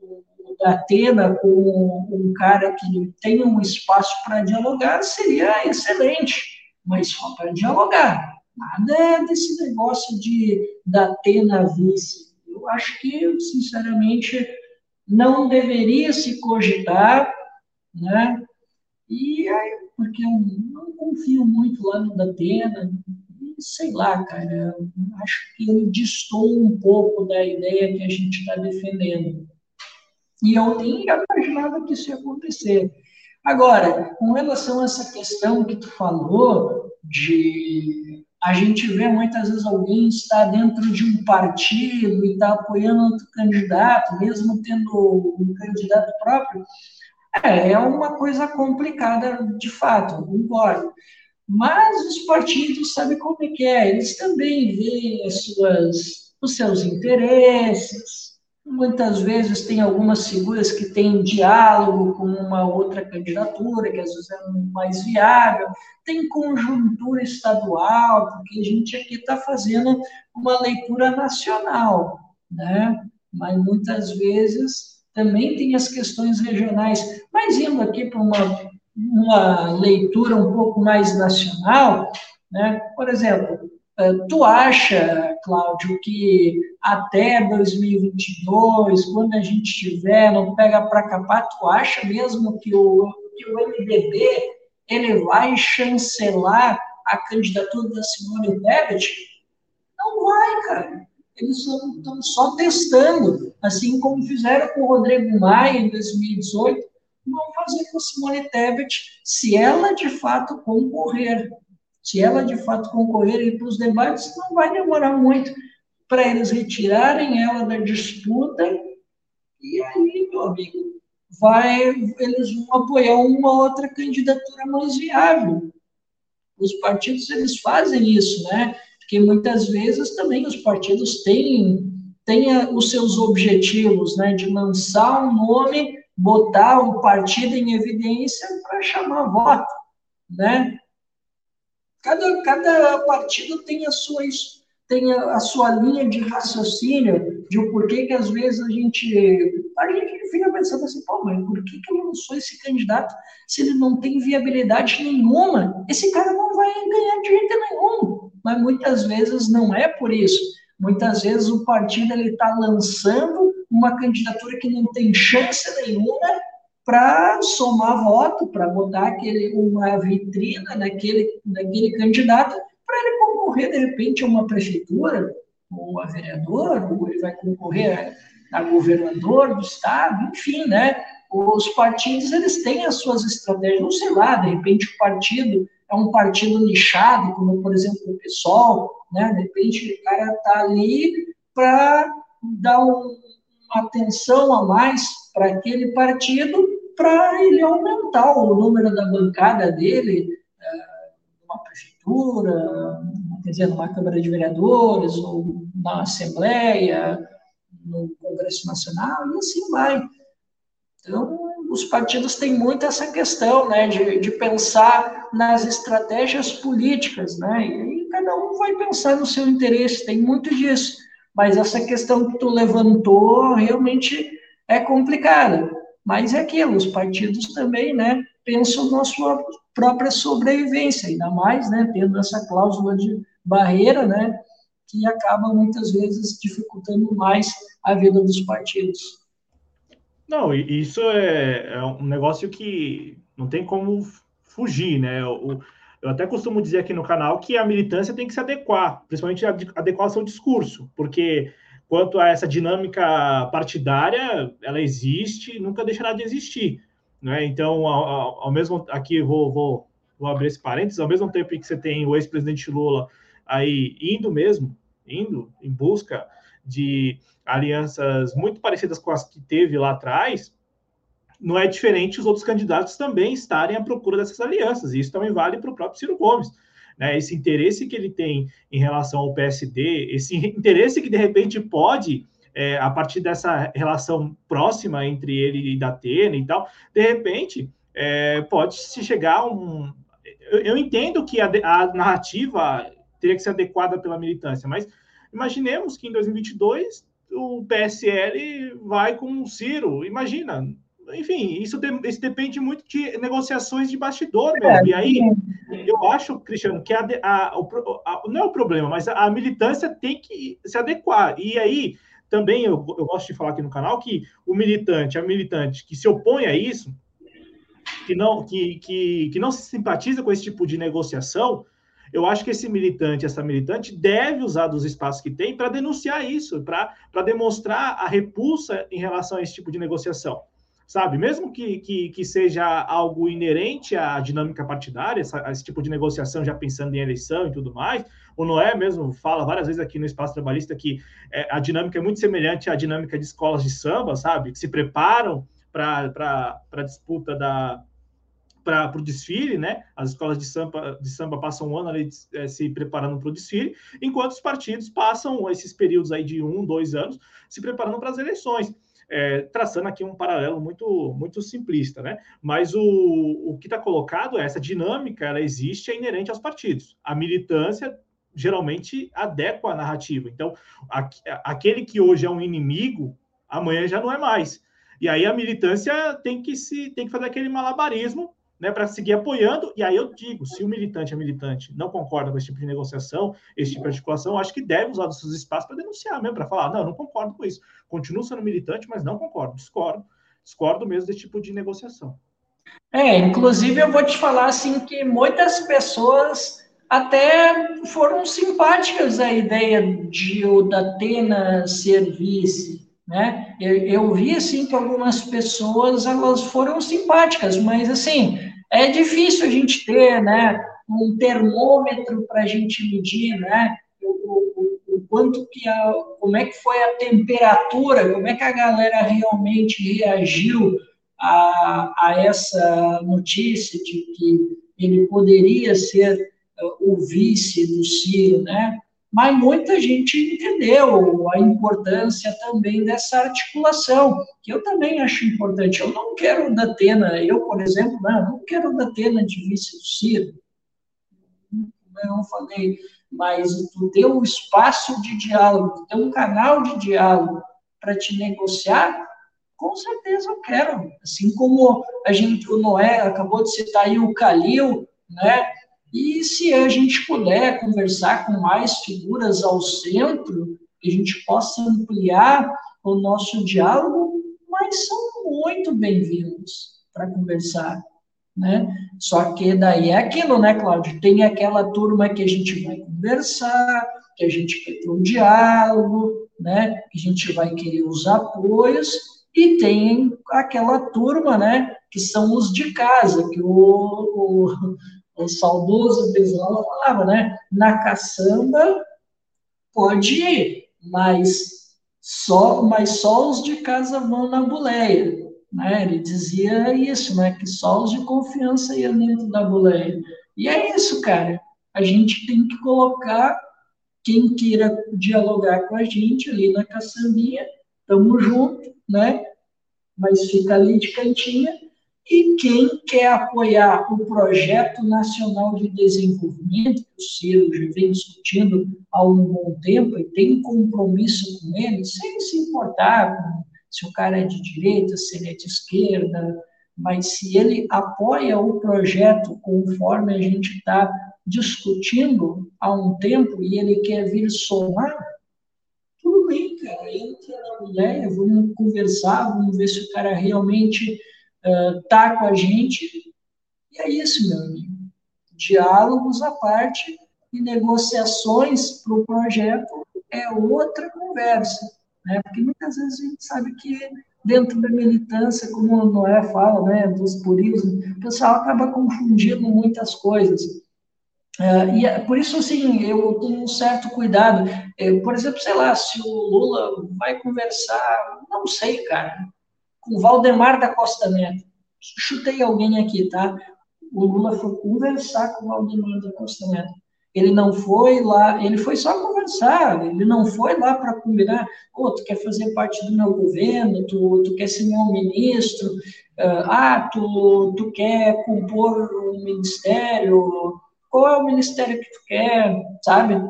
o, Atena como um cara que tem um espaço para dialogar, seria excelente, mas só para dialogar. Nada desse negócio de Atena vice. Eu acho que, sinceramente, não deveria se cogitar, né? E aí, porque eu não confio muito lá no Datena, sei lá, cara, acho que ele distou um pouco da ideia que a gente está defendendo. E eu nem imaginava que isso ia acontecer. Agora, com relação a essa questão que tu falou, de a gente vê muitas vezes alguém está dentro de um partido e está apoiando outro candidato, mesmo tendo um candidato próprio, é, é uma coisa complicada de fato, concordo. Mas os partidos sabem como é que é, eles também veem as suas, os seus interesses. Muitas vezes tem algumas figuras que têm diálogo com uma outra candidatura, que às vezes é mais viável. Tem conjuntura estadual, porque a gente aqui está fazendo uma leitura nacional, né? Mas muitas vezes também tem as questões regionais. Mas indo aqui para uma uma leitura um pouco mais nacional, né? Por exemplo, eh, tu acha, Cláudio, que até 2022, quando a gente tiver não pega para capar, tu acha mesmo que o, que o MDB ele vai chancelar a candidatura da Simone Tebet? Não vai, cara. Eles estão só testando, assim como fizeram com o Rodrigo Maia em 2018, vão fazer com Simone Tebet se ela de fato concorrer. Se ela de fato concorrer para os debates, não vai demorar muito para eles retirarem ela da disputa. E aí, meu amigo, vai, eles vão apoiar uma outra candidatura mais viável. Os partidos eles fazem isso, né? Porque muitas vezes também os partidos têm, têm os seus objetivos, né? De lançar um nome botar o partido em evidência para chamar voto, né? Cada, cada partido tem a sua tem a, sua linha de raciocínio de o porquê que às vezes a gente a gente fica pensando assim, pô, mas por que, que ele lançou esse candidato se ele não tem viabilidade nenhuma? Esse cara não vai ganhar de nenhum. Mas muitas vezes não é por isso. Muitas vezes o partido está lançando uma candidatura que não tem chance nenhuma para somar voto, para botar aquele, uma vitrina naquele, naquele candidato, para ele concorrer, de repente, a uma prefeitura, ou a vereador, ou ele vai concorrer a governador do estado, enfim, né? Os partidos, eles têm as suas estratégias, não sei lá, de repente o partido é um partido nichado, como, por exemplo, o PSOL, né? De repente o cara está ali para dar um, atenção a mais para aquele partido, para ele aumentar o número da bancada dele, eh, numa prefeitura, quer dizer, numa Câmara de Vereadores, ou na Assembleia, no Congresso Nacional, e assim vai. Então, os partidos têm muito essa questão, né, de, de pensar nas estratégias políticas, né, e cada um vai pensar no seu interesse, tem muito disso. Mas essa questão que tu levantou realmente é complicada. Mas é aquilo, os partidos também, né, pensam na sua própria sobrevivência, ainda mais, né, tendo essa cláusula de barreira, né, que acaba muitas vezes dificultando mais a vida dos partidos. Não, isso é, é um negócio que não tem como fugir, né? O, eu até costumo dizer aqui no canal que a militância tem que se adequar, principalmente adequar ao seu discurso, porque quanto a essa dinâmica partidária, ela existe, nunca deixará de existir, né? Então, ao, ao mesmo aqui vou, vou, vou abrir esse parênteses, ao mesmo tempo que você tem o ex-presidente Lula aí indo mesmo, indo em busca de alianças muito parecidas com as que teve lá atrás, não é diferente os outros candidatos também estarem à procura dessas alianças. E isso também vale para o próprio Ciro Gomes. Né? Esse interesse que ele tem em relação ao PSD, esse interesse que de repente pode, é, a partir dessa relação próxima entre ele e da Atena e tal, de repente é, pode se chegar a um. Eu, eu entendo que a, a narrativa teria que ser adequada pela militância, mas imaginemos que em 2022 o PSL vai com o Ciro, imagina. Enfim, isso, de, isso depende muito de negociações de bastidor mesmo. É, e aí, eu acho, Cristiano, que a, a, a, não é o problema, mas a, militância tem que se adequar. E aí, também eu, eu gosto de falar aqui no canal que o militante, a militante que se opõe a isso, que não, que, que, que não se simpatiza com esse tipo de negociação, eu acho que esse militante, essa militante, deve usar dos espaços que tem para denunciar isso, para demonstrar a repulsa em relação a esse tipo de negociação. Sabe, mesmo que, que, que seja algo inerente à dinâmica partidária, essa, esse tipo de negociação, já pensando em eleição e tudo mais, o Noé mesmo fala várias vezes aqui no Espaço Trabalhista que é, a dinâmica é muito semelhante à dinâmica de escolas de samba, sabe, que se preparam para a disputa da, para o desfile, né? As escolas de samba, de samba passam um ano ali é, se preparando para o desfile, enquanto os partidos passam esses períodos aí de um, dois anos se preparando para as eleições. É, traçando aqui um paralelo muito muito simplista, né? Mas o, o que está colocado é essa dinâmica, ela existe, é inerente aos partidos. A militância geralmente adequa a narrativa. Então, a, aquele que hoje é um inimigo, amanhã já não é mais. E aí a militância tem que se tem que fazer aquele malabarismo né, para seguir apoiando. E aí eu digo, se o militante é militante não concorda com esse tipo de negociação, esse tipo de articulação, acho que deve usar os seus espaços para denunciar mesmo, para falar, não, não concordo com isso. Continuo sendo militante, mas não concordo, discordo. Discordo mesmo desse tipo de negociação. É, inclusive eu vou te falar assim que muitas pessoas até foram simpáticas à ideia de o Datena ser vice, né? Eu, eu vi assim que algumas pessoas elas foram simpáticas, mas assim é difícil a gente ter, né, um termômetro para a gente medir, né, o, o, o, quanto que a, como é que foi a temperatura, como é que a galera realmente reagiu a, a essa notícia de que ele poderia ser uh, o vice do Ciro, né? Mas muita gente entendeu a importância também dessa articulação, que eu também acho importante. Eu não quero o Datena, eu, por exemplo, não, não quero o Datena de vice do Ciro, como eu falei, mas tu ter um espaço de diálogo, ter um canal de diálogo para te negociar, Com certeza eu quero. Assim como a gente, o Noé acabou de citar aí o Calil, né? E se a gente puder conversar com mais figuras ao centro, que a gente possa ampliar o nosso diálogo, mas são muito bem-vindos para conversar, né? Só que daí é aquilo, né, Cláudio? Tem aquela turma que a gente vai conversar, que a gente quer ter um diálogo, né? Que a gente vai querer os apoios, e tem aquela turma, né? Que são os de casa, que o, o, o saudoso Besola falava, né? Na caçamba pode ir, mas só, mas só os de casa vão na boleia. Né? Ele dizia isso, né? Que só os de confiança iam dentro da boleia. E é isso, cara. A gente tem que colocar quem queira dialogar com a gente ali na caçambinha, tamo junto, né? Mas fica ali de cantinha e quem quer apoiar o Projeto Nacional de Desenvolvimento, que o Ciro já vem discutindo há um bom tempo e tem compromisso com ele, sem se importar se o cara é de direita, se ele é de esquerda, mas se ele apoia o projeto conforme a gente está discutindo há um tempo e ele quer vir somar, tudo bem, cara, entra na ideia, vamos conversar, vamos ver se o cara realmente está uh, com a gente. E é isso, meu amigo. Diálogos à parte e negociações para o projeto é outra conversa. Né? Porque muitas vezes a gente sabe que dentro da militância, como o Noé fala, né, dos purismos, o pessoal acaba confundindo muitas coisas. Uh, e é, por isso, assim, eu tenho um certo cuidado. Por exemplo, sei lá, se o Lula vai conversar, não sei, cara, com Valdemar da Costa Neto. Chutei alguém aqui, tá? O Lula foi conversar com Valdemar da Costa Neto. Ele não foi lá, ele foi só conversar, ele não foi lá para combinar, oh, tu quer fazer parte do meu governo, tu, tu quer ser meu ministro, uh, ah, tu, tu quer compor um ministério, qual é o ministério que tu quer, sabe?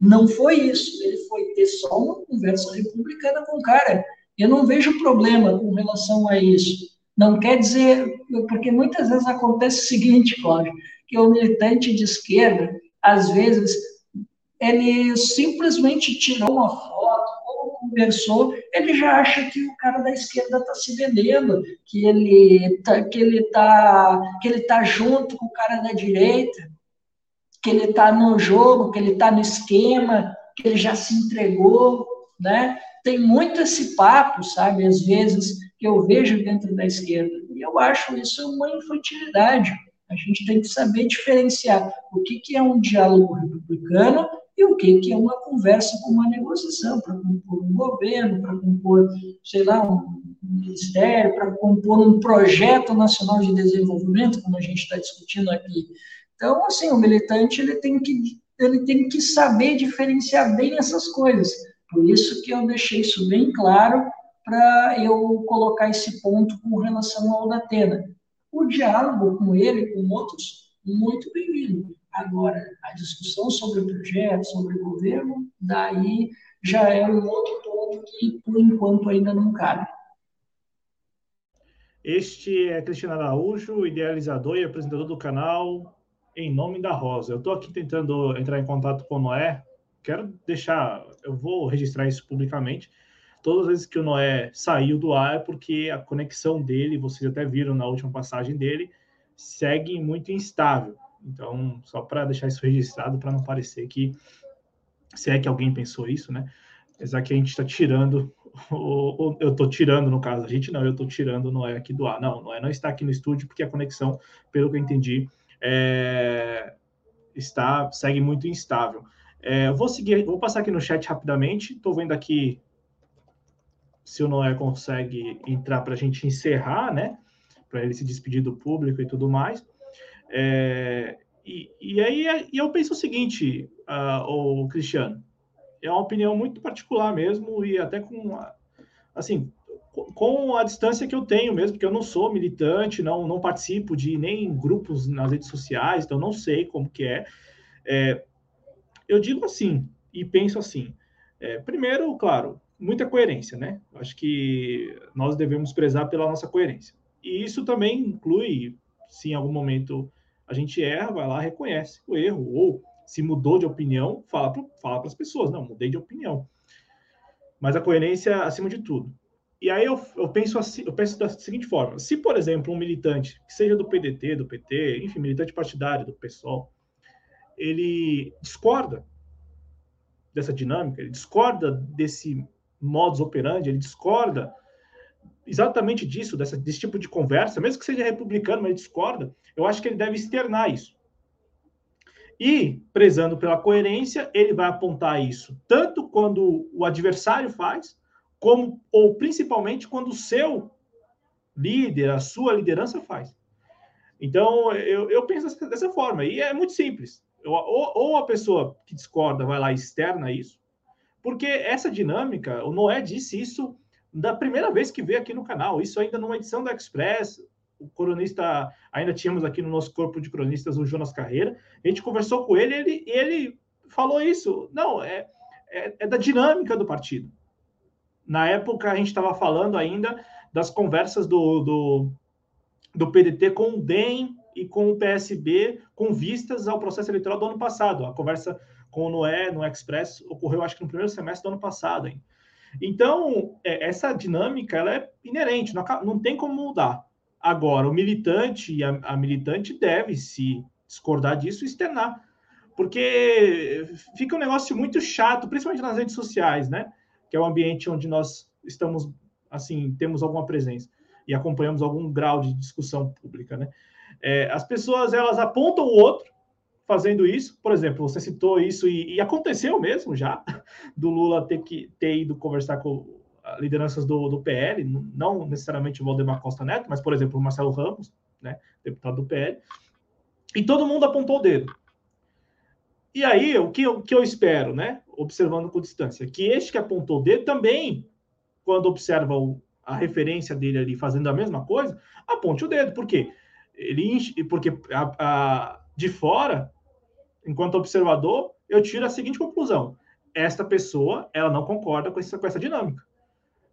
Não foi isso, ele foi ter só uma conversa republicana com o cara. Eu não vejo problema com relação a isso. Não quer dizer, porque muitas vezes acontece o seguinte, Cláudio, que o militante de esquerda, às vezes, ele simplesmente tirou uma foto ou conversou, ele já acha que o cara da esquerda está se vendendo, que ele tá, que ele tá, que ele tá junto com o cara da direita, que ele está no jogo, que ele está no esquema, que ele já se entregou, né? Tem muito esse papo, sabe, às vezes, que eu vejo dentro da esquerda. E eu acho isso uma infantilidade. A gente tem que saber diferenciar o que, que é um diálogo republicano e o que, que é uma conversa com uma negociação, para compor um governo, para compor, sei lá, um ministério, para compor um projeto nacional de desenvolvimento, como a gente está discutindo aqui. Então, assim, o militante ele tem que, ele tem que saber diferenciar bem essas coisas. Por isso que eu deixei isso bem claro para eu colocar esse ponto com relação ao Datena. O diálogo com ele, com outros, muito bem-vindo. Agora, a discussão sobre o projeto, sobre o governo, daí já é um outro ponto que, por enquanto, ainda não cabe. Este é Cristiano Araújo, idealizador e apresentador do canal Em Nome da Rosa. Eu estou aqui tentando entrar em contato com o Noé, quero deixar, eu vou registrar isso publicamente. Todas as vezes que o Noé saiu do ar é porque a conexão dele, vocês até viram na última passagem dele, segue muito instável. Então, só para deixar isso registrado, para não parecer que, se é que alguém pensou isso, né? Que a gente está tirando, eu estou tirando, no caso, a gente não, eu estou tirando o Noé aqui do ar. Não, o Noé não está aqui no estúdio porque a conexão, pelo que eu entendi, é, está segue muito instável. É, vou seguir, vou passar aqui no chat rapidamente. Estou vendo aqui se o Noé consegue entrar para a gente encerrar, né? Para ele se despedir do público e tudo mais. É, e, e aí e eu penso o seguinte, uh, o Cristiano, é uma opinião muito particular mesmo e até com assim com a distância que eu tenho mesmo, porque eu não sou militante, não não participo de nem grupos nas redes sociais, então não sei como que é. é eu digo assim, e penso assim. É, primeiro, claro, muita coerência, né? Acho que nós devemos prezar pela nossa coerência. E isso também inclui, se em algum momento a gente erra, vai lá, reconhece o erro, ou se mudou de opinião, fala para fala as pessoas, não, mudei de opinião. Mas a coerência acima de tudo. E aí eu, eu, penso assim, eu penso da seguinte forma: se, por exemplo, um militante, que seja do PDT, do PT, enfim, militante partidário, do PSOL, ele discorda dessa dinâmica, ele discorda desse modus operandi, ele discorda exatamente disso, dessa, desse tipo de conversa, mesmo que seja republicano, mas ele discorda, eu acho que ele deve externar isso. E, prezando pela coerência, ele vai apontar isso tanto quando o adversário faz, como ou principalmente quando o seu líder, a sua liderança faz. Então, eu, eu penso dessa forma, e é muito simples. Ou, ou a pessoa que discorda vai lá externa isso, porque essa dinâmica, o Noé disse isso da primeira vez que veio aqui no canal, isso ainda numa edição da Express, o cronista, ainda tínhamos aqui no nosso corpo de cronistas o Jonas Carreira, a gente conversou com ele, ele, ele falou isso, não, é, é, é da dinâmica do partido. Na época, a gente estava falando ainda das conversas do, do, do PDT com o DEM e com o PSB, com vistas ao processo eleitoral do ano passado. A conversa com o Noé no Express ocorreu, acho que no primeiro semestre do ano passado. Hein? Então, é, essa dinâmica ela é inerente, não, não, tem como mudar. Agora, o militante e a, a militante deve se discordar disso e externar, porque fica um negócio muito chato, principalmente nas redes sociais, né? Que é o ambiente onde nós estamos, assim, temos alguma presença e acompanhamos algum grau de discussão pública, né? É, as pessoas elas apontam o outro fazendo isso. Por exemplo, você citou isso e, e aconteceu mesmo já do Lula ter que ter ido conversar com lideranças do, do PL, não necessariamente o Valdemar Costa Neto, mas por exemplo o Marcelo Ramos, né, deputado do PL, e todo mundo apontou o dedo. E aí, o que, o que eu espero, né, observando com distância, que este que apontou o dedo também, quando observa o, a referência dele ali fazendo a mesma coisa, aponte o dedo. Por quê? Ele porque a, a, de fora, enquanto observador, eu tiro a seguinte conclusão: esta pessoa ela não concorda com essa, com essa dinâmica.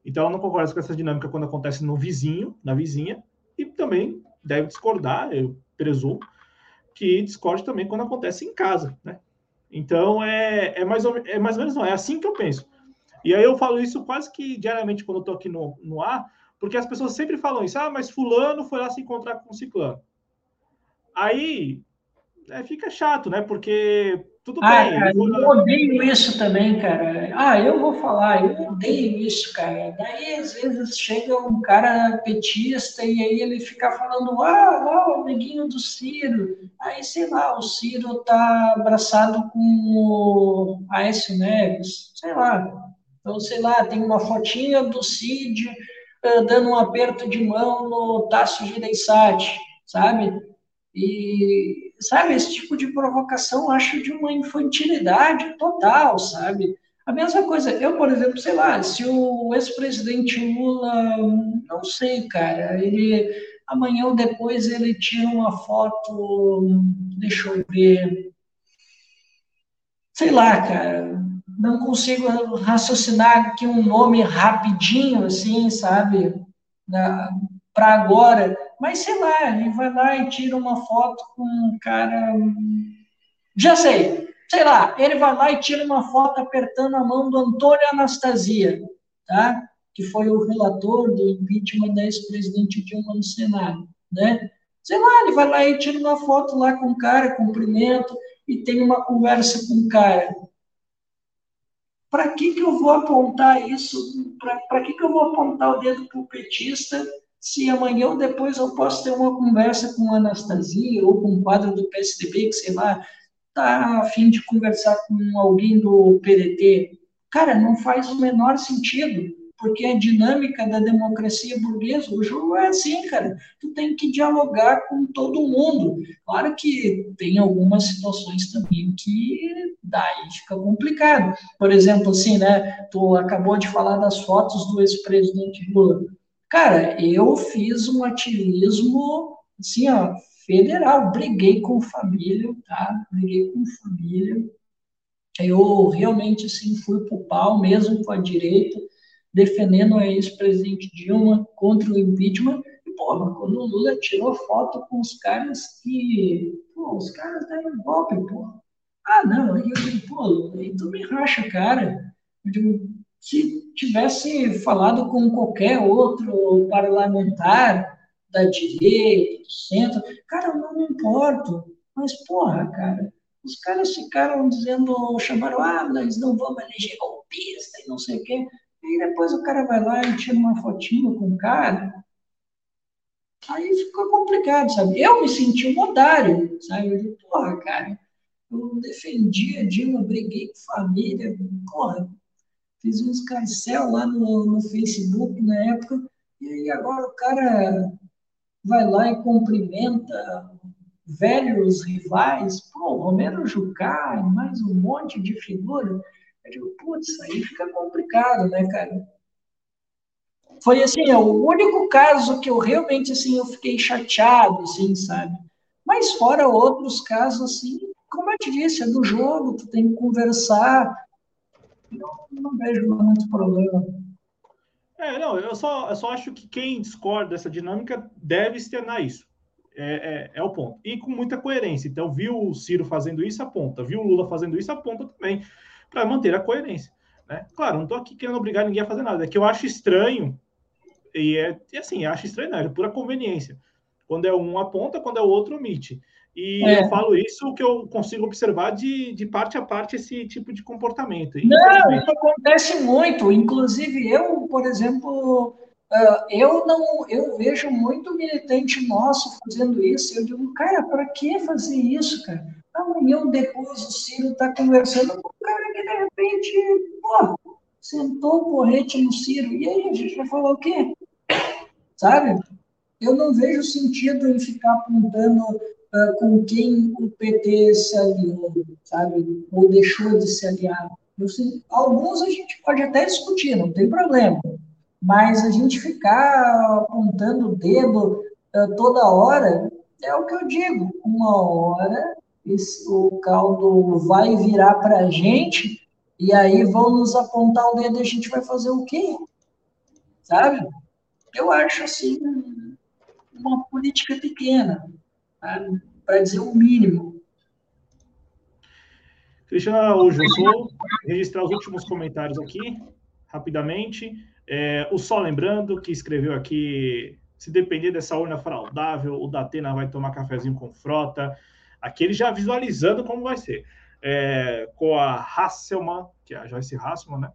Então, ela não concorda com essa dinâmica quando acontece no vizinho, na vizinha, e também deve discordar, eu presumo, que discorde também quando acontece em casa, né? Então, é, é, mais, ou, é mais ou menos não, é assim que eu penso. E aí eu falo isso quase que diariamente quando eu estou aqui no, no ar, porque as pessoas sempre falam isso, ah, mas fulano foi lá se encontrar com o ciclano. Aí é, fica chato, né? Porque tudo ah, bem. Cara, eu, eu odeio isso também, cara. Ah, eu vou falar, eu odeio isso, cara. Daí, às vezes, chega um cara petista e aí ele fica falando, ah, lá, o amiguinho do Ciro. Aí, sei lá, o Ciro tá abraçado com o Aécio Neves, sei lá. Então, sei lá, tem uma fotinha do Cid dando um aperto de mão no Tássio Gireissati, sabe? E, sabe, esse tipo de provocação acho de uma infantilidade total, sabe? A mesma coisa, eu, por exemplo, sei lá, se o ex-presidente Lula, não sei, cara, ele amanhã ou depois ele tira uma foto, deixa eu ver, sei lá, cara, não consigo raciocinar aqui um nome rapidinho, assim, sabe, para agora, mas sei lá, ele vai lá e tira uma foto com um cara. Já sei, sei lá, ele vai lá e tira uma foto apertando a mão do Antônio Anastasia, tá? Que foi o relator do impeachment da ex-presidente Dilma no Senado, né? Sei lá, ele vai lá e tira uma foto lá com o cara, cumprimento, e tem uma conversa com o cara. Para que, que eu vou apontar isso? Para que, que eu vou apontar o dedo para o petista se amanhã ou depois eu posso ter uma conversa com a Anastasia ou com um quadro do PSDB, que sei lá, está a fim de conversar com alguém do PDT. Cara, não faz o menor sentido, porque a dinâmica da democracia burguesa, o jogo é assim, cara. Tu tem que dialogar com todo mundo. Claro que tem algumas situações também que daí fica complicado. Por exemplo, assim, né? Tu acabou de falar das fotos do ex-presidente Lula. Cara, eu fiz um ativismo, assim, ó, federal. Briguei com família, tá? Briguei com família. Eu realmente, assim, fui pro pau, mesmo com a direita. Defendendo a ex-presidente Dilma contra o impeachment. E, porra, quando o Lula tirou foto com os caras que. Pô, os caras deram golpe, pô. Ah, não, aí eu digo, pô, aí tu me racha, cara. Eu digo, se tivesse falado com qualquer outro parlamentar da direita, do centro, cara, eu não me importo. Mas, porra, cara, os caras ficaram dizendo, chamaram, ah, nós não vamos eleger golpista e não sei o quê. E depois o cara vai lá e tira uma fotinho com o cara. Aí ficou complicado, sabe? Eu me senti um otário, sabe? Eu digo, porra, cara, eu defendi a Dilma, briguei com família, porra, fiz um escarcel lá no, no Facebook na época, e aí agora o cara vai lá e cumprimenta velhos rivais, pô, Romero Jucá, mais um monte de figura. Eu digo, putz, aí fica complicado, né, cara? Foi assim, é o único caso que eu realmente, assim, eu fiquei chateado, assim, sabe? Mas fora outros casos, assim, como eu te disse, é do jogo, tu tem que conversar. Eu não vejo muito problema. É, não, eu só, eu só acho que quem discorda dessa dinâmica deve externar isso. É, é, é, o ponto. E com muita coerência. Então, viu o Ciro fazendo isso, aponta. Viu o Lula fazendo isso, aponta também, para manter a coerência. Né? Claro, não estou aqui querendo obrigar ninguém a fazer nada. É que eu acho estranho, e é e assim, acho estranho, não, é pura conveniência. Quando é um aponta, quando é o outro omite. E é. eu falo isso que eu consigo observar de, de parte a parte esse tipo de comportamento. Não, isso acontece muito. Inclusive, eu, por exemplo, Uh, eu não, eu vejo muito militante nosso fazendo isso. Eu digo, cara, para que fazer isso, cara? Amanhã depois o Ciro está conversando com o cara de repente, pô, sentou o porrete no Ciro. E aí a gente vai falar o quê? Sabe? Eu não vejo sentido em ficar apontando uh, com quem o PT se aliou, sabe? Ou deixou de se aliar. Eu, alguns a gente pode até discutir, não tem problema. Mas a gente ficar apontando o dedo uh, toda hora, é o que eu digo, uma hora esse, o caldo vai virar para a gente e aí vão nos apontar o dedo e a gente vai fazer o quê? Sabe? Eu acho assim uma política pequena, para dizer o mínimo. Cristiano Araújo, vou registrar os últimos comentários aqui, rapidamente. É, o Sol lembrando que escreveu aqui: se depender dessa urna fraudável, o Datena vai tomar cafezinho com frota. Aqui ele já visualizando como vai ser. É, com a Hasselman, que é a Joyce Hasselman, né?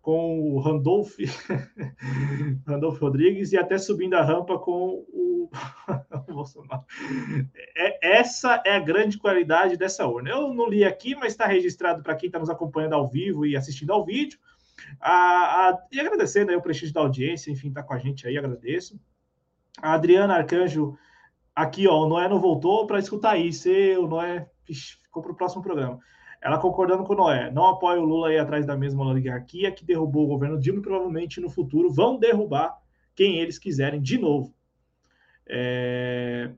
Com o Randolph, Randolph Rodrigues e até subindo a rampa com o, o Bolsonaro. É, essa é a grande qualidade dessa urna. Eu não li aqui, mas está registrado para quem está nos acompanhando ao vivo e assistindo ao vídeo. A, a, e agradecendo aí o prestígio da audiência, enfim, tá com a gente aí, agradeço. A Adriana Arcanjo, aqui, ó, o Noé não voltou para escutar isso, e o Noé ficou para o próximo programa. Ela concordando com o Noé, não apoia o Lula aí atrás da mesma oligarquia que derrubou o governo Dilma e provavelmente no futuro vão derrubar quem eles quiserem de novo. É...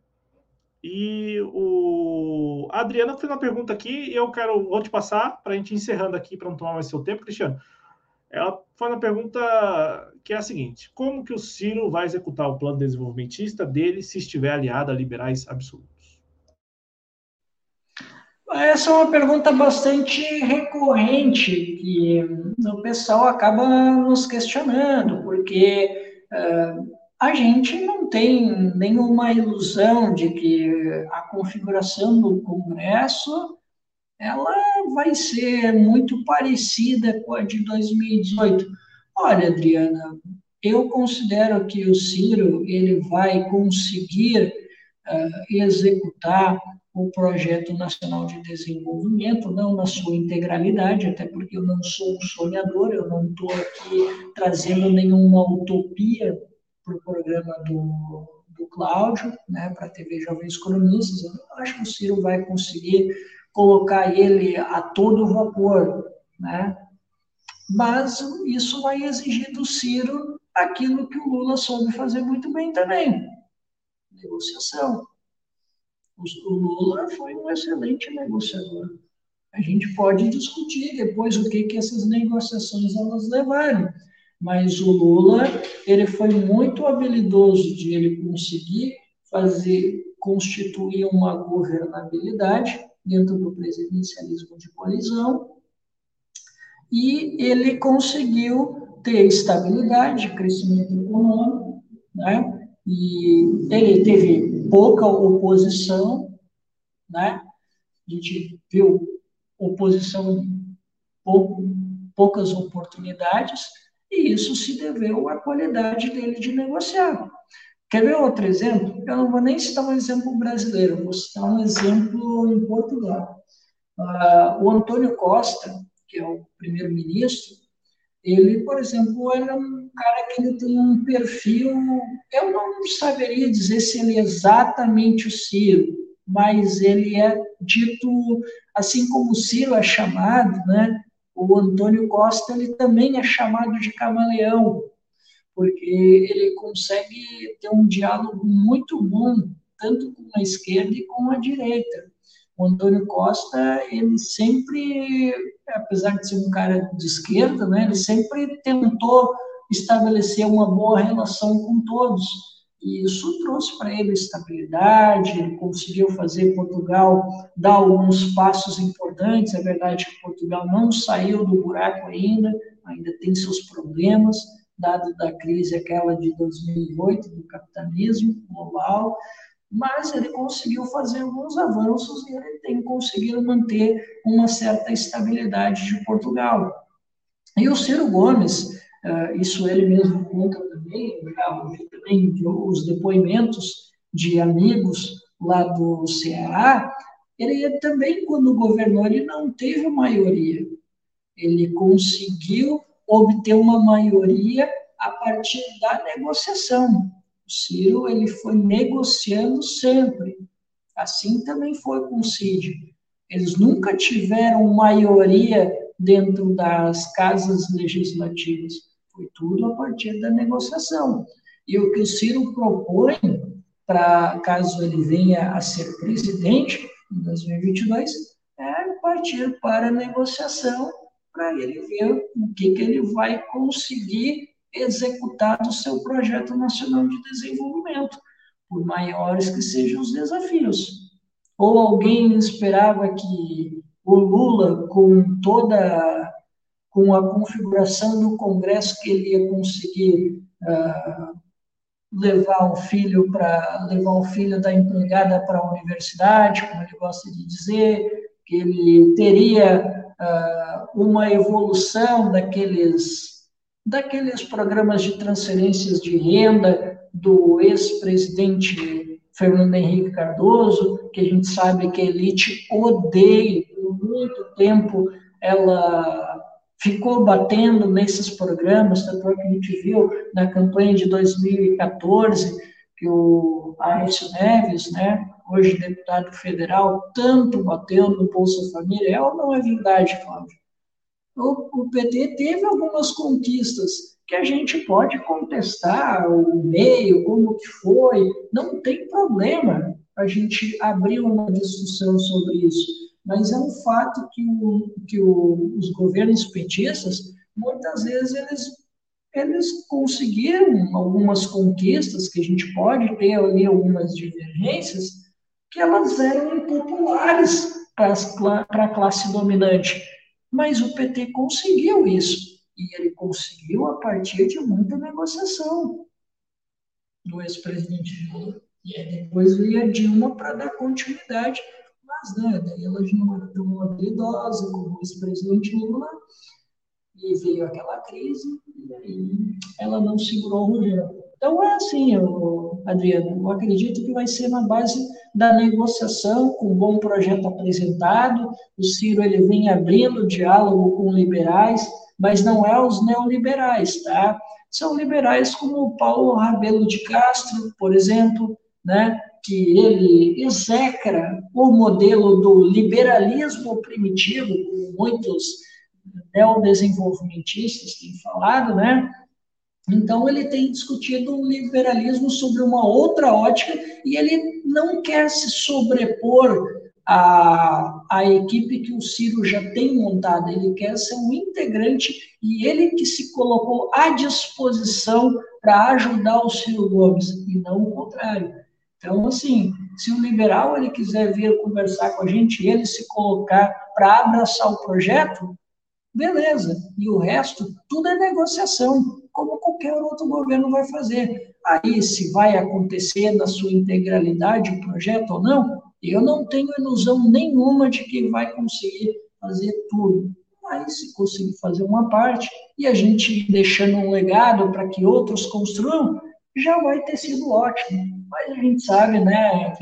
E o a Adriana fez uma pergunta aqui e eu quero vou te passar para a gente encerrando aqui para não tomar mais seu tempo, Cristiano. Ela faz uma pergunta que é a seguinte: como que o Ciro vai executar o plano desenvolvimentista dele se estiver aliado a liberais absolutos? Essa é uma pergunta bastante recorrente que o pessoal acaba nos questionando, porque uh, a gente não tem nenhuma ilusão de que a configuração do Congresso ela vai ser muito parecida com a de 2018. Olha, Adriana, eu considero que o Ciro ele vai conseguir uh, executar o projeto nacional de desenvolvimento, não na sua integralidade, até porque eu não sou um sonhador, eu não estou aqui trazendo nenhuma utopia para o programa do, do Cláudio, né, para a TV Jovens Cronistas. Eu acho que o Ciro vai conseguir colocar ele a todo vapor, né? Mas isso vai exigir do Ciro aquilo que o Lula soube fazer muito bem também, negociação. O Lula foi um excelente negociador. A gente pode discutir depois o que que essas negociações elas levaram. Mas o Lula, ele foi muito habilidoso de ele conseguir fazer, constituir uma governabilidade dentro do presidencialismo de coalizão, e ele conseguiu ter estabilidade, crescimento econômico, né? E ele teve pouca oposição, né? A gente viu oposição pouco, poucas oportunidades, e isso se deveu à qualidade dele de negociar. Quer ver outro exemplo? Eu não vou nem citar um exemplo brasileiro, vou citar um exemplo em Portugal. Uh, o Antônio Costa, que é o primeiro-ministro, ele, por exemplo, era um cara que ele tem um perfil, eu não saberia dizer se ele é exatamente o Ciro, mas ele é dito, assim como o Ciro é chamado, né? O Antônio Costa ele também é chamado de camaleão, porque ele consegue ter um diálogo muito bom, tanto com a esquerda e com a direita. O Antônio Costa, ele sempre, apesar de ser um cara de esquerda, né, ele sempre tentou estabelecer uma boa relação com todos. E isso trouxe para ele estabilidade, ele conseguiu fazer Portugal dar alguns passos importantes. É verdade que Portugal não saiu do buraco ainda, ainda tem seus problemas, dado da crise aquela de 2008, do capitalismo global, mas ele conseguiu fazer alguns avanços e ele tem conseguido manter uma certa estabilidade de Portugal. E o Ciro Gomes, uh, isso ele mesmo conta também, também os depoimentos de amigos lá do Ceará, ele também, quando governou, ele não teve maioria. Ele conseguiu obter uma maioria a partir da negociação. O Ciro ele foi negociando sempre. Assim também foi com o Cid. Eles nunca tiveram maioria dentro das casas legislativas. Foi tudo a partir da negociação. E o que o Ciro propõe, para caso ele venha a ser presidente em 2022, é partir para a negociação para ele ver o que, que ele vai conseguir executado o seu projeto nacional de desenvolvimento, por maiores que sejam os desafios. Ou alguém esperava que o Lula, com toda com a configuração do Congresso que ele ia conseguir uh, levar o filho para levar o filho da empregada para a universidade, como ele gosta de dizer, que ele teria uh, uma evolução daqueles daqueles programas de transferências de renda do ex-presidente Fernando Henrique Cardoso, que a gente sabe que a elite odeia, por muito tempo ela ficou batendo nesses programas, tanto é que a gente viu na campanha de 2014 que o Aécio Neves, né, hoje deputado federal, tanto bateu no Bolsa Família, é ou não é verdade, Cláudio? o, o PT teve algumas conquistas que a gente pode contestar o meio, como que foi, não tem problema a gente abrir uma discussão sobre isso, mas é um fato que, o, que o, os governos petistas, muitas vezes, eles, eles conseguiram algumas conquistas, que a gente pode ter ali algumas divergências, que elas eram impopulares para a classe dominante. Mas o PT conseguiu isso. E ele conseguiu a partir de muita negociação do ex-presidente Lula. E aí depois veio a Dilma para dar continuidade. Mas né, daí ela já não era tão habilidosa como o ex-presidente Lula. E veio aquela crise, e aí ela não segurou o governo. Então é assim, eu, Adriano, eu acredito que vai ser na base da negociação, com um bom projeto apresentado. O Ciro ele vem abrindo diálogo com liberais, mas não é os neoliberais, tá? São liberais como o Paulo Rabelo de Castro, por exemplo, né? que ele execra o modelo do liberalismo primitivo, como muitos neodesenvolvimentistas têm falado, né? Então, ele tem discutido um liberalismo sobre uma outra ótica e ele não quer se sobrepor a, a equipe que o Ciro já tem montada, ele quer ser um integrante e ele que se colocou à disposição para ajudar o Ciro Gomes, e não o contrário. Então, assim, se o liberal ele quiser vir conversar com a gente, ele se colocar para abraçar o projeto, beleza. E o resto, tudo é negociação, qualquer outro governo vai fazer. Aí, se vai acontecer na sua integralidade o projeto ou não, eu não tenho ilusão nenhuma de que vai conseguir fazer tudo. Mas se conseguir fazer uma parte e a gente deixando um legado para que outros construam, já vai ter sido ótimo. Mas a gente sabe, né,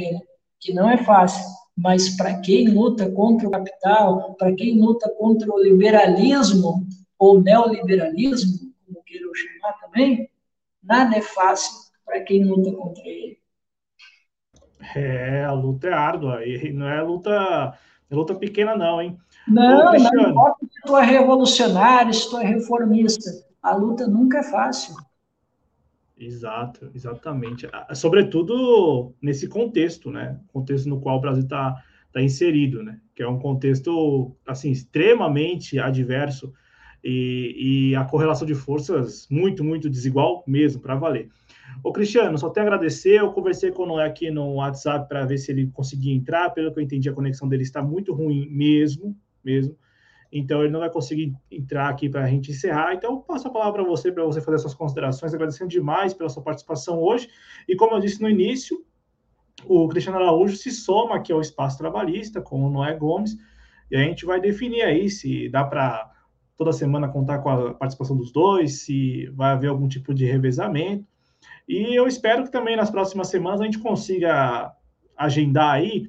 que não é fácil. Mas para quem luta contra o capital, para quem luta contra o liberalismo ou neoliberalismo, queiram chamar também, nada é fácil para quem luta contra ele. É, a luta é árdua, e não é luta, é luta pequena, não, hein? Não, Ô, não importa se tu é revolucionário, se tu é reformista, a luta nunca é fácil. Exato, exatamente. Sobretudo nesse contexto, né? Contexto no qual o Brasil está tá inserido, né? Que é um contexto assim extremamente adverso e, e a correlação de forças muito, muito desigual mesmo, para valer. Ô, Cristiano, só tenho a agradecer. Eu conversei com o Noé aqui no WhatsApp para ver se ele conseguia entrar. Pelo que eu entendi, a conexão dele está muito ruim mesmo, mesmo. Então, ele não vai conseguir entrar aqui para a gente encerrar. Então, passo a palavra para você, para você fazer suas considerações, agradecendo demais pela sua participação hoje. E como eu disse no início, o Cristiano Araújo se soma aqui ao espaço trabalhista com o Noé Gomes, e a gente vai definir aí se dá para toda semana contar com a participação dos dois, se vai haver algum tipo de revezamento. E eu espero que também nas próximas semanas a gente consiga agendar aí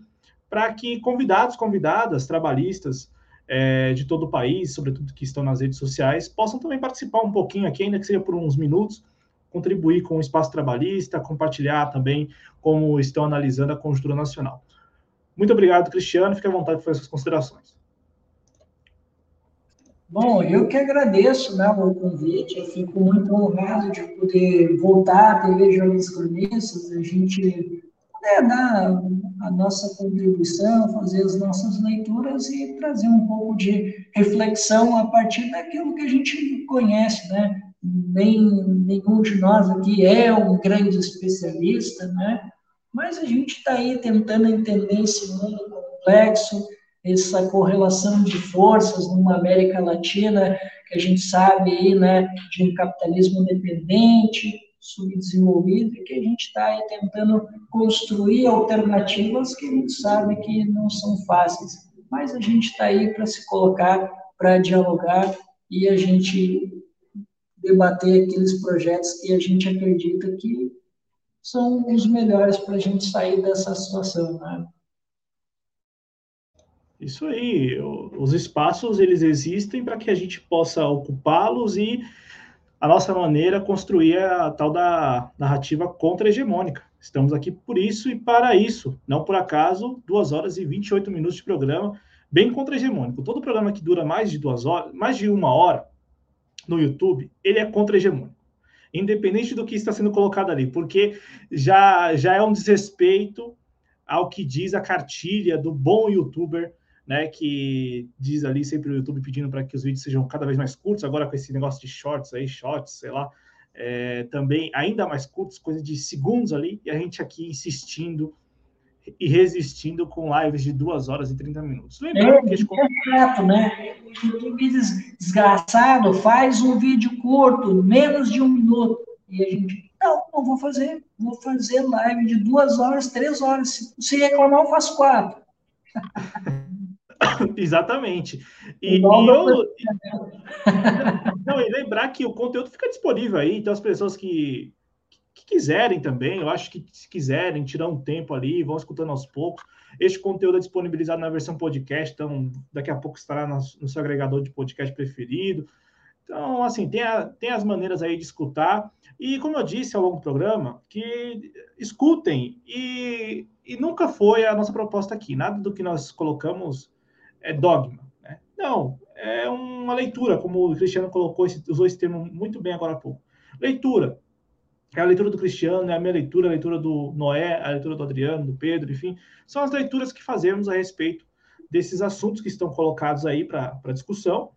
para que convidados, convidadas, trabalhistas, é, de todo o país, sobretudo que estão nas redes sociais, possam também participar um pouquinho aqui, ainda que seja por uns minutos, contribuir com o espaço trabalhista, compartilhar também como estão analisando a conjuntura nacional. Muito obrigado, Cristiano. Fique à vontade para fazer suas considerações. Bom, eu que agradeço né, o convite, eu fico muito honrado de poder voltar à TV Jovens Cronistas, a gente é dar a nossa contribuição, fazer as nossas leituras e trazer um pouco de reflexão a partir daquilo que a gente conhece, né? Nem, nenhum de nós aqui é um grande especialista, né? Mas a gente está aí tentando entender esse mundo complexo, essa correlação de forças numa América Latina que a gente sabe aí, né, de um capitalismo dependente, subdesenvolvido e que a gente está aí tentando construir alternativas que a gente sabe que não são fáceis, mas a gente está aí para se colocar, para dialogar e a gente debater aqueles projetos que a gente acredita que são os melhores para a gente sair dessa situação, né? Isso aí, os espaços eles existem para que a gente possa ocupá-los e a nossa maneira construir a tal da narrativa contra-hegemônica. Estamos aqui por isso e para isso, não por acaso, duas horas e 28 minutos de programa, bem contra-hegemônico. Todo programa que dura mais de duas horas, mais de uma hora no YouTube, ele é contra-hegemônico. Independente do que está sendo colocado ali, porque já, já é um desrespeito ao que diz a cartilha do bom youtuber né, que diz ali sempre o YouTube pedindo para que os vídeos sejam cada vez mais curtos, agora com esse negócio de shorts aí, shorts, sei lá, é, também ainda mais curtos, coisa de segundos ali, e a gente aqui insistindo e resistindo com lives de 2 horas e 30 minutos. Lembrando é, que a gente... é chato, né? O YouTube desgraçado faz um vídeo curto, menos de um minuto, e a gente, não, não vou fazer, vou fazer live de duas horas, três horas, se reclamar eu faço quatro. Exatamente. E, e eu, não, e lembrar que o conteúdo fica disponível aí, então as pessoas que, que quiserem também, eu acho que se quiserem tirar um tempo ali, vão escutando aos poucos. Este conteúdo é disponibilizado na versão podcast, então daqui a pouco estará no, no seu agregador de podcast preferido. Então, assim, tem, a, tem as maneiras aí de escutar. E, como eu disse ao longo do programa, que escutem. E, e nunca foi a nossa proposta aqui. Nada do que nós colocamos é dogma. Né? Não, é uma leitura, como o Cristiano colocou, esse, usou esse termo muito bem agora há pouco. Leitura. É a leitura do Cristiano, é a minha leitura, a leitura do Noé, a leitura do Adriano, do Pedro, enfim. São as leituras que fazemos a respeito desses assuntos que estão colocados aí para discussão.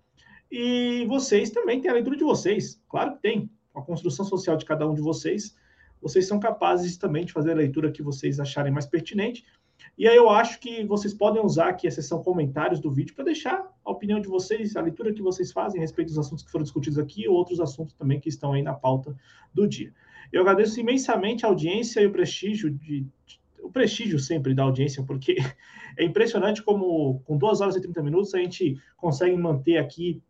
E vocês também têm a leitura de vocês, claro que tem. A construção social de cada um de vocês, vocês são capazes também de fazer a leitura que vocês acharem mais pertinente. E aí eu acho que vocês podem usar aqui a seção comentários do vídeo para deixar a opinião de vocês, a leitura que vocês fazem a respeito dos assuntos que foram discutidos aqui ou outros assuntos também que estão aí na pauta do dia. Eu agradeço imensamente a audiência e o prestígio de, o prestígio sempre da audiência, porque é impressionante como com duas horas e 30 minutos a gente consegue manter aqui,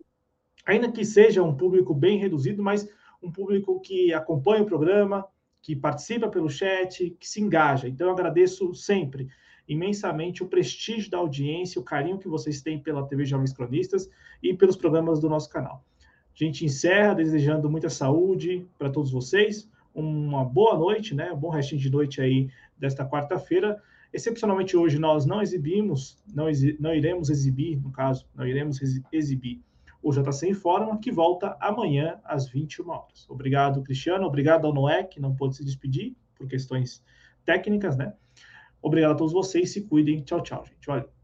ainda que seja um público bem reduzido, mas um público que acompanha o programa, que participa pelo chat, que se engaja. Então eu agradeço sempre imensamente o prestígio da audiência, o carinho que vocês têm pela TV Jovens Cronistas e pelos programas do nosso canal. A gente encerra desejando muita saúde para todos vocês, uma boa noite, né? Um bom restinho de noite aí desta quarta-feira. Excepcionalmente hoje nós não exibimos, não, exi não iremos exibir, no caso, não iremos exibir o JC Informa, que volta amanhã às 21 horas. Obrigado, Cristiano. Obrigado ao Noé, que não pôde se despedir por questões técnicas, né? Obrigado a todos vocês. Se cuidem. Tchau, tchau, gente. Valeu.